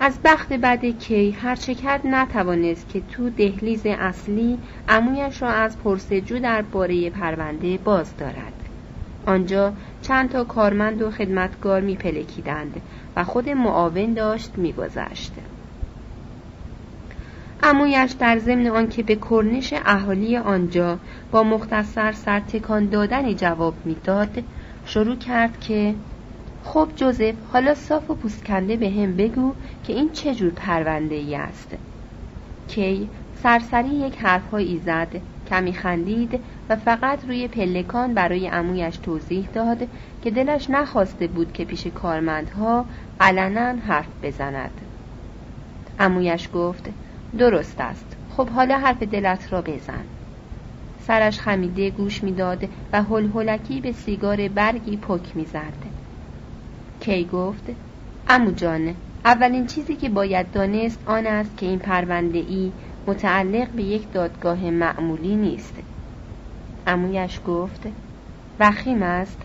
از بخت بد کی هرچه کرد نتوانست که تو دهلیز اصلی عمویش را از پرسجو در باره پرونده باز دارد. آنجا چند تا کارمند و خدمتگار میپلکیدند و خود معاون داشت میگذشت. امویش در ضمن آنکه به کرنش اهالی آنجا با مختصر سرتکان دادن جواب می‌داد. شروع کرد که خب جوزف حالا صاف و پوسکنده به هم بگو که این چه جور پرونده ای است. کی سرسری یک حرفهایی زد کمی خندید و فقط روی پلکان برای امویش توضیح داد که دلش نخواسته بود که پیش کارمندها علنا حرف بزند. امویش گفت درست است. خب حالا حرف دلت را بزن. سرش خمیده گوش می‌داد و هلهلکی به سیگار برگی پک می‌زد. کی گفت امو جان اولین چیزی که باید دانست آن است که این پرونده ای متعلق به یک دادگاه معمولی نیست. امویش گفت وخیم است.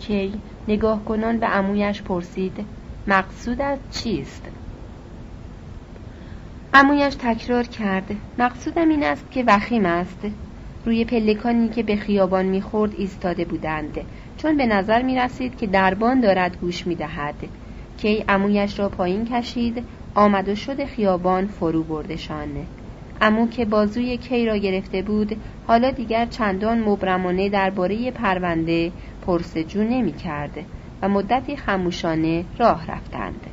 کی نگاه کنان به امویش پرسید مقصودت چیست؟ امویش تکرار کرد مقصودم این است که وخیم است. روی پلکانی که به خیابان می‌خورد ایستاده بودند. چون به نظر می رسید که دربان دارد گوش می دهد کی امویش را پایین کشید آمد و شد خیابان فرو بردشان. امو که بازوی کی را گرفته بود حالا دیگر چندان مبرمانه درباره پرونده پرسجو نمی کرد و مدتی خموشانه راه رفتند.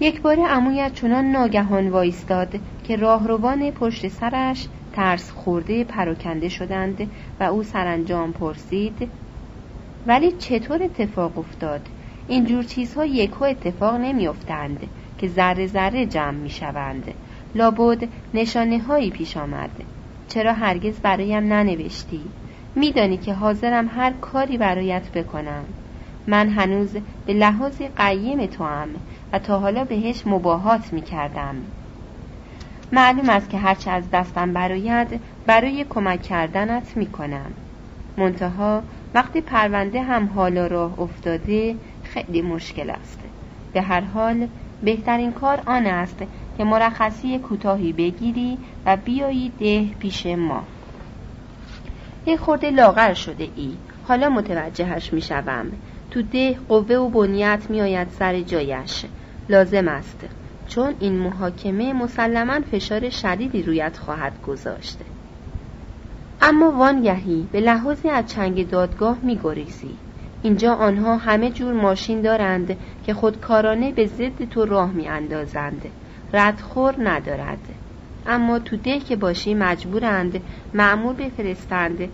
یک بار امویت چنان ناگهان وایستاد که راهروان پشت سرش ترس خورده پراکنده شدند و او سرانجام پرسید ولی چطور اتفاق افتاد؟ این جور چیزها یکو اتفاق نمیافتند که ذره ذره جمع می شوند لابد نشانه هایی پیش آمد. چرا هرگز برایم ننوشتی؟ میدانی که حاضرم هر کاری برایت بکنم. من هنوز به لحاظ قیم تو هم و تا حالا بهش مباهات می کردم معلوم است که هرچه از دستم براید برای کمک کردنت می کنم منتها وقتی پرونده هم حالا راه افتاده خیلی مشکل است. به هر حال بهترین کار آن است که مرخصی کوتاهی بگیری و بیایی ده پیش ما. یه خورده لاغر شده ای. حالا متوجهش می شوم تو ده قوه و بنیت می آید سر جایش. لازم است. چون این محاکمه مسلما فشار شدیدی رویت خواهد گذاشته. اما وانگهی به لحاظی از چنگ دادگاه می گریزی اینجا آنها همه جور ماشین دارند که خودکارانه به ضد تو راه می اندازند ردخور ندارد. اما تو ده که باشی مجبورند معمول بفرستند.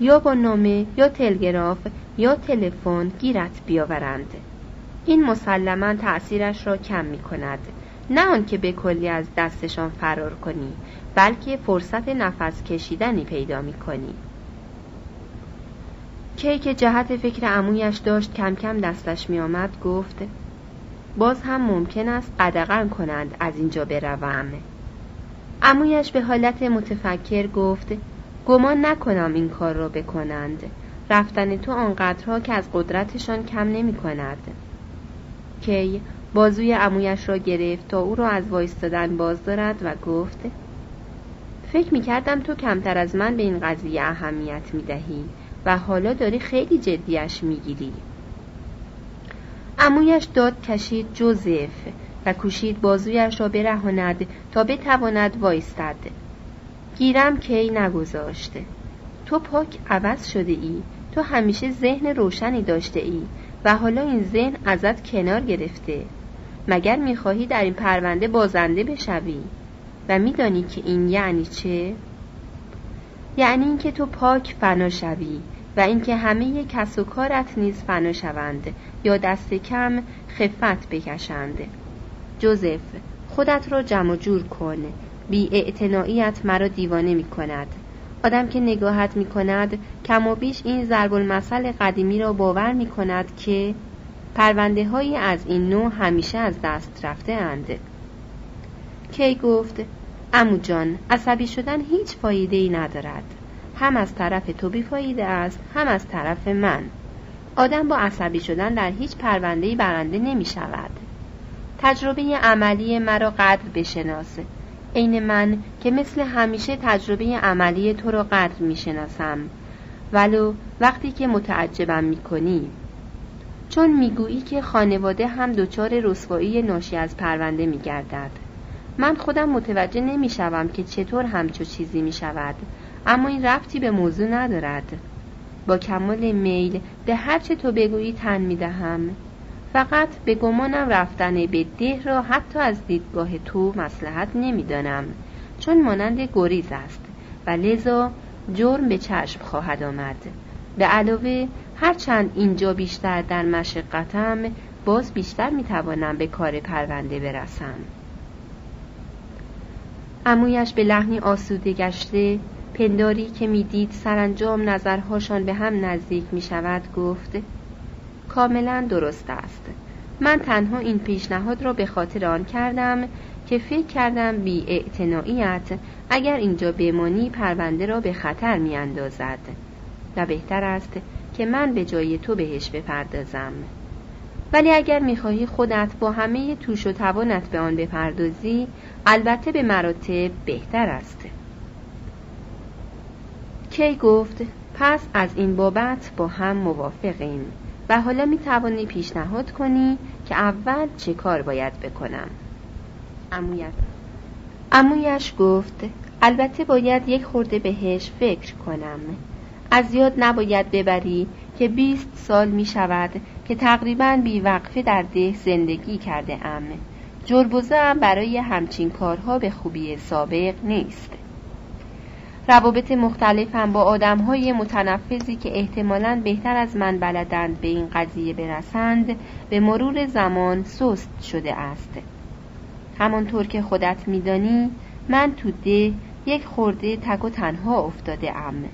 یا با نامه یا تلگراف یا تلفن گیرت بیاورند. این مسلما تأثیرش را کم می کند نه آنکه به کلی از دستشان فرار کنی بلکه فرصت نفس کشیدنی پیدا می کنی کی که جهت فکر عمویش داشت کم کم دستش می آمد گفت باز هم ممکن است قدغن کنند از اینجا بروم. عمویش به حالت متفکر گفت گمان نکنم این کار را بکنند. رفتن تو آنقدرها که از قدرتشان کم نمی کند کی بازوی عمویش را گرفت تا او را از وایستادن باز دارد و گفت فکر می کردم تو کمتر از من به این قضیه اهمیت می دهی و حالا داری خیلی جدیش می گیری امویش داد کشید جوزف و کوشید بازویش را برهاند تا بتواند وایستد. گیرم کی نگذاشته تو پاک عوض شده ای تو همیشه ذهن روشنی داشته ای و حالا این ذهن ازت کنار گرفته. مگر می‌خواهی در این پرونده بازنده بشوی؟ و میدانی که این یعنی چه؟ یعنی اینکه تو پاک فنا شوی و اینکه همه کس و کارت نیز فنا شوند یا دست کم خفت بکشند. جوزف خودت را جمع جور کن. بی مرا دیوانه می کند آدم که نگاهت می کند کم و بیش این ضرب المثل قدیمی را باور می کند که پرونده های از این نوع همیشه از دست رفته اند. کی گفت امو جان عصبی شدن هیچ فایده ای ندارد. هم از طرف تو بیفایده است هم از طرف من. آدم با عصبی شدن در هیچ پرونده برنده نمی شود تجربه عملی مرا قدر بشناسه عین من که مثل همیشه تجربه عملی تو را قدر می شناسم ولو وقتی که متعجبم می‌کنی. چون می‌گویی که خانواده هم دچار رسوایی ناشی از پرونده میگردد. من خودم متوجه نمی‌شوم که چطور همچو چیزی می‌شود. اما این رفتی به موضوع ندارد. با کمال میل به هرچه تو بگویی تن می‌دهم. فقط به گمانم رفتن به ده را حتی از دیدگاه تو مسلحت نمی‌دانم چون مانند گریز است. و لذا جرم به چشم خواهد آمد. به علاوه هرچند اینجا بیشتر در مشقتم باز بیشتر می‌توانم به کار پرونده برسم. امویش به لحنی آسوده گشته پنداری که می‌دید سرانجام نظرهاشان به هم نزدیک می شود گفت کاملا درست است. من تنها این پیشنهاد را به خاطر آن کردم که فکر کردم بی اگر اینجا بمانی پرونده را به خطر می اندازد و بهتر است که من به جای تو بهش بپردازم. ولی اگر می‌خواهی خودت با همه توش و توانت به آن بپردازی البته به مراتب بهتر است. کی گفت پس از این بابت با هم موافقیم. و حالا می توانی پیشنهاد کنی که اول چه کار باید بکنم. امویت امویش گفت البته باید یک خورده بهش فکر کنم. از یاد نباید ببری که بیست سال می شود که تقریبا بیوقفه در ده زندگی کرده ام. جربوزه هم برای همچین کارها به خوبی سابق نیست. روابط مختلفم با آدم های متنفذی که احتمالا بهتر از من بلدند به این قضیه برسند به مرور زمان سست شده است. همانطور که خودت میدانی من تو ده یک خورده تک و تنها افتاده ام.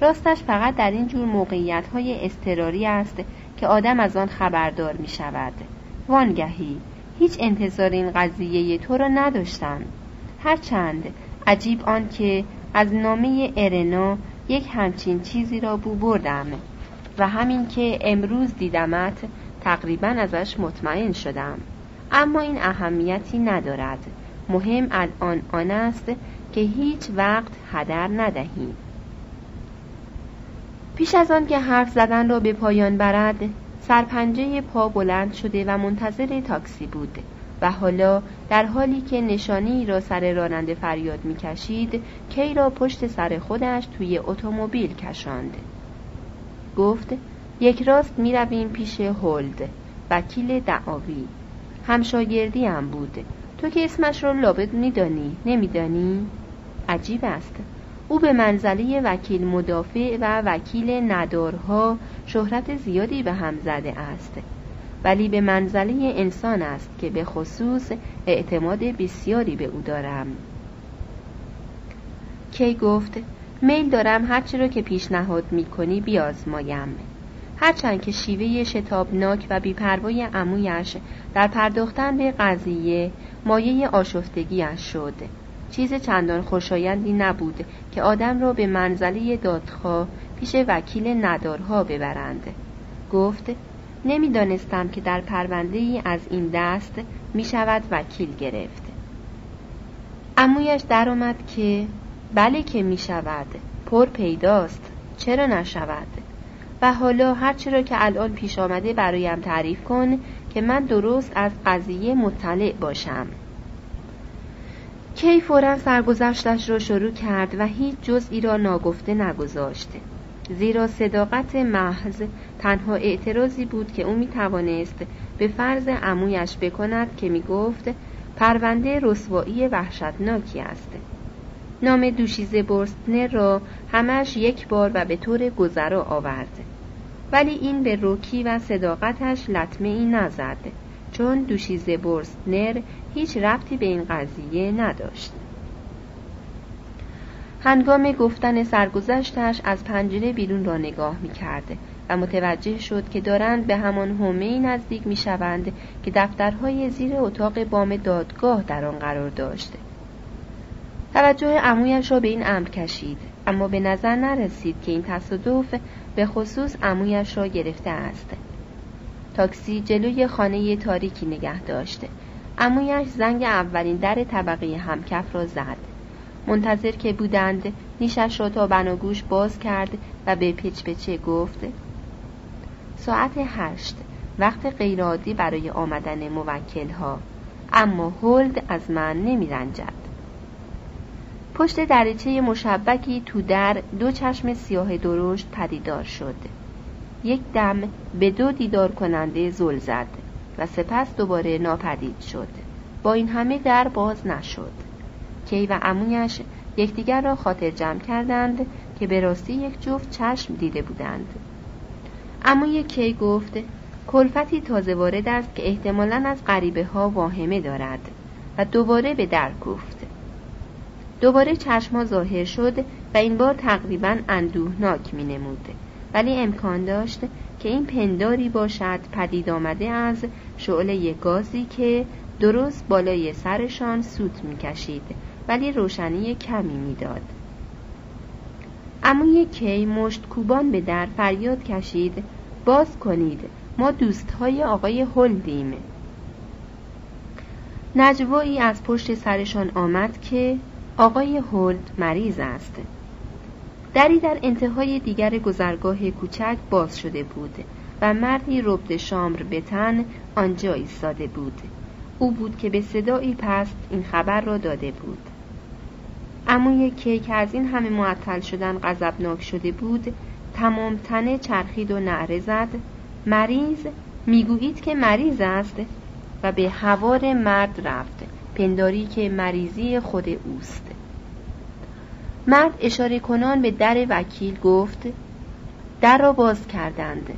راستش فقط در این جور موقعیت های استراری است که آدم از آن خبردار می شود وانگهی هیچ انتظار این قضیه تو را نداشتم. هرچند عجیب آن که از نامه ارنا یک همچین چیزی را بو بردم و همین که امروز دیدمت تقریبا ازش مطمئن شدم. اما این اهمیتی ندارد. مهم الان آن است که هیچ وقت هدر ندهیم پیش از آن که حرف زدن را به پایان برد سرپنجه پا بلند شده و منتظر تاکسی بود. و حالا در حالی که نشانی را سر راننده فریاد می‌کشید کی را پشت سر خودش توی اتومبیل کشاند؟ گفت یک راست می رویم پیش هولد وکیل دعاوی. همشاگردی هم بود. تو که اسمش رو لابد میدانی نمیدانی؟ عجیب است. او به منزله وکیل مدافع و وکیل ندارها شهرت زیادی به هم زده است. ولی به منزله انسان است که به خصوص اعتماد بسیاری به او دارم. کی گفت میل دارم هرچی را که پیشنهاد می کنی بیازمایم. هرچند که شیوه شتابناک و بیپروای امویش در پرداختن به قضیه مایه آشفتگیش شد. چیز چندان خوشایندی نبود که آدم را به منزله دادخواه پیش وکیل ندارها ببرند. گفت نمی‌دانستم که در پرونده ای از این دست می شود وکیل گرفت. امویش درآمد که بله که می شود پر پیداست چرا نشود؟ و حالا هرچی را که الان پیش آمده برایم تعریف کن که من درست از قضیه مطلع باشم. کی فورا سرگذشتش را شروع کرد و هیچ جزئی را ناگفته نگذاشت. زیرا صداقت محض تنها اعتراضی بود که او می توانست به فرض عمویش بکند که می گفت پرونده رسوایی وحشتناکی است. نام دوشیزه برستنر را همش یک بار و به طور گذرا آورد. ولی این به روکی و صداقتش لطمه ای نزد چون دوشیزه برستنر هیچ ربطی به این قضیه نداشت. هنگام گفتن سرگذشتش از پنجره بیرون را نگاه می کرده و متوجه شد که دارند به همان حومه نزدیک می شوند که دفترهای زیر اتاق بام دادگاه در آن قرار داشته. توجه امویش را به این امر کشید اما به نظر نرسید که این تصادف به خصوص امویش را گرفته است. تاکسی جلوی خانه تاریکی نگه داشته. امویش زنگ اولین در طبقه همکف را زد. منتظر که بودند. نیشش را تا بناگوش باز کرد و به پچ پچه گفت ساعت هشت. وقت غیرعادی برای آمدن موکل ها اما هولد از من نمی رنجد. پشت دریچه مشبکی تو در دو چشم سیاه درشت پدیدار شد. یک دم به دو دیدار کننده زل زد و سپس دوباره ناپدید شد. با این همه در باز نشد. کی و عمویش یکدیگر را خاطر جمع کردند که به راستی یک جفت چشم دیده بودند. عموی کی گفت کلفتی تازه وارد است که احتمالا از غریبه ها واهمه دارد و دوباره به در گفت. دوباره چشما ظاهر شد و این بار تقریبا اندوهناک می نمود. ولی امکان داشت که این پنداری باشد پدید آمده از شعله گازی که درست بالای سرشان سوت می‌کشید ولی روشنی کمی می‌داد. اما کی مشت کوبان به در فریاد کشید باز کنید ما دوستهای آقای هلدیم نجوایی از پشت سرشان آمد که آقای هولد مریض است. دری در انتهای دیگر گذرگاه کوچک باز شده بود و مردی ربد شامر به تن آنجا ایستاده بود. او بود که به صدایی پست این خبر را داده بود. اموی کی که از این همه معطل شدن غضبناک شده بود تمام تنه چرخید و نعره زد. مریض؟ می‌گویید که مریض است؟ و به هوار مرد رفت. پنداری که مریضی خود اوست. مرد اشاره کنان به در وکیل گفت در را باز کردند.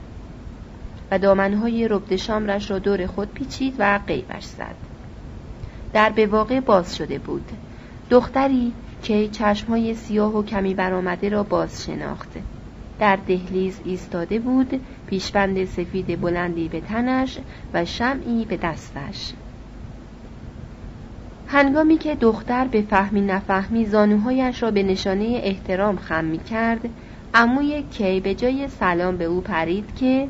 و دامنهای ربد شامرش را دور خود پیچید و قیبش زد. در به واقع باز شده بود. دختری؟ که چشمهای سیاه و کمی برآمده را باز شناخته در دهلیز ایستاده بود پیشبند سفید بلندی به تنش و شمعی به دستش. هنگامی که دختر به فهمی نفهمی زانوهایش را به نشانه احترام خم می کرد اموی کی به جای سلام به او پرید که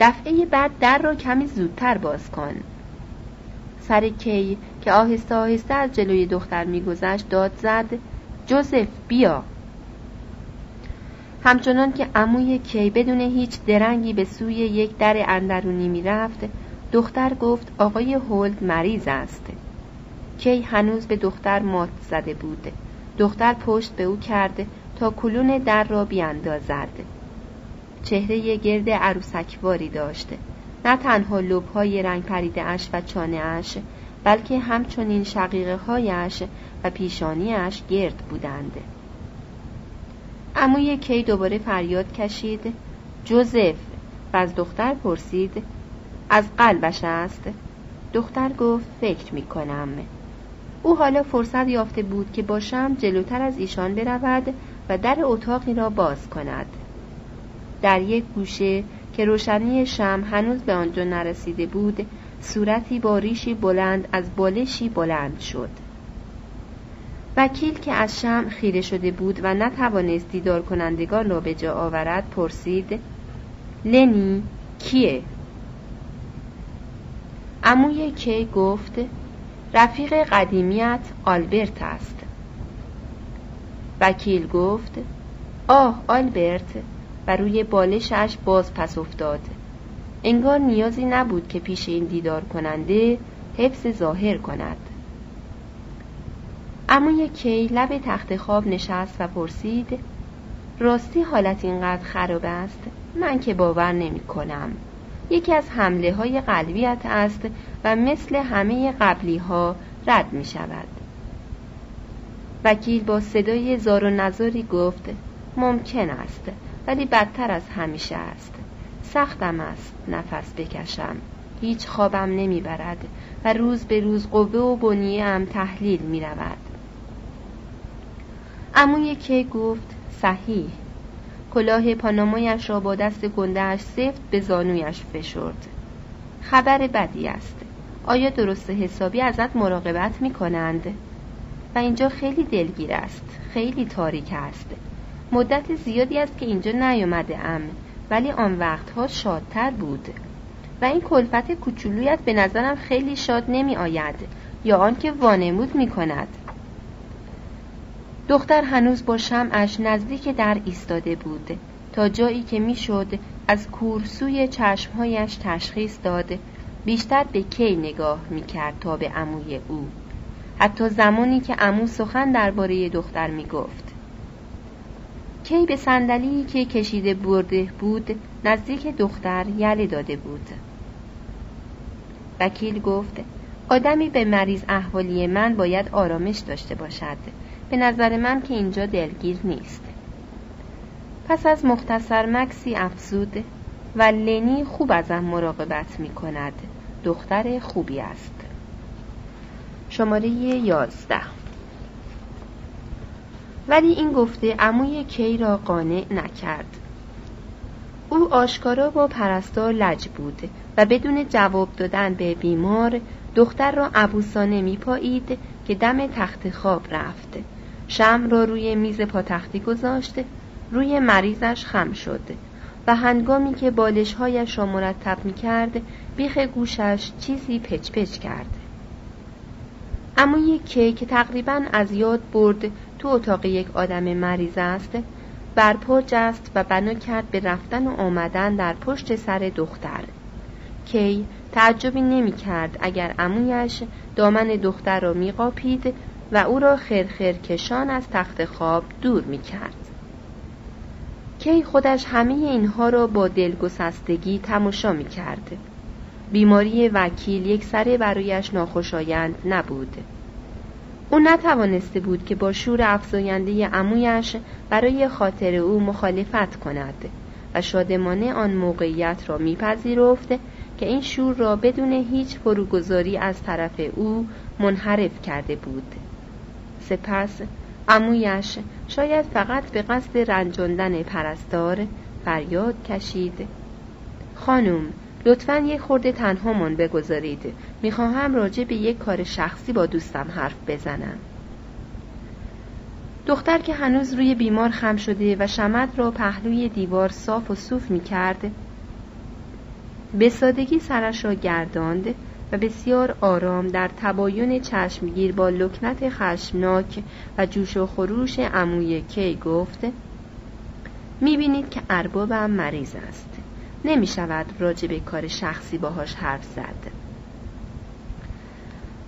دفعه بعد در را کمی زودتر باز کن. سر کی که آهسته آهسته از جلوی دختر میگذشت داد زد جوزف بیا. همچنان که عموی کی بدون هیچ درنگی به سوی یک در اندرونی می‌رفت دختر گفت آقای هولد مریض است. کی هنوز به دختر مات زده بود. دختر پشت به او کرد تا کلون در را بیاندازد. چهره گرد عروسکواری داشته نه تنها لبهای رنگ پریده اش و چانه اش بلکه همچنین شقیقه هایش و پیشانیش گرد بودند. اموی کی دوباره فریاد کشید؟ جوزف. و از دختر پرسید از قلبش است؟ دختر گفت فکر می کنم او حالا فرصت یافته بود که باشم جلوتر از ایشان برود و در اتاقی را باز کند. در یک گوشه که روشنی شم هنوز به آنجا نرسیده بود صورتی با ریشی بلند از بالشی بلند شد. وکیل که از شم خیره شده بود و نتوانست دیدار کنندگان را به جا آورد پرسید لنی کیه؟ اموی کی گفت رفیق قدیمیت آلبرت است. وکیل گفت آه آلبرت. و روی بالشش باز پس افتاد. انگار نیازی نبود که پیش این دیدار کننده حفظ ظاهر کند. اما کی لب تخت خواب نشست و پرسید راستی حالت اینقدر خراب است؟ من که باور نمی کنم یکی از حمله های قلبیت است و مثل همه قبلی ها رد می شود وکیل با صدای زار و نزاری گفت ممکن است ولی بدتر از همیشه است. سختم است نفس بکشم. هیچ خوابم نمی‌برد و روز به روز قوه و بنیه هم تحلیل می رود اموی که گفت صحیح. کلاه پانامایش را با دست گندهش سفت به زانویش فشرد. خبر بدی است. آیا درست حسابی ازت مراقبت می کنند؟ و اینجا خیلی دلگیر است. خیلی تاریک است. مدت زیادی است که اینجا نیامده ام. ولی آن وقتها شادتر بود. و این کلفت کوچولویت به نظرم خیلی شاد نمی آید یا آنکه وانمود می کند دختر هنوز با شمعش نزدیک در ایستاده بود. تا جایی که می‌شد از کورسوی چشمهایش تشخیص داد. بیشتر به کی نگاه می‌کرد تا به عموی او. حتی زمانی که عمو سخن درباره دختر می‌گفت. کی به صندلی که کشیده برده بود نزدیک دختر یله داده بود. وکیل گفت آدمی به مریض احوالی من باید آرامش داشته باشد. به نظر من که اینجا دلگیر نیست. پس از مختصر مکسی افزود و لنی خوب ازم مراقبت می کند. دختر خوبی است. شماره یازده. ولی این گفته عموی کی را قانع نکرد. او آشکارا با پرستار لج بود و بدون جواب دادن به بیمار دختر را عبوسانه میپایید که دم تخت خواب رفت. شم را روی میز پاتختی گذاشت روی مریضش خم شد و هنگامی که بالشهایش را مرتب می کرد بیخ گوشش چیزی پچ پچ کرد. اما کی که تقریبا از یاد برد تو اتاق یک آدم مریض است برپا جست و بنا کرد به رفتن و آمدن در پشت سر دختر کی تعجبی نمی کرد اگر امویش دامن دختر را می قاپید و او را خرخر کشان از تخت خواب دور می کرد. کی خودش همه اینها را با دلگسستگی تماشا می کرد. بیماری وکیل یک سره برایش ناخوشایند نبود. او نتوانسته بود که با شور افزاینده عمویش برای خاطر او مخالفت کند و شادمانه آن موقعیت را میپذیرفت که این شور را بدون هیچ فروگذاری از طرف او منحرف کرده بود. سپس عمویش شاید فقط به قصد رنجاندن پرستار فریاد کشید. خانم لطفا یک خورده تنهامان بگذارید. می‌خواهم راجع به یک کار شخصی با دوستم حرف بزنم. دختر که هنوز روی بیمار خم شده و شمد را پهلوی دیوار صاف و صوف می‌کرد به سادگی سرش را گرداند و بسیار آرام در تباین چشمگیر با لکنت خشمناک و جوش و خروش عموی کی گفت می‌بینید که اربابم مریض است. نمی شود راجع کار شخصی باهاش حرف زد.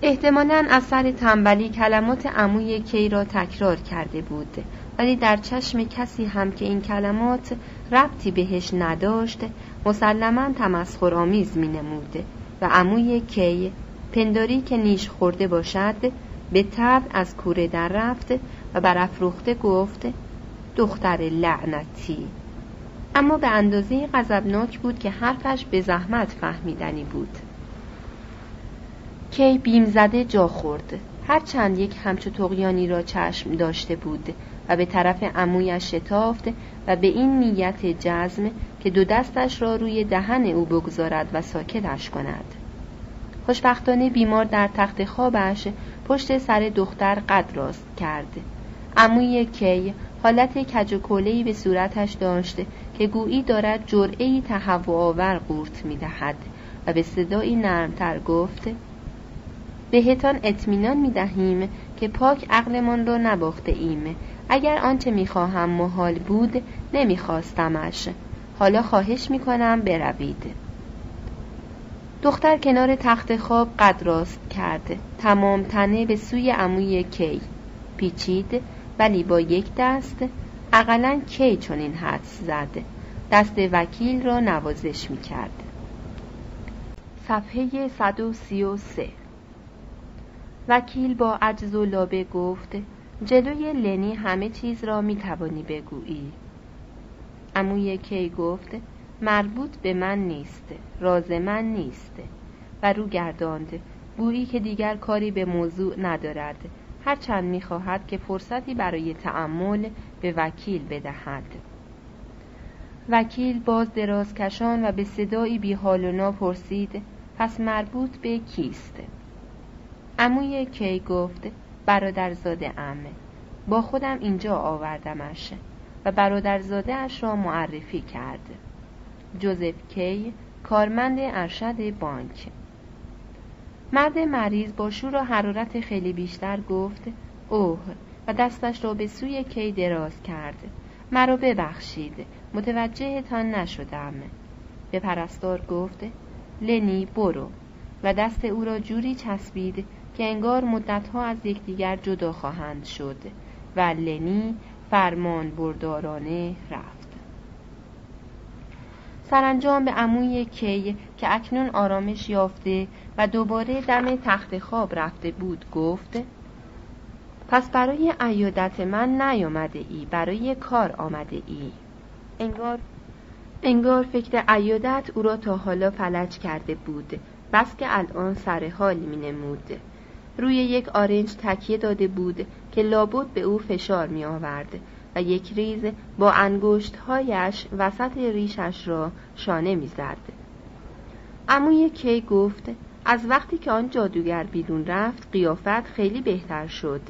احتمالا از سر تنبلی کلمات عموی کی را تکرار کرده بود ولی در چشم کسی هم که این کلمات ربطی بهش نداشت مسلما تمسخرآمیز می نمود و عموی کی پنداری که نیش خورده باشد به تب از کوره در رفت و برافروخته گفت دختر لعنتی. اما به اندازه غضبناک بود که حرفش به زحمت فهمیدنی بود. کی بیم زده جا خورد. هرچند یک همچو تقیانی را چشم داشته بود و به طرف عمویش شتافت و به این نیت جزم که دو دستش را روی دهن او بگذارد و ساکتش کند. خوشبختانه بیمار در تخت خوابش پشت سر دختر قد راست کرد. عموی کی حالت کج و به صورتش داشت که گویی دارد جرعهای تهوع آور قورت می‌دهد. و به صدایی نرمتر گفت بهتان اطمینان می دهیم که پاک عقلمان را نباخته ایم. اگر آنچه می‌خواهم محال بود نمیخواستمش. حالا خواهش می‌کنم بروید. دختر کنار تخت خواب قد راست کرد. تمام تنه به سوی عموی کی. پیچید ولی با یک دست اقلا کی چون این حدس زد دست وکیل را نوازش می کرد صفحه 133 وکیل با عجز و لابه گفت جلوی لنی همه چیز را می توانی بگویی. اموی کی گفت مربوط به من نیست راز من نیست. و رو گرداند گویی که دیگر کاری به موضوع ندارد. هرچند می‌خواهد که فرصتی برای تعمل به وکیل بدهد. وکیل باز دراز کشان و به صدایی بی حال و نا پرسید پس مربوط به کیست؟ عموی کی گفت برادرزاده امه با خودم اینجا آوردمش و برادرزاده اش را معرفی کرد. جوزف کی کارمند ارشد بانک. مرد مریض با شور و حرارت خیلی بیشتر گفت اوه و دستش را به سوی کی دراز کرد. مرا ببخشید. متوجهتان نشدم. به پرستار گفت لنی برو. و دست او را جوری چسبید که انگار مدتها از یکدیگر جدا خواهند شد و لنی فرمان بردارانه رفت. سرانجام به عموی کی که اکنون آرامش یافته و دوباره دم تخت خواب رفته بود گفت پس برای ایادت من نیامده ای برای کار آمده ای. انگار انگار فکر ایادت او را تا حالا فلج کرده بود بس که الان سر حال می نمود. روی یک آرنج تکیه داده بود که لابد به او فشار می آورد و یک ریز با انگشتهایش وسط ریشش را شانه می زد. اموی کی گفت از وقتی که آن جادوگر بیرون رفت قیافت خیلی بهتر شد.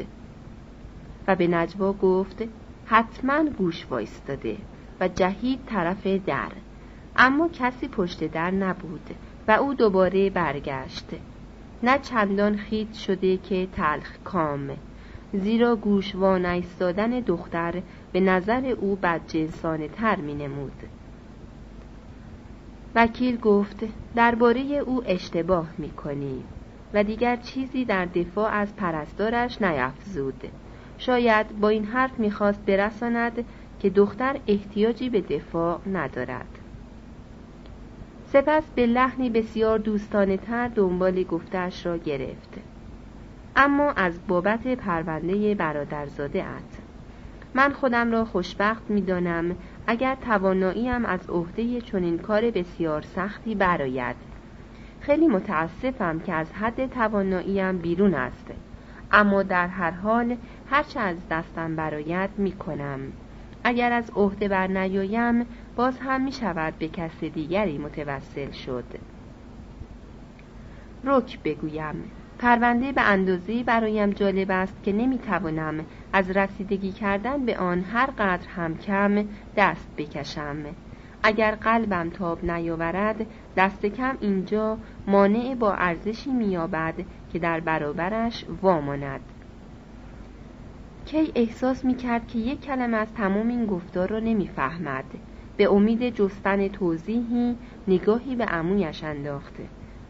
و به نجوا گفت حتما گوش وایستاده و جهید طرف در. اما کسی پشت در نبود و او دوباره برگشت. نه چندان خیت شده که تلخ کام زیرا گوش ایستادن دختر به نظر او بدجنسانه تر می نمود. وکیل گفت درباره او اشتباه می کنی و دیگر چیزی در دفاع از پرستارش نیفزود شاید با این حرف می‌خواست برساند که دختر احتیاجی به دفاع ندارد. سپس به لحنی بسیار دوستانه تر دنبال گفتش را گرفت. اما از بابت پرونده برادرزاده ات. من خودم را خوشبخت می دانم اگر تواناییم از عهده چنین کار بسیار سختی براید خیلی متاسفم که از حد تواناییم بیرون است. اما در هر حال هرچه از دستم برایت می کنم اگر از عهده بر نیایم باز هم می شود به کس دیگری متوسل شد. رک بگویم پرونده به اندازه برایم جالب است که نمی توانم از رسیدگی کردن به آن هر قدر هم کم دست بکشم. اگر قلبم تاب نیاورد دست کم اینجا مانع با ارزشی مییابد که در برابرش واماند. کی احساس می کرد که یک کلمه از تمام این گفتار را نمی‌فهمد. به امید جستن توضیحی نگاهی به عمویش انداخته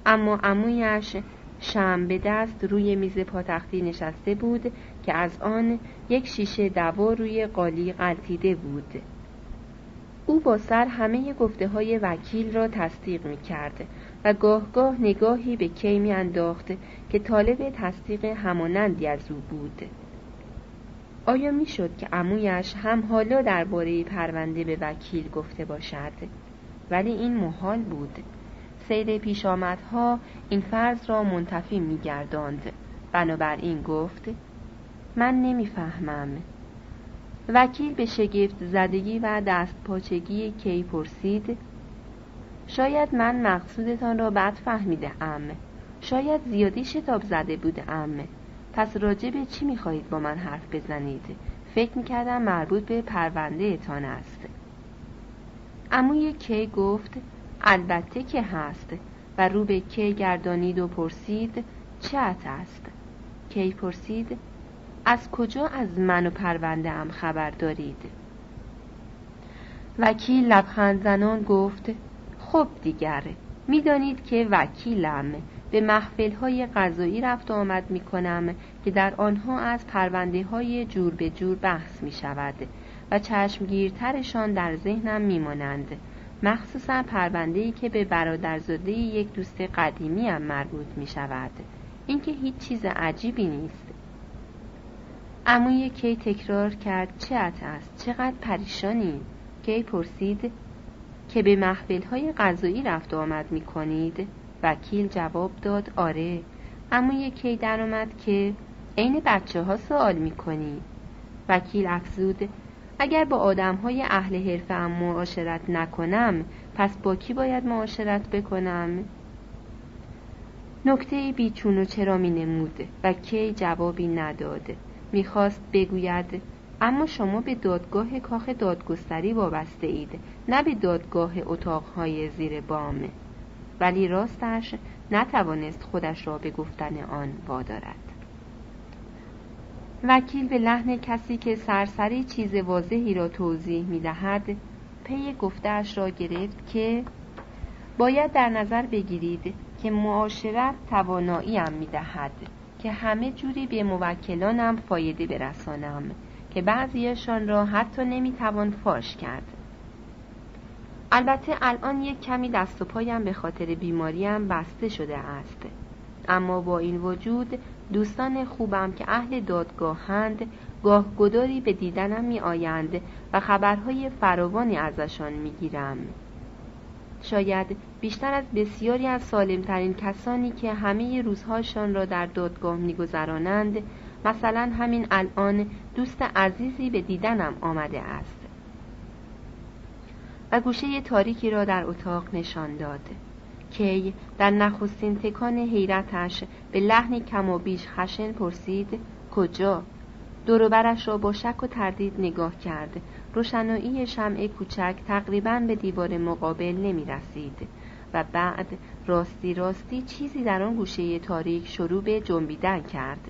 اما عمویش شم به دست روی میز پاتختی نشسته بود که از آن یک شیشه دوا روی قالی قلتیده بود. او با سر همه گفته های وکیل را تصدیق می کرد و گاه گاه نگاهی به کی می انداخت که طالب تصدیق همانندی از او بود. آیا می‌شد که عمویش هم حالا درباره پرونده به وکیل گفته باشد؟ ولی این محال بود. سیر پیش آمدها این فرض را منتفی میگرداند. بنابراین گفت من نمی‌فهمم. وکیل به شگفت زدگی و دست پاچگی کی پرسید شاید من مقصودتان را بد فهمیده ام شاید زیادی شتاب زده بوده ام پس راجع به چی می‌خواهید با من حرف بزنید؟ فکر می‌کردم مربوط به پرونده تان است. اموی کی گفت البته که هست. و رو به کی گردانید و پرسید چه است؟ کی پرسید از کجا از من و پرونده ام خبر دارید؟ وکیل لبخند زنان گفت خب دیگر. می‌دانید که وکیلم. به محفل های غذایی رفت و آمد می کنم که در آنها از پرونده های جور به جور بحث می شود و چشمگیرترشان در ذهنم می مانند مخصوصا پرونده ای که به برادرزاده یک دوست قدیمی هم مربوط می شود اینکه هیچ چیز عجیبی نیست. اموی کی تکرار کرد چه است؟ چقدر پریشانی. کی پرسید که به محفل های غذایی رفت و آمد می کنید وکیل جواب داد آره. اما یکی در آمد که عین بچه ها سوال می کنی وکیل افزود اگر با آدم های اهل حرفه هم معاشرت نکنم پس با کی باید معاشرت بکنم؟ نکته بیچون و چرا می نمود و کی جوابی نداد. می‌خواست بگوید اما شما به دادگاه کاخ دادگستری وابسته اید نه به دادگاه اتاقهای زیر بامه ولی راستش نتوانست خودش را به گفتن آن وادارد. وکیل به لحن کسی که سرسری چیز واضحی را توضیح می دهد پی گفتهاش را گرفت که باید در نظر بگیرید که معاشرت توانایی هم می دهد که همه جوری به موکلانم فایده برسانم که بعضیشان را حتی نمی توان فاش کرد. البته الان یک کمی دست و پایم به خاطر بیماریم بسته شده است اما با این وجود دوستان خوبم که اهل دادگاهند گاه گداری به دیدنم می آیند و خبرهای فراوانی ازشان می گیرم. شاید بیشتر از بسیاری از سالمترین کسانی که همه روزهاشان را در دادگاه میگذرانند مثلا همین الان دوست عزیزی به دیدنم آمده است گوشه تاریکی را در اتاق نشان داد کی در نخستین تکان حیرتش به لحنی کم و بیش خشن پرسید کجا؟ دوروبرش را با شک و تردید نگاه کرد. روشنایی شمع کوچک تقریبا به دیوار مقابل نمی رسید و بعد راستی راستی چیزی در آن گوشه تاریک شروع به جنبیدن کرد.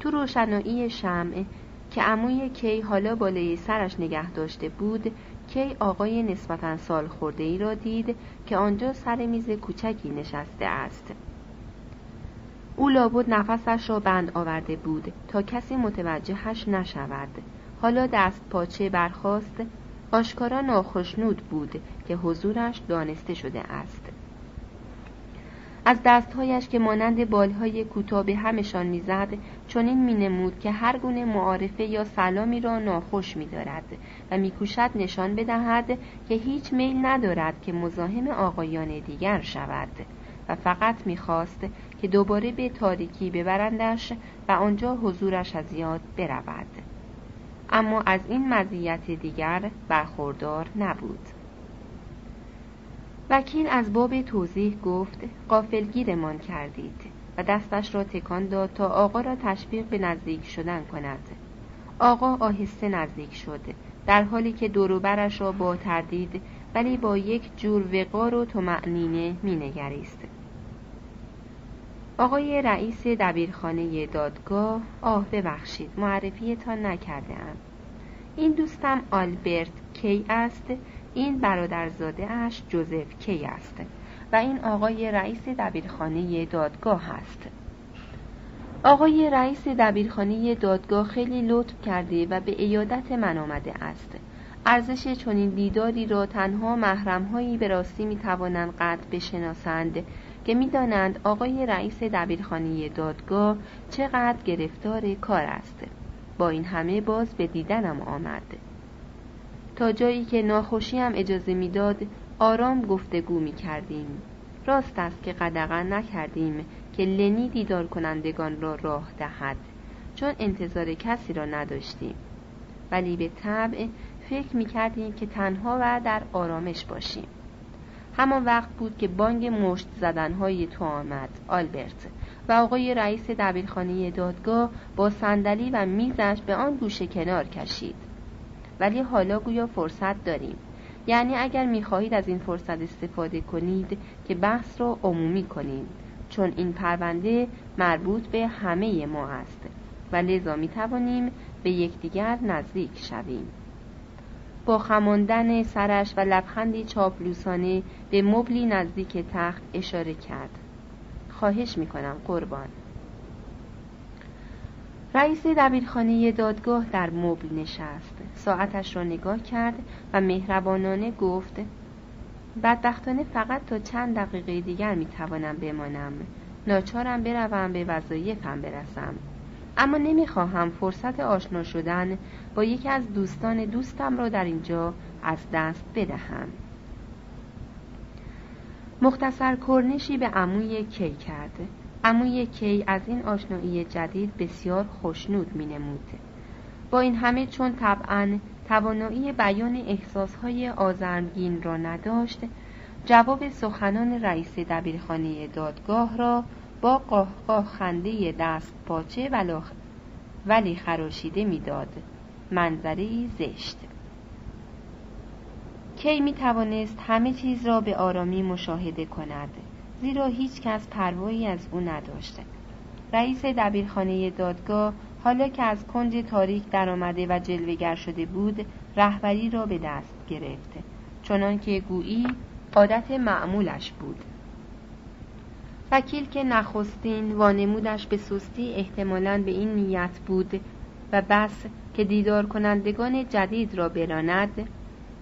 تو روشنایی شمع که عموی کی حالا بالای سرش نگه داشته بود کی آقای نسبتا سال خورده ای را دید که آنجا سر میز کوچکی نشسته است. او لابد نفسش را بند آورده بود تا کسی متوجهش نشود. حالا دست پاچه برخواست آشکارا ناخشنود بود که حضورش دانسته شده است. از دستهایش که مانند بالهای کوتاه به همشان می‌زد چنین مینمود که هر گونه معارفه یا سلامی را ناخوش میدارد و میکوشد نشان بدهد که هیچ میل ندارد که مزاحم آقایان دیگر شود و فقط می‌خواست که دوباره به تاریکی ببرندش و آنجا حضورش از یاد برود. اما از این مزیت دیگر برخوردار نبود. وکیل از باب توضیح گفت قافلگیرمان کردید و دستش را تکان داد تا آقا را تشویق به نزدیک شدن کند. آقا آهسته نزدیک شد در حالی که دوروبرش را با تردید ولی با یک جور وقار و تمعنینه مینگریست. آقای رئیس دبیرخانه دادگاه آه ببخشید معرفیتان نکرده ام. این دوستم آلبرت کی است؟ این برادرزاده اش جوزف کی است؟ و این آقای رئیس دبیرخانه دادگاه است آقای رئیس دبیرخانه دادگاه خیلی لطف کرده و به ایادت من آمده است. ارزش چنین دیداری را تنها محرمهایی به راستی می‌توانند قطع بشناسند که می‌دانند آقای رئیس دبیرخانه دادگاه چقدر گرفتار کار است. با این همه باز به دیدنم آمد. تا جایی که ناخوشیم اجازه می‌داد آرام گفتگو می کردیم راست است که قدغن نکردیم که لنی دیدار کنندگان را راه دهد چون انتظار کسی را نداشتیم. ولی به طبع فکر می کردیم که تنها و در آرامش باشیم. همان وقت بود که بانگ مشت زدنهای تو آمد آلبرت. و آقای رئیس دبیرخانه دادگاه با صندلی و میزش به آن گوشه کنار کشید. ولی حالا گویا فرصت داریم. یعنی اگر می‌خواهید از این فرصت استفاده کنید که بحث را عمومی کنید. چون این پرونده مربوط به همه ما است. و لذا می توانیم به یکدیگر نزدیک شویم. با خماندن سرش و لبخندی چاپلوسانه به مبلی نزدیک تخت اشاره کرد. خواهش می‌کنم قربان. رئیس دبیرخانه دادگاه در مبل نشست. ساعتش را نگاه کرد و مهربانانه گفت بدبختانه فقط تا چند دقیقه دیگر می‌توانم بمانم. ناچارم بروم به وظایفم برسم. اما نمی‌خواهم فرصت آشنا شدن با یکی از دوستان دوستم را در اینجا از دست بدهم. مختصر کرنشی به عموی کی کرد. عموی کی از این آشنایی جدید بسیار خوشنود می نمود. با این همه چون طبعا توانایی بیان احساسهای آزرمگین را نداشت جواب سخنان رئیس دبیرخانه دادگاه را با قاه خنده دست پاچه ولی خراشیده می‌داد. منظری زشت. کی می توانست همه چیز را به آرامی مشاهده کند؟ زیرا هیچ کس پروایی از او نداشته. رئیس دبیرخانه دادگاه حالا که از کنج تاریک درآمده و جلوگر شده بود رهبری را به دست گرفت چنان که گویی عادت معمولش بود. وکیل که نخستین وانمودش به سستی احتمالا به این نیت بود و بس که دیدار کنندگان جدید را براند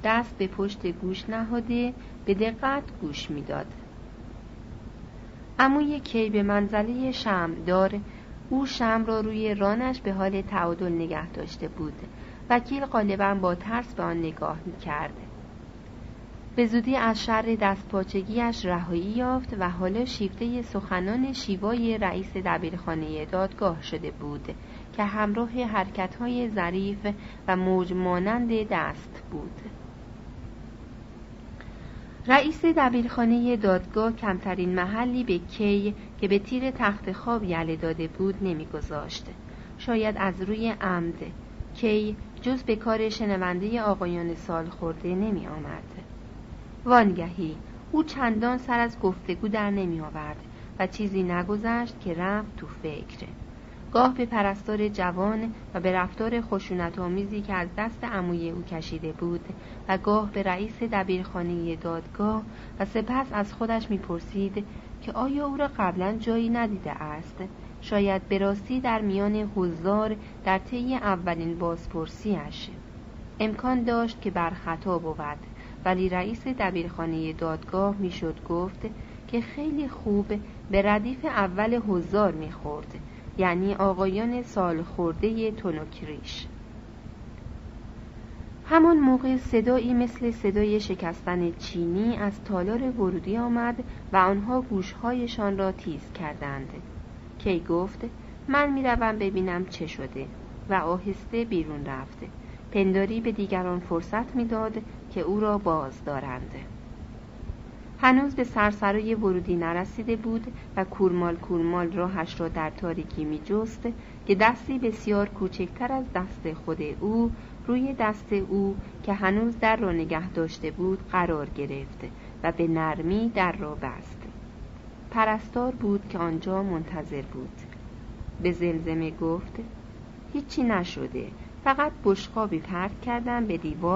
دست به پشت گوش نهاده به دقت گوش می‌داد. عموی کی به منزله دار او شم را روی رانش به حال تعادل نگه داشته بود. وکیل غالبا با ترس به آن نگاه کرد به زودی از شر دستپاچگیش رهایی یافت و حالا شیفته سخنان شیوای رئیس دبیرخانه دادگاه شده بود که همراه حرکتهای ظریف و موج مانند دست بود. رئیس دبیرخانه دادگاه کمترین محلی به کی که به تیر تخت خواب یله داده بود نمیگذاشت. شاید از روی عمد. کی جز به کار شنونده آقایان سال خورده نمی آمد. وانگهی او چندان سر از گفتگو در نمی آورد و چیزی نگذشت که رفت تو فکر. گاه به پرستار جوان و به رفتار خشونت آمیزی که از دست عموی او کشیده بود و گاه به رئیس دبیرخانه دادگاه و سپس از خودش می‌پرسید که آیا او را قبلا جایی ندیده است؟ شاید به راستی در میان حضار در طی اولین بازپرسیش امکان داشت که بر خطا بود ولی رئیس دبیرخانه دادگاه می‌شد گفت که خیلی خوب به ردیف اول حضار می‌خورد. یعنی آقایان سال خورده تونوکریش. همان موقع صدایی مثل صدای شکستن چینی از تالار ورودی آمد و آنها گوشهایشان را تیز کردند. کی گفت من می‌روم ببینم چه شده. و آهسته بیرون رفت. پنداری به دیگران فرصت می‌داد که او را باز دارند. هنوز به سرسرای ورودی نرسیده بود و کورمال کورمال راهش را در تاریکی می جست که دستی بسیار کوچکتر از دست خود او روی دست او که هنوز در را نگه داشته بود قرار گرفت و به نرمی در را بست. پرستار بود که آنجا منتظر بود. به زلزمه گفت هیچی نشده. فقط بشقابی پرت کردم به دیوار